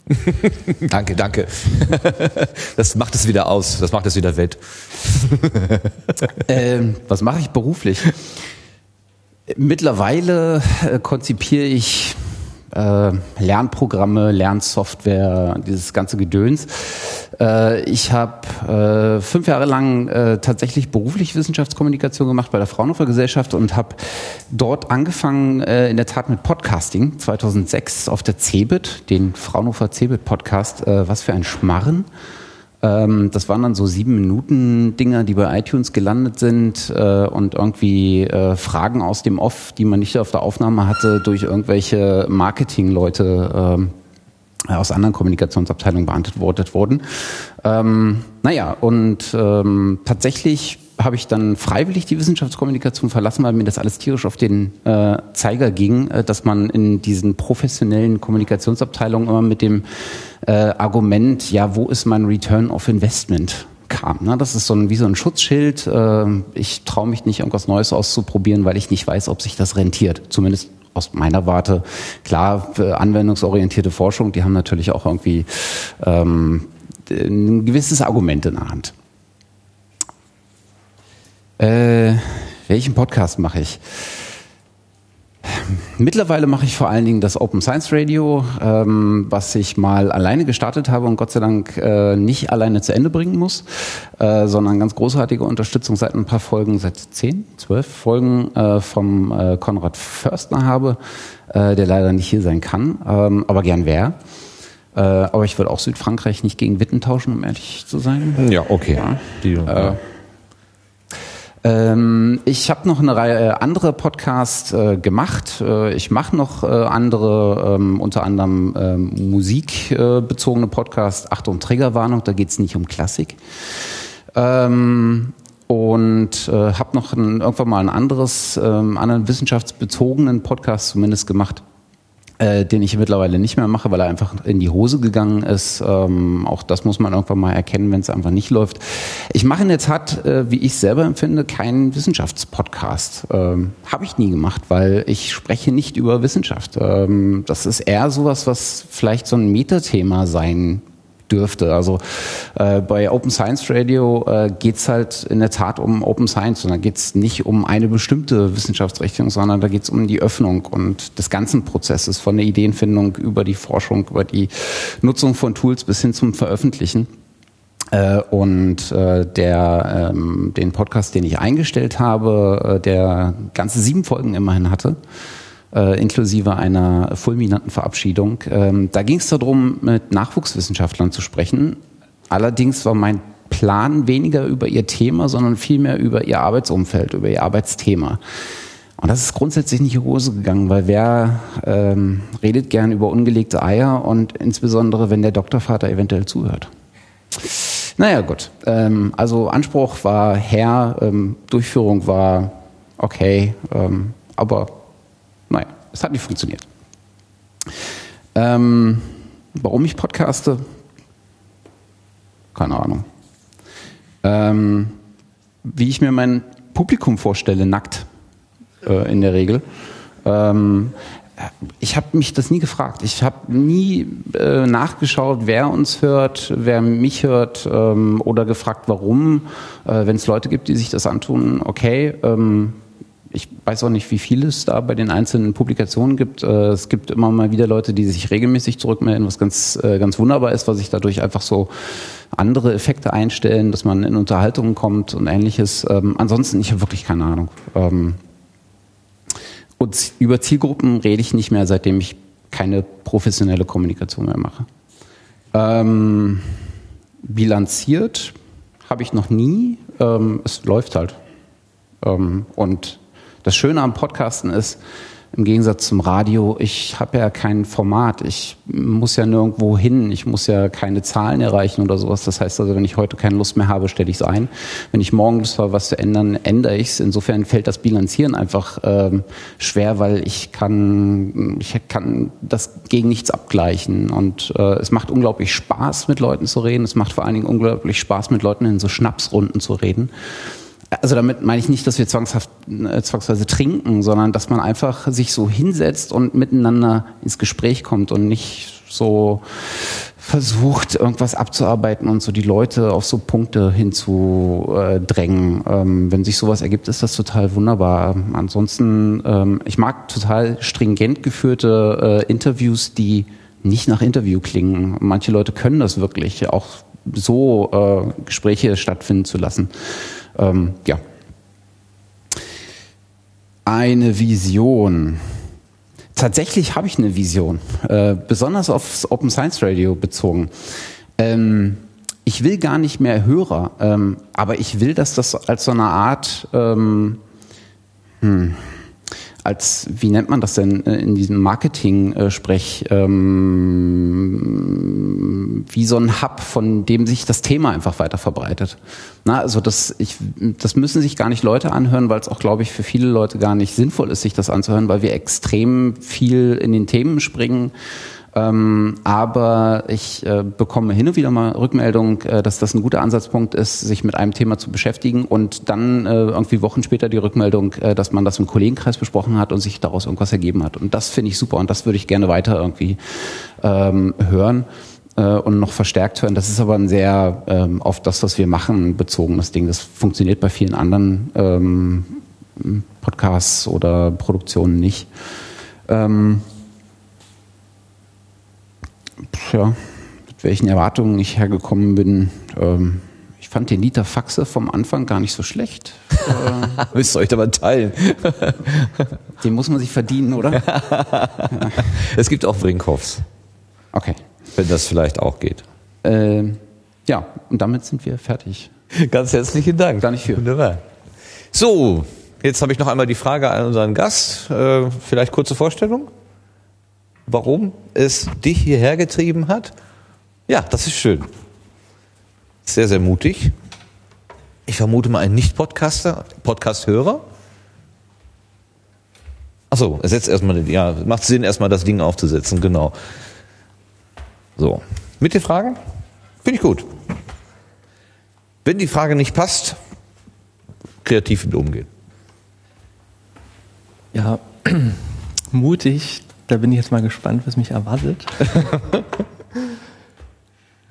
danke, danke. Das macht es wieder aus, das macht es wieder wett. ähm, was mache ich beruflich? Mittlerweile äh, konzipiere ich äh, Lernprogramme, Lernsoftware, dieses ganze Gedöns. Äh, ich habe äh, fünf Jahre lang äh, tatsächlich beruflich Wissenschaftskommunikation gemacht bei der Fraunhofer Gesellschaft und habe dort angefangen, äh, in der Tat mit Podcasting 2006 auf der CeBIT, den Fraunhofer CeBIT Podcast. Äh, was für ein Schmarren. Ähm, das waren dann so sieben Minuten Dinger, die bei iTunes gelandet sind äh, und irgendwie äh, Fragen aus dem Off, die man nicht auf der Aufnahme hatte, durch irgendwelche Marketingleute äh, aus anderen Kommunikationsabteilungen beantwortet wurden. Ähm, naja, und ähm, tatsächlich habe ich dann freiwillig die Wissenschaftskommunikation verlassen, weil mir das alles tierisch auf den äh, Zeiger ging, äh, dass man in diesen professionellen Kommunikationsabteilungen immer mit dem äh, Argument, ja, wo ist mein Return of Investment? kam. Ne? Das ist so ein, wie so ein Schutzschild. Äh, ich traue mich nicht, irgendwas Neues auszuprobieren, weil ich nicht weiß, ob sich das rentiert. Zumindest aus meiner Warte. Klar, anwendungsorientierte Forschung, die haben natürlich auch irgendwie ähm, ein gewisses Argument in der Hand. Äh, welchen Podcast mache ich? Mittlerweile mache ich vor allen Dingen das Open Science Radio, ähm, was ich mal alleine gestartet habe und Gott sei Dank äh, nicht alleine zu Ende bringen muss, äh, sondern ganz großartige Unterstützung seit ein paar Folgen, seit zehn, zwölf Folgen äh, vom äh, Konrad Förstner habe, äh, der leider nicht hier sein kann, ähm, aber gern wäre. Äh, aber ich würde auch Südfrankreich nicht gegen Witten tauschen, um ehrlich zu sein. Ja, okay. Ja. Die, Äh, ähm, ich habe noch eine Reihe andere Podcasts äh, gemacht. Äh, ich mache noch äh, andere, ähm, unter anderem ähm, musikbezogene Podcasts. Achtung, Triggerwarnung, da geht's nicht um Klassik. Ähm, und äh, habe noch ein, irgendwann mal ein anderes, ähm, anderen wissenschaftsbezogenen Podcast zumindest gemacht äh, den ich mittlerweile nicht mehr mache, weil er einfach in die Hose gegangen ist. Ähm, auch das muss man irgendwann mal erkennen, wenn es einfach nicht läuft. Ich mache in der Tat, äh, wie ich selber empfinde, keinen Wissenschaftspodcast. Ähm, Habe ich nie gemacht, weil ich spreche nicht über Wissenschaft. Ähm, das ist eher sowas, was vielleicht so ein Metathema sein dürfte. Also äh, bei Open Science Radio äh, geht's halt in der Tat um Open Science und da geht's nicht um eine bestimmte Wissenschaftsrichtung, sondern da geht's um die Öffnung und des ganzen Prozesses von der Ideenfindung über die Forschung, über die Nutzung von Tools bis hin zum Veröffentlichen. Äh, und äh, der, ähm, den Podcast, den ich eingestellt habe, äh, der ganze sieben Folgen immerhin hatte, äh, inklusive einer fulminanten Verabschiedung. Ähm, da ging es darum, mit Nachwuchswissenschaftlern zu sprechen. Allerdings war mein Plan weniger über ihr Thema, sondern vielmehr über ihr Arbeitsumfeld, über ihr Arbeitsthema. Und das ist grundsätzlich nicht in die Hose gegangen, weil wer ähm, redet gern über ungelegte Eier und insbesondere, wenn der Doktorvater eventuell zuhört. Naja, gut. Ähm, also Anspruch war Herr, ähm, Durchführung war okay, ähm, aber naja, es hat nicht funktioniert. Ähm, warum ich podcaste? Keine Ahnung. Ähm, wie ich mir mein Publikum vorstelle, nackt äh, in der Regel. Ähm, ich habe mich das nie gefragt. Ich habe nie äh, nachgeschaut, wer uns hört, wer mich hört ähm, oder gefragt, warum. Äh, Wenn es Leute gibt, die sich das antun, okay. Ähm, ich weiß auch nicht, wie viel es da bei den einzelnen Publikationen gibt. Äh, es gibt immer mal wieder Leute, die sich regelmäßig zurückmelden, was ganz, äh, ganz wunderbar ist, weil sich dadurch einfach so andere Effekte einstellen, dass man in Unterhaltungen kommt und ähnliches. Ähm, ansonsten, ich habe wirklich keine Ahnung. Ähm, und über Zielgruppen rede ich nicht mehr, seitdem ich keine professionelle Kommunikation mehr mache. Ähm, bilanziert habe ich noch nie. Ähm, es läuft halt. Ähm, und das Schöne am Podcasten ist, Im Gegensatz zum Radio, ich habe ja kein Format. Ich muss ja nirgendwo hin. Ich muss ja keine Zahlen erreichen oder sowas. Das heißt also, wenn ich heute keine Lust mehr habe, stelle ich es ein. Wenn ich morgen Lust habe, was zu ändern, ändere ich es. Insofern fällt das Bilanzieren einfach ähm, schwer, weil ich kann, ich kann das gegen nichts abgleichen. Und äh, es macht unglaublich Spaß, mit Leuten zu reden. Es macht vor allen Dingen unglaublich Spaß, mit Leuten in so Schnapsrunden zu reden. Also damit meine ich nicht, dass wir zwangshaft, äh, zwangsweise trinken, sondern dass man einfach sich so hinsetzt und miteinander ins Gespräch kommt und nicht so versucht, irgendwas abzuarbeiten und so die Leute auf so Punkte hinzudrängen. Ähm, wenn sich sowas ergibt, ist das total wunderbar. Ansonsten, ähm, ich mag total stringent geführte äh, Interviews, die nicht nach Interview klingen. Manche Leute können das wirklich, auch so äh, Gespräche stattfinden zu lassen. Ähm, ja. Eine Vision. Tatsächlich habe ich eine Vision, äh, besonders aufs Open Science Radio bezogen. Ähm, ich will gar nicht mehr Hörer, ähm, aber ich will, dass das als so eine Art ähm, hm, als, wie nennt man das denn äh, in diesem Marketing-Sprech, ähm, wie so ein Hub, von dem sich das Thema einfach weiter verbreitet. Na, also das, ich, das müssen sich gar nicht Leute anhören, weil es auch, glaube ich, für viele Leute gar nicht sinnvoll ist, sich das anzuhören, weil wir extrem viel in den Themen springen ähm, aber ich äh, bekomme hin und wieder mal Rückmeldung, äh, dass das ein guter Ansatzpunkt ist, sich mit einem Thema zu beschäftigen und dann äh, irgendwie Wochen später die Rückmeldung, äh, dass man das im Kollegenkreis besprochen hat und sich daraus irgendwas ergeben hat. Und das finde ich super und das würde ich gerne weiter irgendwie ähm, hören äh, und noch verstärkt hören. Das ist aber ein sehr ähm, auf das, was wir machen, bezogenes Ding. Das funktioniert bei vielen anderen ähm, Podcasts oder Produktionen nicht. Ähm, ja, mit welchen Erwartungen ich hergekommen bin. Ähm, ich fand den Liter Faxe vom Anfang gar nicht so schlecht. Äh, Müsst ihr euch aber teilen. den muss man sich verdienen, oder? Es gibt auch Brinkhoffs. Okay. Wenn das vielleicht auch geht. Äh, ja, und damit sind wir fertig. Ganz herzlichen Dank. Gar nicht viel. Wunderbar. So, jetzt habe ich noch einmal die Frage an unseren Gast. Äh, vielleicht kurze Vorstellung? Warum es dich hierher getrieben hat? Ja, das ist schön. Sehr, sehr mutig. Ich vermute mal ein Nicht-Podcaster, Podcast-Hörer. Achso, er setzt erstmal, ja, macht Sinn, erstmal das Ding aufzusetzen, genau. So. Mit den Fragen? Finde ich gut. Wenn die Frage nicht passt, kreativ mit umgehen. Ja, mutig, da bin ich jetzt mal gespannt, was mich erwartet.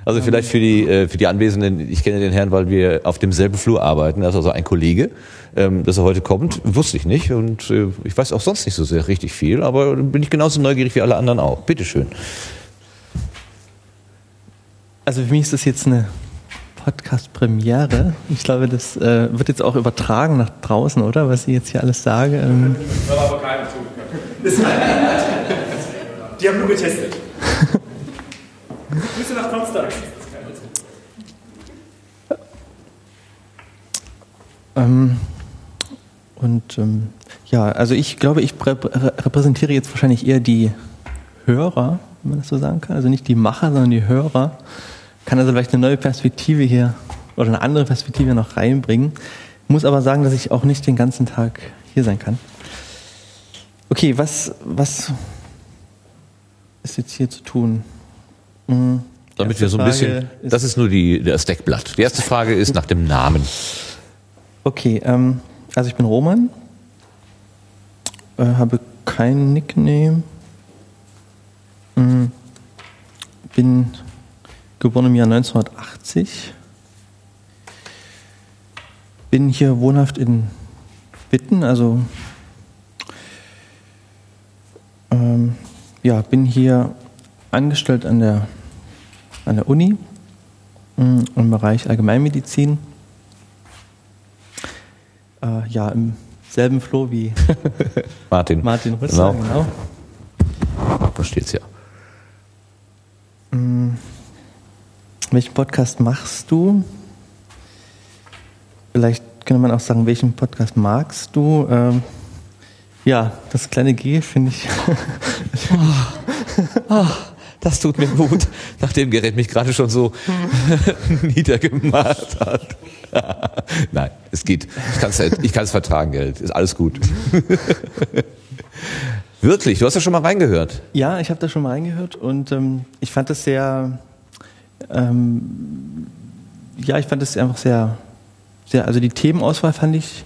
Also vielleicht für die, äh, für die Anwesenden, ich kenne den Herrn, weil wir auf demselben Flur arbeiten, er ist also ein Kollege, ähm, dass er heute kommt, wusste ich nicht und äh, ich weiß auch sonst nicht so sehr richtig viel, aber bin ich genauso neugierig wie alle anderen auch. Bitteschön. Also für mich ist das jetzt eine Podcast-Premiere. Ich glaube, das äh, wird jetzt auch übertragen nach draußen, oder? Was ich jetzt hier alles sage. Ähm. Das hat aber keiner zugehört. Die haben nur getestet. Grüße nach Konstanz. Ähm, und ähm, ja, also ich glaube, ich prä repräsentiere jetzt wahrscheinlich eher die Hörer, wenn man das so sagen kann. Also nicht die Macher, sondern die Hörer. Kann also vielleicht eine neue Perspektive hier oder eine andere Perspektive noch reinbringen. Muss aber sagen, dass ich auch nicht den ganzen Tag hier sein kann. Okay, was, was ist jetzt hier zu tun? Mhm. Damit wir so ein bisschen, das ist nur die, das Deckblatt. Die erste Frage ist nach dem Namen. Okay, ähm, also ich bin Roman, äh, habe kein Nickname, mhm. bin geboren im Jahr 1980, bin hier wohnhaft in Witten, also ähm, ja, bin hier angestellt an der, an der Uni mh, im Bereich Allgemeinmedizin. Äh, ja, im selben Floh wie Martin. Martin Rüssler, Genau. genau. Da steht's ja. Mh, welchen Podcast machst du? Vielleicht könnte man auch sagen, welchen Podcast magst du? Ähm, Ja, das kleine G finde ich. Ah, das tut mir gut, nachdem Gerät mich gerade schon so niedergemacht hat. Nein, es geht. Ich kann es ich kann's vertragen, Gerät. Ist alles gut. Wirklich, du hast ja schon mal reingehört. Ja, ich habe da schon mal reingehört und ähm, ich fand das sehr, ähm, ja, ich fand das einfach sehr, sehr, also die Themenauswahl fand ich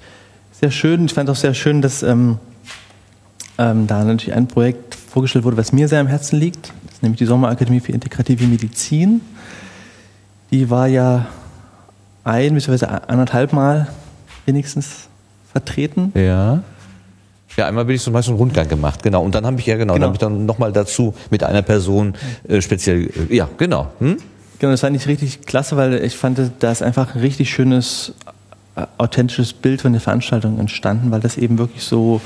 sehr schön. Ich fand auch sehr schön, dass ähm, ähm, da natürlich ein Projekt vorgestellt wurde, was mir sehr am Herzen liegt. Das ist nämlich die Sommerakademie für integrative Medizin. Die war ja ein bzw. anderthalb Mal wenigstens vertreten. Ja. Ja, einmal bin ich zum Beispiel einen Rundgang gemacht, genau. Und dann habe ich ja genau, Genau. dann habe ich dann nochmal dazu mit einer Person äh, speziell, äh, ja, genau. Hm? Genau, das fand ich richtig klasse, weil ich fand, da ist einfach ein richtig schönes, äh, authentisches Bild von der Veranstaltung entstanden, weil das eben wirklich so,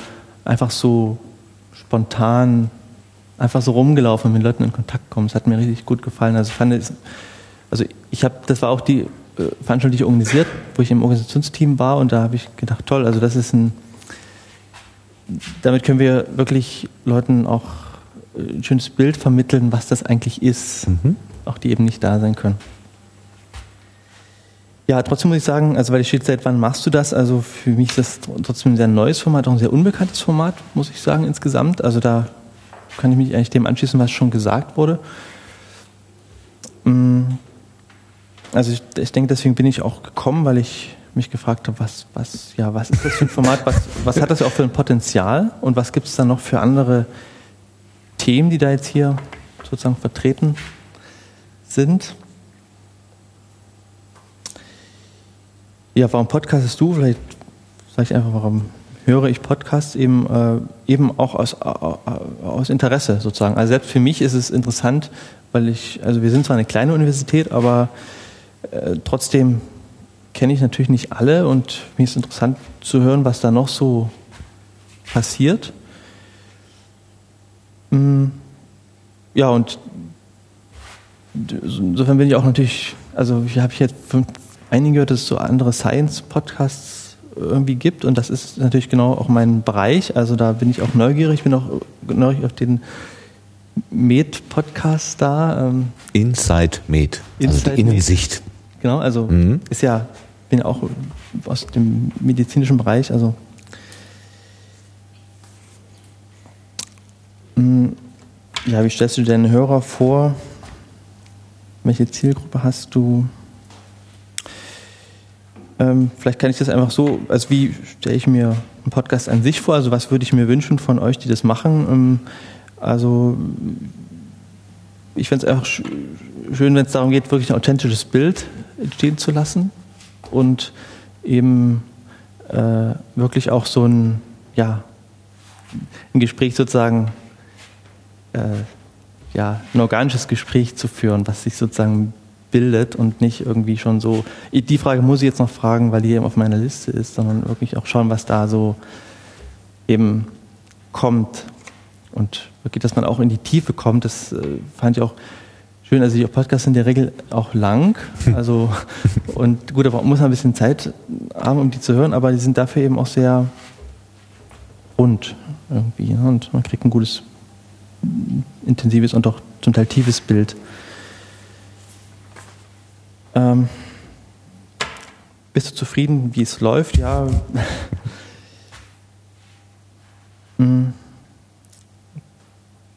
einfach so spontan, einfach so rumgelaufen und mit Leuten in Kontakt kommen. Das hat mir richtig gut gefallen. Also, ich fand es, also ich habe, das war auch die äh, Veranstaltung, die ich organisiert, wo ich im Organisationsteam war und da habe ich gedacht, toll, also das ist ein, damit können wir wirklich Leuten auch äh, ein schönes Bild vermitteln, was das eigentlich ist, auch die eben nicht da sein können. Ja, trotzdem muss ich sagen, also weil ich steht, seit wann machst du das? Also für mich ist das tr- trotzdem ein sehr neues Format, auch ein sehr unbekanntes Format, muss ich sagen, insgesamt. Also da kann ich mich eigentlich dem anschließen, was schon gesagt wurde. Mm, Also ich, ich denke, deswegen bin ich auch gekommen, weil ich mich gefragt habe, was, was, ja, was ist das für ein Format, was, was hat das auch für ein Potenzial und was gibt es da noch für andere Themen, die da jetzt hier sozusagen vertreten sind. Ja, warum podcastest du? Vielleicht sage ich einfach, warum höre ich Podcasts eben, äh, eben auch aus, äh, aus Interesse sozusagen. Also selbst für mich ist es interessant, weil ich, also wir sind zwar eine kleine Universität, aber äh, trotzdem kenne ich natürlich nicht alle und mir ist interessant zu hören, was da noch so passiert. Mm, Ja, und insofern bin ich auch natürlich, also ich habe jetzt gehört, dass es so andere Science-Podcasts irgendwie gibt und das ist natürlich genau auch mein Bereich. Also da bin ich auch neugierig, ich bin auch neugierig auf den Med-Podcast da. Ähm, Inside Med, also Inside die Med. Innensicht. Genau, also Mhm. ist ja, bin auch aus dem medizinischen Bereich, also Mm, ja, wie stellst du deinen Hörer vor? Welche Zielgruppe hast du? Ähm, vielleicht kann ich das einfach so, also wie stelle ich mir einen Podcast an sich vor? Also was würde ich mir wünschen von euch, die das machen? Ähm, also ich fände es einfach sch schön, wenn es darum geht, wirklich ein authentisches Bild entstehen zu lassen und eben äh, wirklich auch so ein, ja, ein Gespräch sozusagen, äh, ja, ein organisches Gespräch zu führen, was sich sozusagen bildet und nicht irgendwie schon so, die Frage muss ich jetzt noch fragen, weil die eben auf meiner Liste ist, sondern wirklich auch schauen, was da so eben kommt und wirklich, dass man auch in die Tiefe kommt, das äh, fand ich auch schön. Also die Podcasts sind in der Regel auch lang, also und gut, da muss man ein bisschen Zeit haben, um die zu hören, aber die sind dafür eben auch sehr rund irgendwie ne? und man kriegt ein gutes, intensives und auch zum Teil tiefes Bild. Ähm, bist du zufrieden, wie es läuft? Ja. Mm.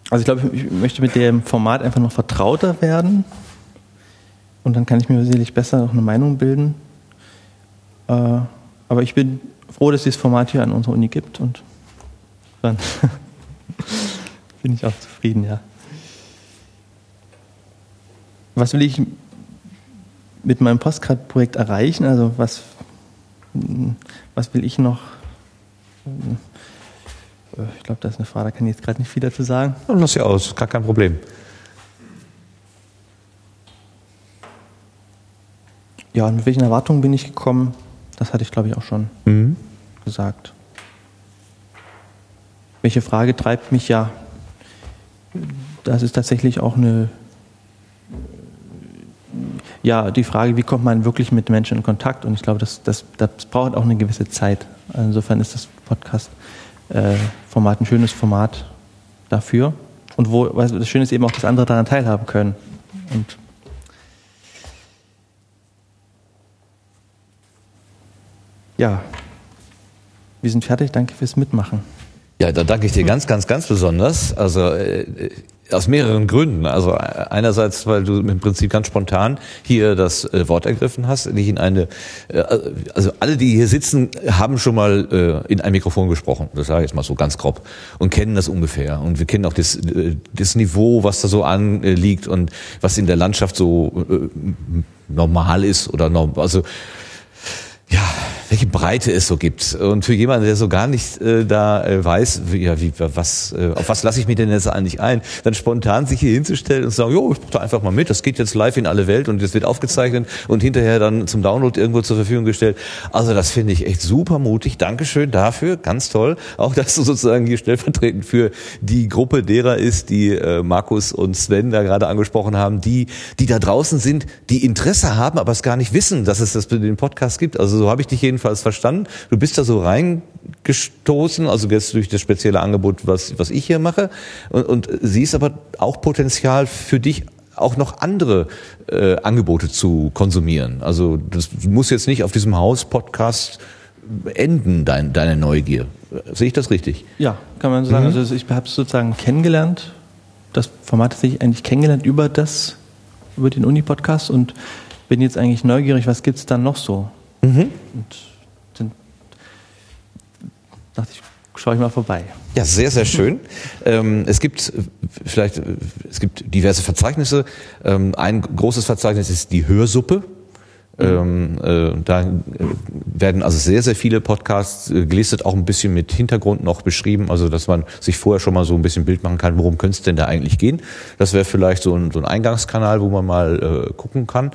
Also ich glaube, ich möchte mit dem Format einfach noch vertrauter werden und dann kann ich mir sicherlich besser noch eine Meinung bilden. Äh, aber ich bin froh, dass es dieses Format hier an unserer Uni gibt und dann bin ich auch zufrieden, ja. Was will ich mit meinem Postcard-Projekt erreichen? Also was, was will ich noch? Ich glaube, das ist eine Frage, da kann ich jetzt gerade nicht viel dazu sagen. Lass sie aus, gar kein Problem. Ja, und mit welchen Erwartungen bin ich gekommen? Das hatte ich, glaube ich, auch schon Mhm. gesagt. Welche Frage treibt mich ja? Das ist tatsächlich auch eine, ja, die Frage, wie kommt man wirklich mit Menschen in Kontakt? Und ich glaube, das, das, das braucht auch eine gewisse Zeit. Insofern ist das Podcast äh, ein schönes Format dafür. Und wo, was das Schöne ist eben auch, dass andere daran teilhaben können. Und ja, wir sind fertig. Danke fürs Mitmachen. Ja, da danke ich dir ganz, ganz, ganz besonders. Also äh, aus mehreren Gründen. Also äh, einerseits, weil du im Prinzip ganz spontan hier das äh, Wort ergriffen hast, nicht in eine. Äh, also alle, die hier sitzen, haben schon mal in ein Mikrofon gesprochen. Das sage ich jetzt mal so ganz grob und kennen das ungefähr. Und wir kennen auch das, das Niveau, was da so anliegt und was in der Landschaft so normal ist oder norm also welche Breite es so gibt. Und für jemanden, der so gar nicht äh, da äh, weiß, wie, ja, wie, was, äh, auf was lasse ich mich denn jetzt eigentlich ein, dann spontan sich hier hinzustellen und zu sagen, jo, ich mache da einfach mal mit, das geht jetzt live in alle Welt und das wird aufgezeichnet und hinterher dann zum Download irgendwo zur Verfügung gestellt. Also das finde ich echt super mutig. Dankeschön dafür, ganz toll. Auch, dass du sozusagen hier stellvertretend für die Gruppe derer ist, die äh, Markus und Sven da gerade angesprochen haben, die, die da draußen sind, die Interesse haben, aber es gar nicht wissen, dass es das den Podcast gibt. Also so habe ich dich jedenfalls verstanden. Du bist da so reingestoßen, also jetzt durch das spezielle Angebot, was, was ich hier mache, und, und siehst aber auch Potenzial für dich auch noch andere äh, Angebote zu konsumieren. Also das muss jetzt nicht auf diesem Haus-Podcast enden, dein, deine Neugier. Sehe ich das richtig? Ja, kann man so sagen. Mhm. Also ich habe es sozusagen kennengelernt. Das Format habe ich eigentlich kennengelernt über das, über den Uni-Podcast und bin jetzt eigentlich neugierig, was gibt es dann noch so? Mhm. Und dachte ich, schaue ich mal vorbei. Ja, sehr, sehr schön. ähm, es gibt äh, vielleicht, äh, es gibt diverse Verzeichnisse. Ähm, ein großes Verzeichnis ist die Hörsuppe. Ähm, äh, da äh, werden also sehr, sehr viele Podcasts äh, gelistet, auch ein bisschen mit Hintergrund noch beschrieben, also dass man sich vorher schon mal so ein bisschen Bild machen kann, worum könnte es denn da eigentlich gehen. Das wäre vielleicht so ein, so ein Eingangskanal, wo man mal äh, gucken kann.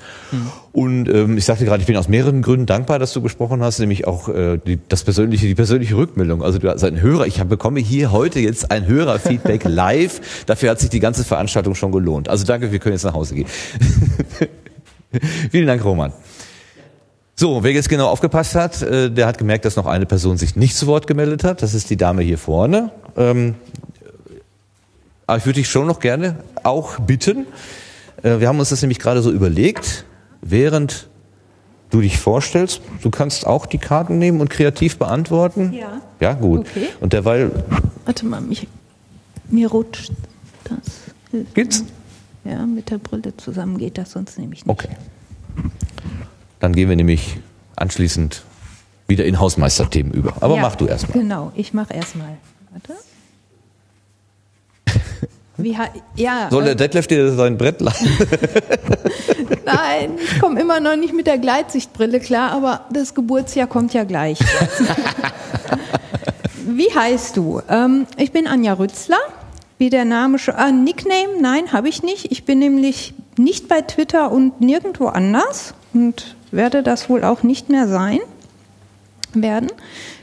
Und ähm, ich sagte gerade, ich bin aus mehreren Gründen dankbar, dass du gesprochen hast, nämlich auch äh, die, das persönliche, die persönliche Rückmeldung. Also du als ein Hörer, ich hab, bekomme hier heute jetzt ein Hörerfeedback live. Dafür hat sich die ganze Veranstaltung schon gelohnt. Also danke, wir können jetzt nach Hause gehen. Vielen Dank, Roman. So, wer jetzt genau aufgepasst hat, äh, der hat gemerkt, dass noch eine Person sich nicht zu Wort gemeldet hat. Das ist die Dame hier vorne. Ähm, aber ich würde dich schon noch gerne auch bitten. Äh, wir haben uns das nämlich gerade so überlegt, während du dich vorstellst, du kannst auch die Karten nehmen und kreativ beantworten. Ja. Ja, gut. Okay. Und derweil Warte mal, mich, mir rutscht das. Geht's? Ja, mit der Brille zusammen geht das sonst nämlich nicht. Okay. Dann gehen wir nämlich anschließend wieder in Hausmeisterthemen über. Aber ja, mach du erstmal. Genau, ich mache erstmal. Warte. Wie ja, Soll der äh, Detlef dir sein Brett laden? Nein, ich komme immer noch nicht mit der Gleitsichtbrille klar, aber das Geburtsjahr kommt ja gleich. Wie heißt du? Ähm, ich bin Anja Rützler. Wie der Name schon. Äh, Nickname? Nein, habe ich nicht. Ich bin nämlich nicht bei Twitter und nirgendwo anders und werde das wohl auch nicht mehr sein werden.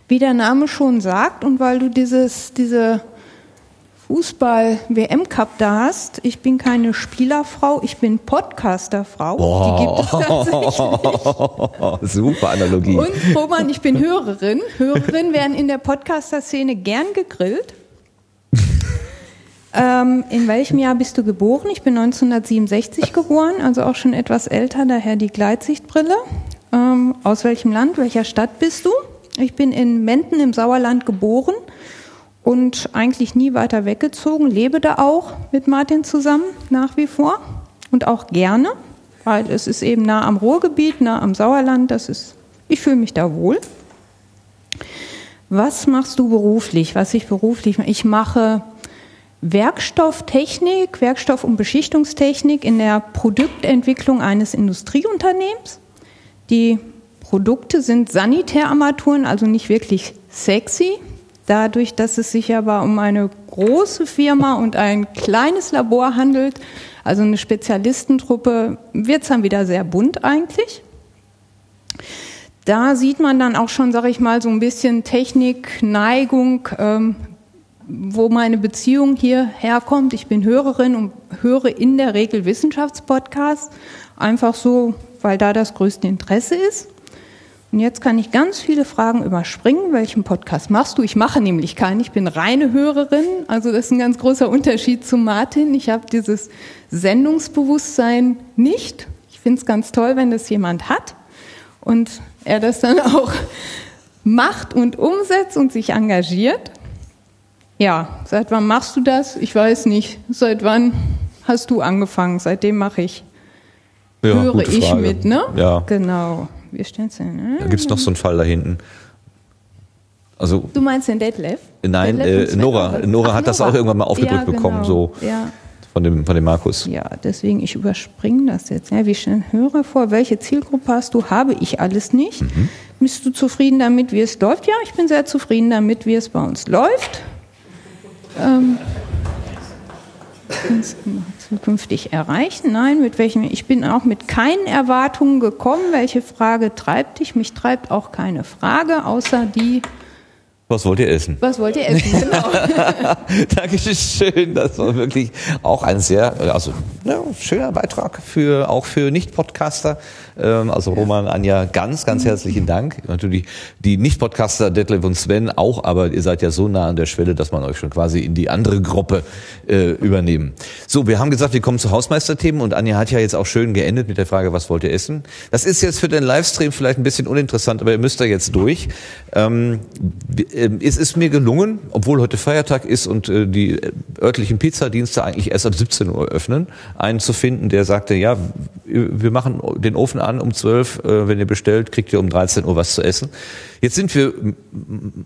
Wie der Name schon sagt und weil du dieses, diese Fußball-WM-Cup da hast, ich bin keine Spielerfrau, ich bin Podcasterfrau. Die gibt es tatsächlich. Super Analogie. Und Roman, ich bin Hörerin. Hörerinnen werden in der Podcaster-Szene gern gegrillt. Ähm, in welchem Jahr bist du geboren? Ich bin 1967 geboren, also auch schon etwas älter, daher die Gleitsichtbrille. Ähm, aus welchem Land, welcher Stadt bist du? Ich bin in Menden im Sauerland geboren und eigentlich nie weiter weggezogen, lebe da auch mit Martin zusammen nach wie vor und auch gerne, weil es ist eben nah am Ruhrgebiet, nah am Sauerland, das ist, ich fühle mich da wohl. Was machst du beruflich? Was ich beruflich mache? Ich mache Werkstofftechnik, Werkstoff- und Beschichtungstechnik in der Produktentwicklung eines Industrieunternehmens. Die Produkte sind Sanitärarmaturen, also nicht wirklich sexy. Dadurch, dass es sich aber um eine große Firma und ein kleines Labor handelt, also eine Spezialistentruppe, wird es dann wieder sehr bunt eigentlich. Da sieht man dann auch schon, sage ich mal, so ein bisschen Technik, Neigung, ähm, wo meine Beziehung hier herkommt. Ich bin Hörerin und höre in der Regel Wissenschaftspodcasts, einfach so, weil da das größte Interesse ist. Und jetzt kann ich ganz viele Fragen überspringen. Welchen Podcast machst du? Ich mache nämlich keinen. Ich bin reine Hörerin. Also das ist ein ganz großer Unterschied zu Martin. Ich habe dieses Sendungsbewusstsein nicht. Ich finde es ganz toll, wenn das jemand hat und er das dann auch macht und umsetzt und sich engagiert. Ja, seit wann machst du das? Ich weiß nicht. Seit wann hast du angefangen? Seitdem mache ich. Ja, höre ich Frage. mit, ne? Ja. Genau. Wir stellen's hin. Da gibt's noch so einen Fall da hinten. Also, Du meinst den Detlef? nein, Detlef äh, Nora. Nora Ach, hat das Nora. auch irgendwann mal aufgedrückt ja, bekommen, genau. so Ja, von dem, von dem Markus. ja, deswegen, ich überspringe das jetzt. Ja, wie schnell höre vor, welche Zielgruppe hast du? Habe ich alles nicht. Mhm. Bist du zufrieden damit, wie es läuft? Ja, ich bin sehr zufrieden damit, wie es bei uns läuft. Ähm, zukünftig erreichen? Nein, mit welchem? Ich bin auch mit keinen Erwartungen gekommen. Welche Frage treibt dich? Mich treibt auch keine Frage, außer die, Was wollt ihr essen? was wollt ihr essen? Genau. Dankeschön. Das war wirklich auch ein sehr, also ja, schöner Beitrag für auch für Nicht-Podcaster. Ähm, also Roman, Anja, ganz, ganz herzlichen Dank. Natürlich die Nicht-Podcaster Detlef und Sven auch, aber ihr seid ja so nah an der Schwelle, dass man euch schon quasi in die andere Gruppe äh, übernehmen. So, wir haben gesagt, wir kommen zu Hausmeisterthemen und Anja hat ja jetzt auch schön geendet mit der Frage, was wollt ihr essen? Das ist jetzt für den Livestream vielleicht ein bisschen uninteressant, aber ihr müsst da jetzt durch. Ähm, ähm, es ist mir gelungen, obwohl heute Feiertag ist und äh, die äh, örtlichen Pizzadienste eigentlich erst ab 17 Uhr öffnen, einen zu finden, der sagte, ja, wir machen den Ofen an um 12, äh, wenn ihr bestellt, kriegt ihr um 13 Uhr was zu essen. Jetzt sind wir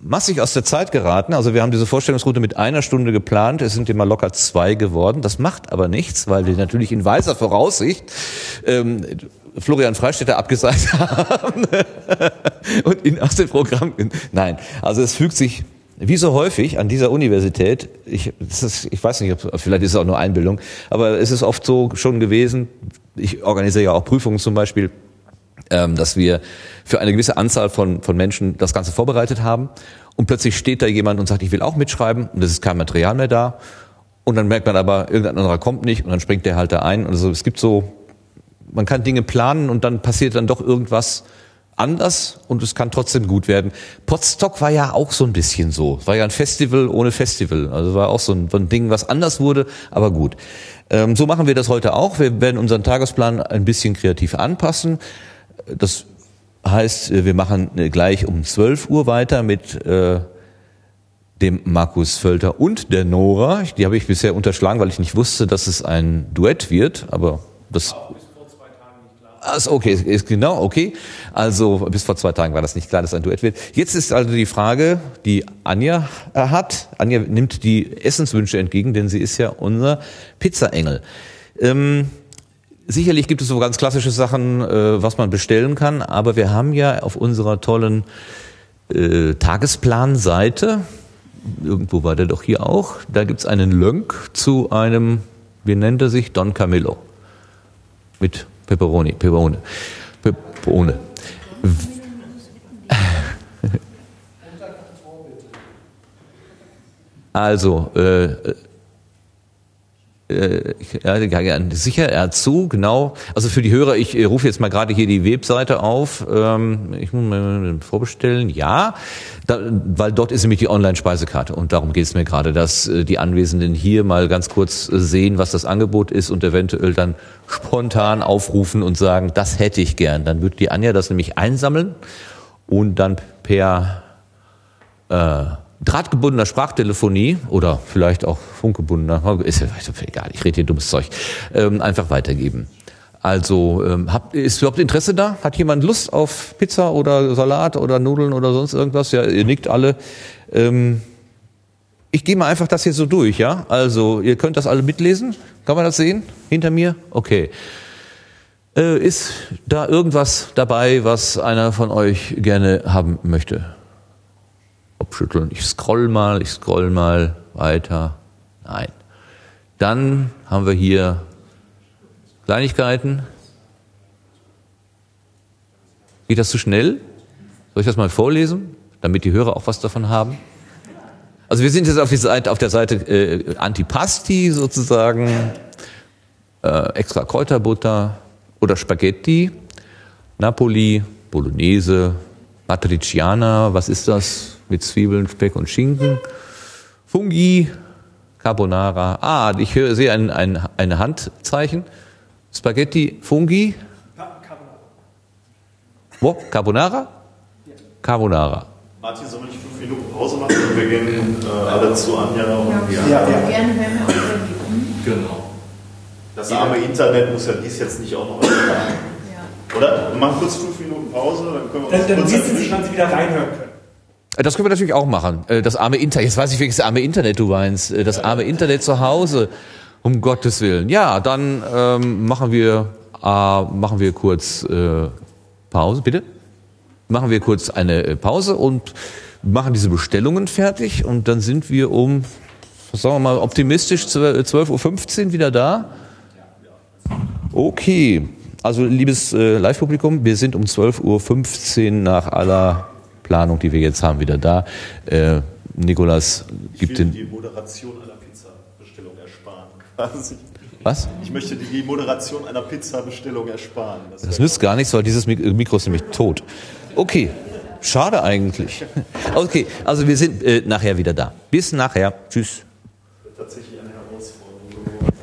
massig aus der Zeit geraten. Also wir haben diese Vorstellungsroute mit einer Stunde geplant. Es sind immer locker zwei geworden. Das macht aber nichts, weil wir natürlich in weiser Voraussicht ähm, Florian Freistetter abgesagt haben und ihn aus dem Programm. Nein, also es fügt sich wie so häufig an dieser Universität, ich, ist, ich weiß nicht, ob, vielleicht ist es auch nur Einbildung, aber es ist oft so schon gewesen, ich organisiere ja auch Prüfungen zum Beispiel, ähm, dass wir für eine gewisse Anzahl von, von Menschen das Ganze vorbereitet haben und plötzlich steht da jemand und sagt, ich will auch mitschreiben und es ist kein Material mehr da und dann merkt man aber, irgendein anderer kommt nicht und dann springt der halt da ein. Also es gibt so, man kann Dinge planen und dann passiert dann doch irgendwas anders und es kann trotzdem gut werden. Potsdok war ja auch so ein bisschen so. War ja ein Festival ohne Festival. Also war auch so ein, so ein Ding, was anders wurde, aber gut. Ähm, so machen wir das heute auch. Wir werden unseren Tagesplan ein bisschen kreativ anpassen. Das heißt, wir machen gleich um 12 Uhr weiter mit äh, dem Markus Völter und der Nora. Die habe ich bisher unterschlagen, weil ich nicht wusste, dass es ein Duett wird, aber das also okay, ist- ist genau, okay. Also bis vor zwei Tagen war das nicht klar, dass ein Duett wird. Jetzt ist also die Frage, die Anja hat. Anja nimmt die Essenswünsche entgegen, denn sie ist ja unser Pizzaengel. Ähm, sicherlich gibt es so ganz klassische Sachen, äh, was man bestellen kann, aber wir haben ja auf unserer tollen äh, Tagesplanseite, irgendwo war der doch hier auch, da gibt's einen Lönk zu einem, wie nennt er sich, Don Camillo. Mit Pepperoni, Pepperone. Pepperone. Also, äh, äh, ja, ja, sicher, er hat zu, genau. Also für die Hörer, ich äh, rufe jetzt mal gerade hier die Webseite auf. Ähm, ich muss mal vorbestellen. Ja, da, weil dort ist nämlich die Online-Speisekarte und darum geht es mir gerade, dass äh, die Anwesenden hier mal ganz kurz äh, sehen, was das Angebot ist und eventuell dann spontan aufrufen und sagen, das hätte ich gern. Dann wird die Anja das nämlich einsammeln und dann per äh, drahtgebundener Sprachtelefonie oder vielleicht auch funkgebundener, ist ja egal, ich rede hier dummes Zeug, ähm, einfach weitergeben. Also ähm, habt, ist überhaupt Interesse da? Hat jemand Lust auf Pizza oder Salat oder Nudeln oder sonst irgendwas? Ja, ihr nickt alle. Ähm, ich gehe mal einfach das hier so durch, ja? Also ihr könnt das alle mitlesen. Kann man das sehen? Hinter mir? Okay. Äh, ist da irgendwas dabei, was einer von euch gerne haben möchte? Kopfschütteln. Ich scroll mal, ich scroll mal weiter. Nein. Dann haben wir hier Kleinigkeiten. Geht das zu schnell? Soll ich das mal vorlesen, damit die Hörer auch was davon haben? Also wir sind jetzt auf, Seite, auf der Seite äh, Antipasti sozusagen, äh, extra Kräuterbutter oder Spaghetti, Napoli, Bolognese, Matriciana, was ist das? Mit Zwiebeln, Speck und Schinken. Fungi, Carbonara. Ah, ich höre, sehe ein, ein, ein Handzeichen. Spaghetti, Fungi. Wo? Carbonara? Carbonara. Martin, sollen wir nicht fünf Minuten Pause machen und wir gehen äh, alle zu Anja noch? Gerne, wenn wir auch Genau. Das arme Internet muss ja dies jetzt nicht auch noch ertragen. Oder? Wir machen kurz fünf Minuten Pause, dann können wir uns Dann, dann kurz wissen Sie, wann Sie wieder reinhören können. Äh, Das können wir natürlich auch machen. Äh, Das arme Internet. Jetzt weiß ich, welches arme Internet du meinst. Äh, Das arme Internet zu Hause. Um Gottes Willen. Ja, dann ähm, machen wir äh, machen wir kurz äh, Pause, bitte. Machen wir kurz eine Pause und machen diese Bestellungen fertig und dann sind wir um, sagen wir mal, optimistisch 12.15 Uhr wieder da. Okay. Also liebes äh, Live-Publikum, wir sind um 12.15 Uhr nach aller Planung, die wir jetzt haben, wieder da. Äh, Nikolas gibt den. Die Moderation einer Pizza-Bestellung ersparen, quasi. Was? Ich möchte die Moderation einer Pizza-Bestellung ersparen. Das, das nützt gar nichts, weil dieses äh, Mikro ist nämlich tot. Okay, schade eigentlich. Okay, also wir sind äh, nachher wieder da. Bis nachher. Tschüss. Tatsächlich eine Herausforderung geworden.